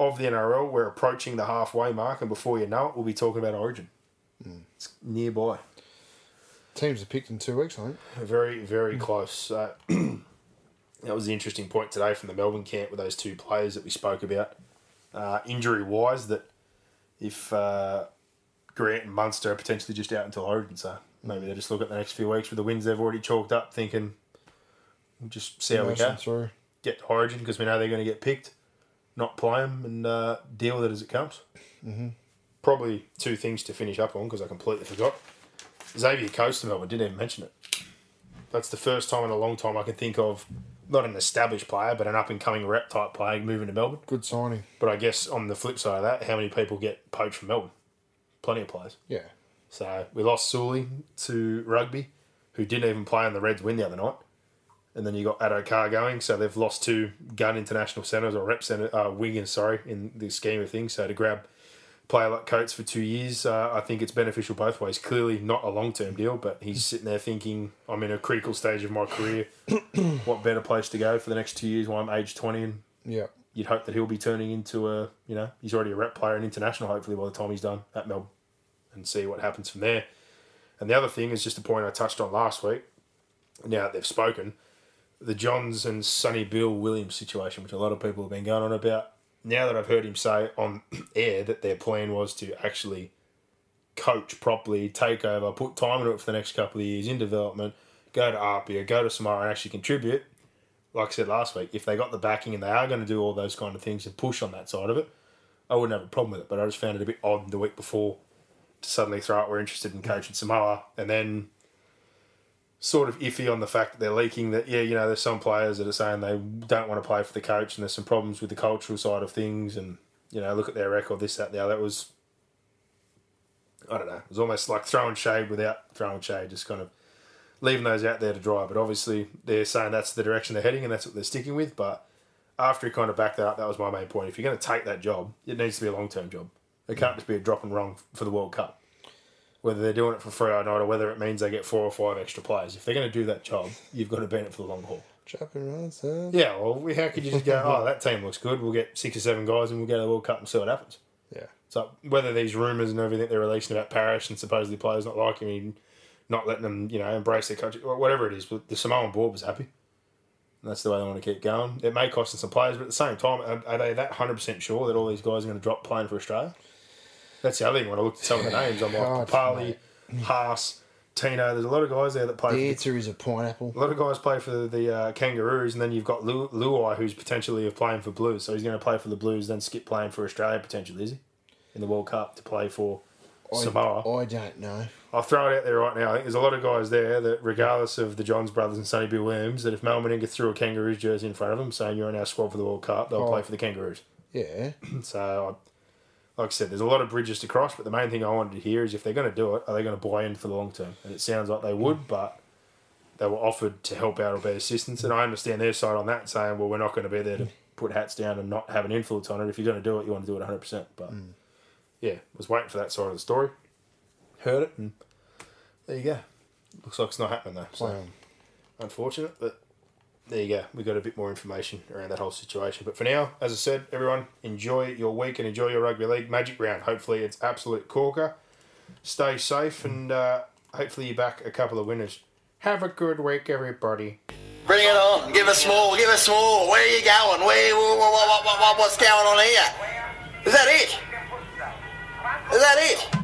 of the NRL. We're approaching the halfway mark, and before you know it, we'll be talking about Origin. It's nearby. Teams are picked in two weeks, I think. Very, very close. So that was the interesting point today from the Melbourne camp with those two players that we spoke about. Uh, injury wise, that if uh, Grant and Munster are potentially just out until Origin, so maybe they just look at the next few weeks with the wins they've already chalked up, thinking we'll just see how we go. through. Get to Origin because we know they're going to get picked, not play them, and uh, deal with it as it comes. Mm-hmm. Probably two things to finish up on because I completely forgot. Xavier Coates to Melbourne didn't even mention it. That's the first time in a long time I can think of not an established player, but an up and coming rep type player moving to Melbourne. Good signing. But I guess on the flip side of that, how many people get poached from Melbourne? Plenty of players. Yeah. So we lost Sully to rugby, who didn't even play on the Reds win the other night. And then you got Addo Carr going, so they've lost two gun international centres or rep centre uh, wingers, sorry, in the scheme of things. So to grab player like Coates for two years, uh, I think it's beneficial both ways. Clearly not a long term deal, but he's sitting there thinking, I'm in a critical stage of my career. what better place to go for the next two years while I'm age 20 and Yeah. you'd hope that he'll be turning into a, you know, he's already a rep player and international, hopefully, by the time he's done at Melbourne and see what happens from there. And the other thing is just a point I touched on last week. Now that they've spoken, the Johns and Sonny Bill Williams situation, which a lot of people have been going on about. Now that I've heard him say on air that their plan was to actually coach properly, take over, put time into it for the next couple of years in development, go to Apia, go to Samara and actually contribute, like I said last week, if they got the backing and they are going to do all those kind of things and push on that side of it, I wouldn't have a problem with it. But I just found it a bit odd the week before to suddenly throw out we're interested in coaching Samoa and then sort of iffy on the fact that they're leaking that, yeah, you know, there's some players that are saying they don't want to play for the coach and there's some problems with the cultural side of things and, you know, look at their record, this, that, the other. It was, I don't know, it was almost like throwing shade without throwing shade, just kind of leaving those out there to dry. But obviously, they're saying that's the direction they're heading and that's what they're sticking with. But after he kind of backed that up, that was my main point. If you're going to take that job, it needs to be a long term job. It can't just be a drop and run for the World Cup. Whether they're doing it for free or not, or whether it means they get four or five extra players. If they're going to do that job, you've got to be in it for the long haul. Drop and run, son. Yeah, well, we- how could you just go, oh, that team looks good, we'll get six or seven guys and we'll go to the World Cup and see what happens? Yeah. So whether these rumours and everything they're releasing about Parish and supposedly players not liking him, not letting them, you know, embrace their country, or whatever it is, but the Samoan board was happy. And that's the way they want to keep going. It may cost them some players, but at the same time, are, are they that 100% sure that all these guys are going to drop playing for Australia? That's the other thing. When I looked at some of the names, I'm like, Papali'i, Haas, Tino, there's a lot of guys there that play The for the answer is a pineapple. a lot of guys play for the uh, Kangaroos, and then you've got Lu- Luai, who's potentially playing for Blues. So he's going to play for the Blues, then skip playing for Australia potentially, is he? In the World Cup to play for Samoa. I don't know. I'll throw it out there right now. I think there's a lot of guys there that, regardless of the Johns brothers and Sonny Bill Williams, that if didn't get through a Kangaroos jersey in front of them saying you're in our squad for the World Cup, they'll Oh. play for the Kangaroos. Yeah. So, I, like I said, there's a lot of bridges to cross, but the main thing I wanted to hear is if they're going to do it, are they going to buy in for the long term? And it sounds like they would, but they were offered to help out or be assistance. And I understand their side on that, saying, well, we're not going to be there to put hats down and not have an influence on it. If you're going to do it, you want to do it 100%. But mm. yeah, was waiting for that side of the story. Heard it, and there you go. Looks like it's not happening though. So unfortunate, but there you go. We got a bit more information around that whole situation. But for now, as I said, everyone enjoy your week and enjoy your rugby league magic round. Hopefully, it's absolute corker. Stay safe and uh, hopefully you back a couple of winners. Have a good week, everybody. Bring it on. Give us more. Give us more. Where are you going? Where? What, what, what, what, what's going on here? Is that it? Is that it?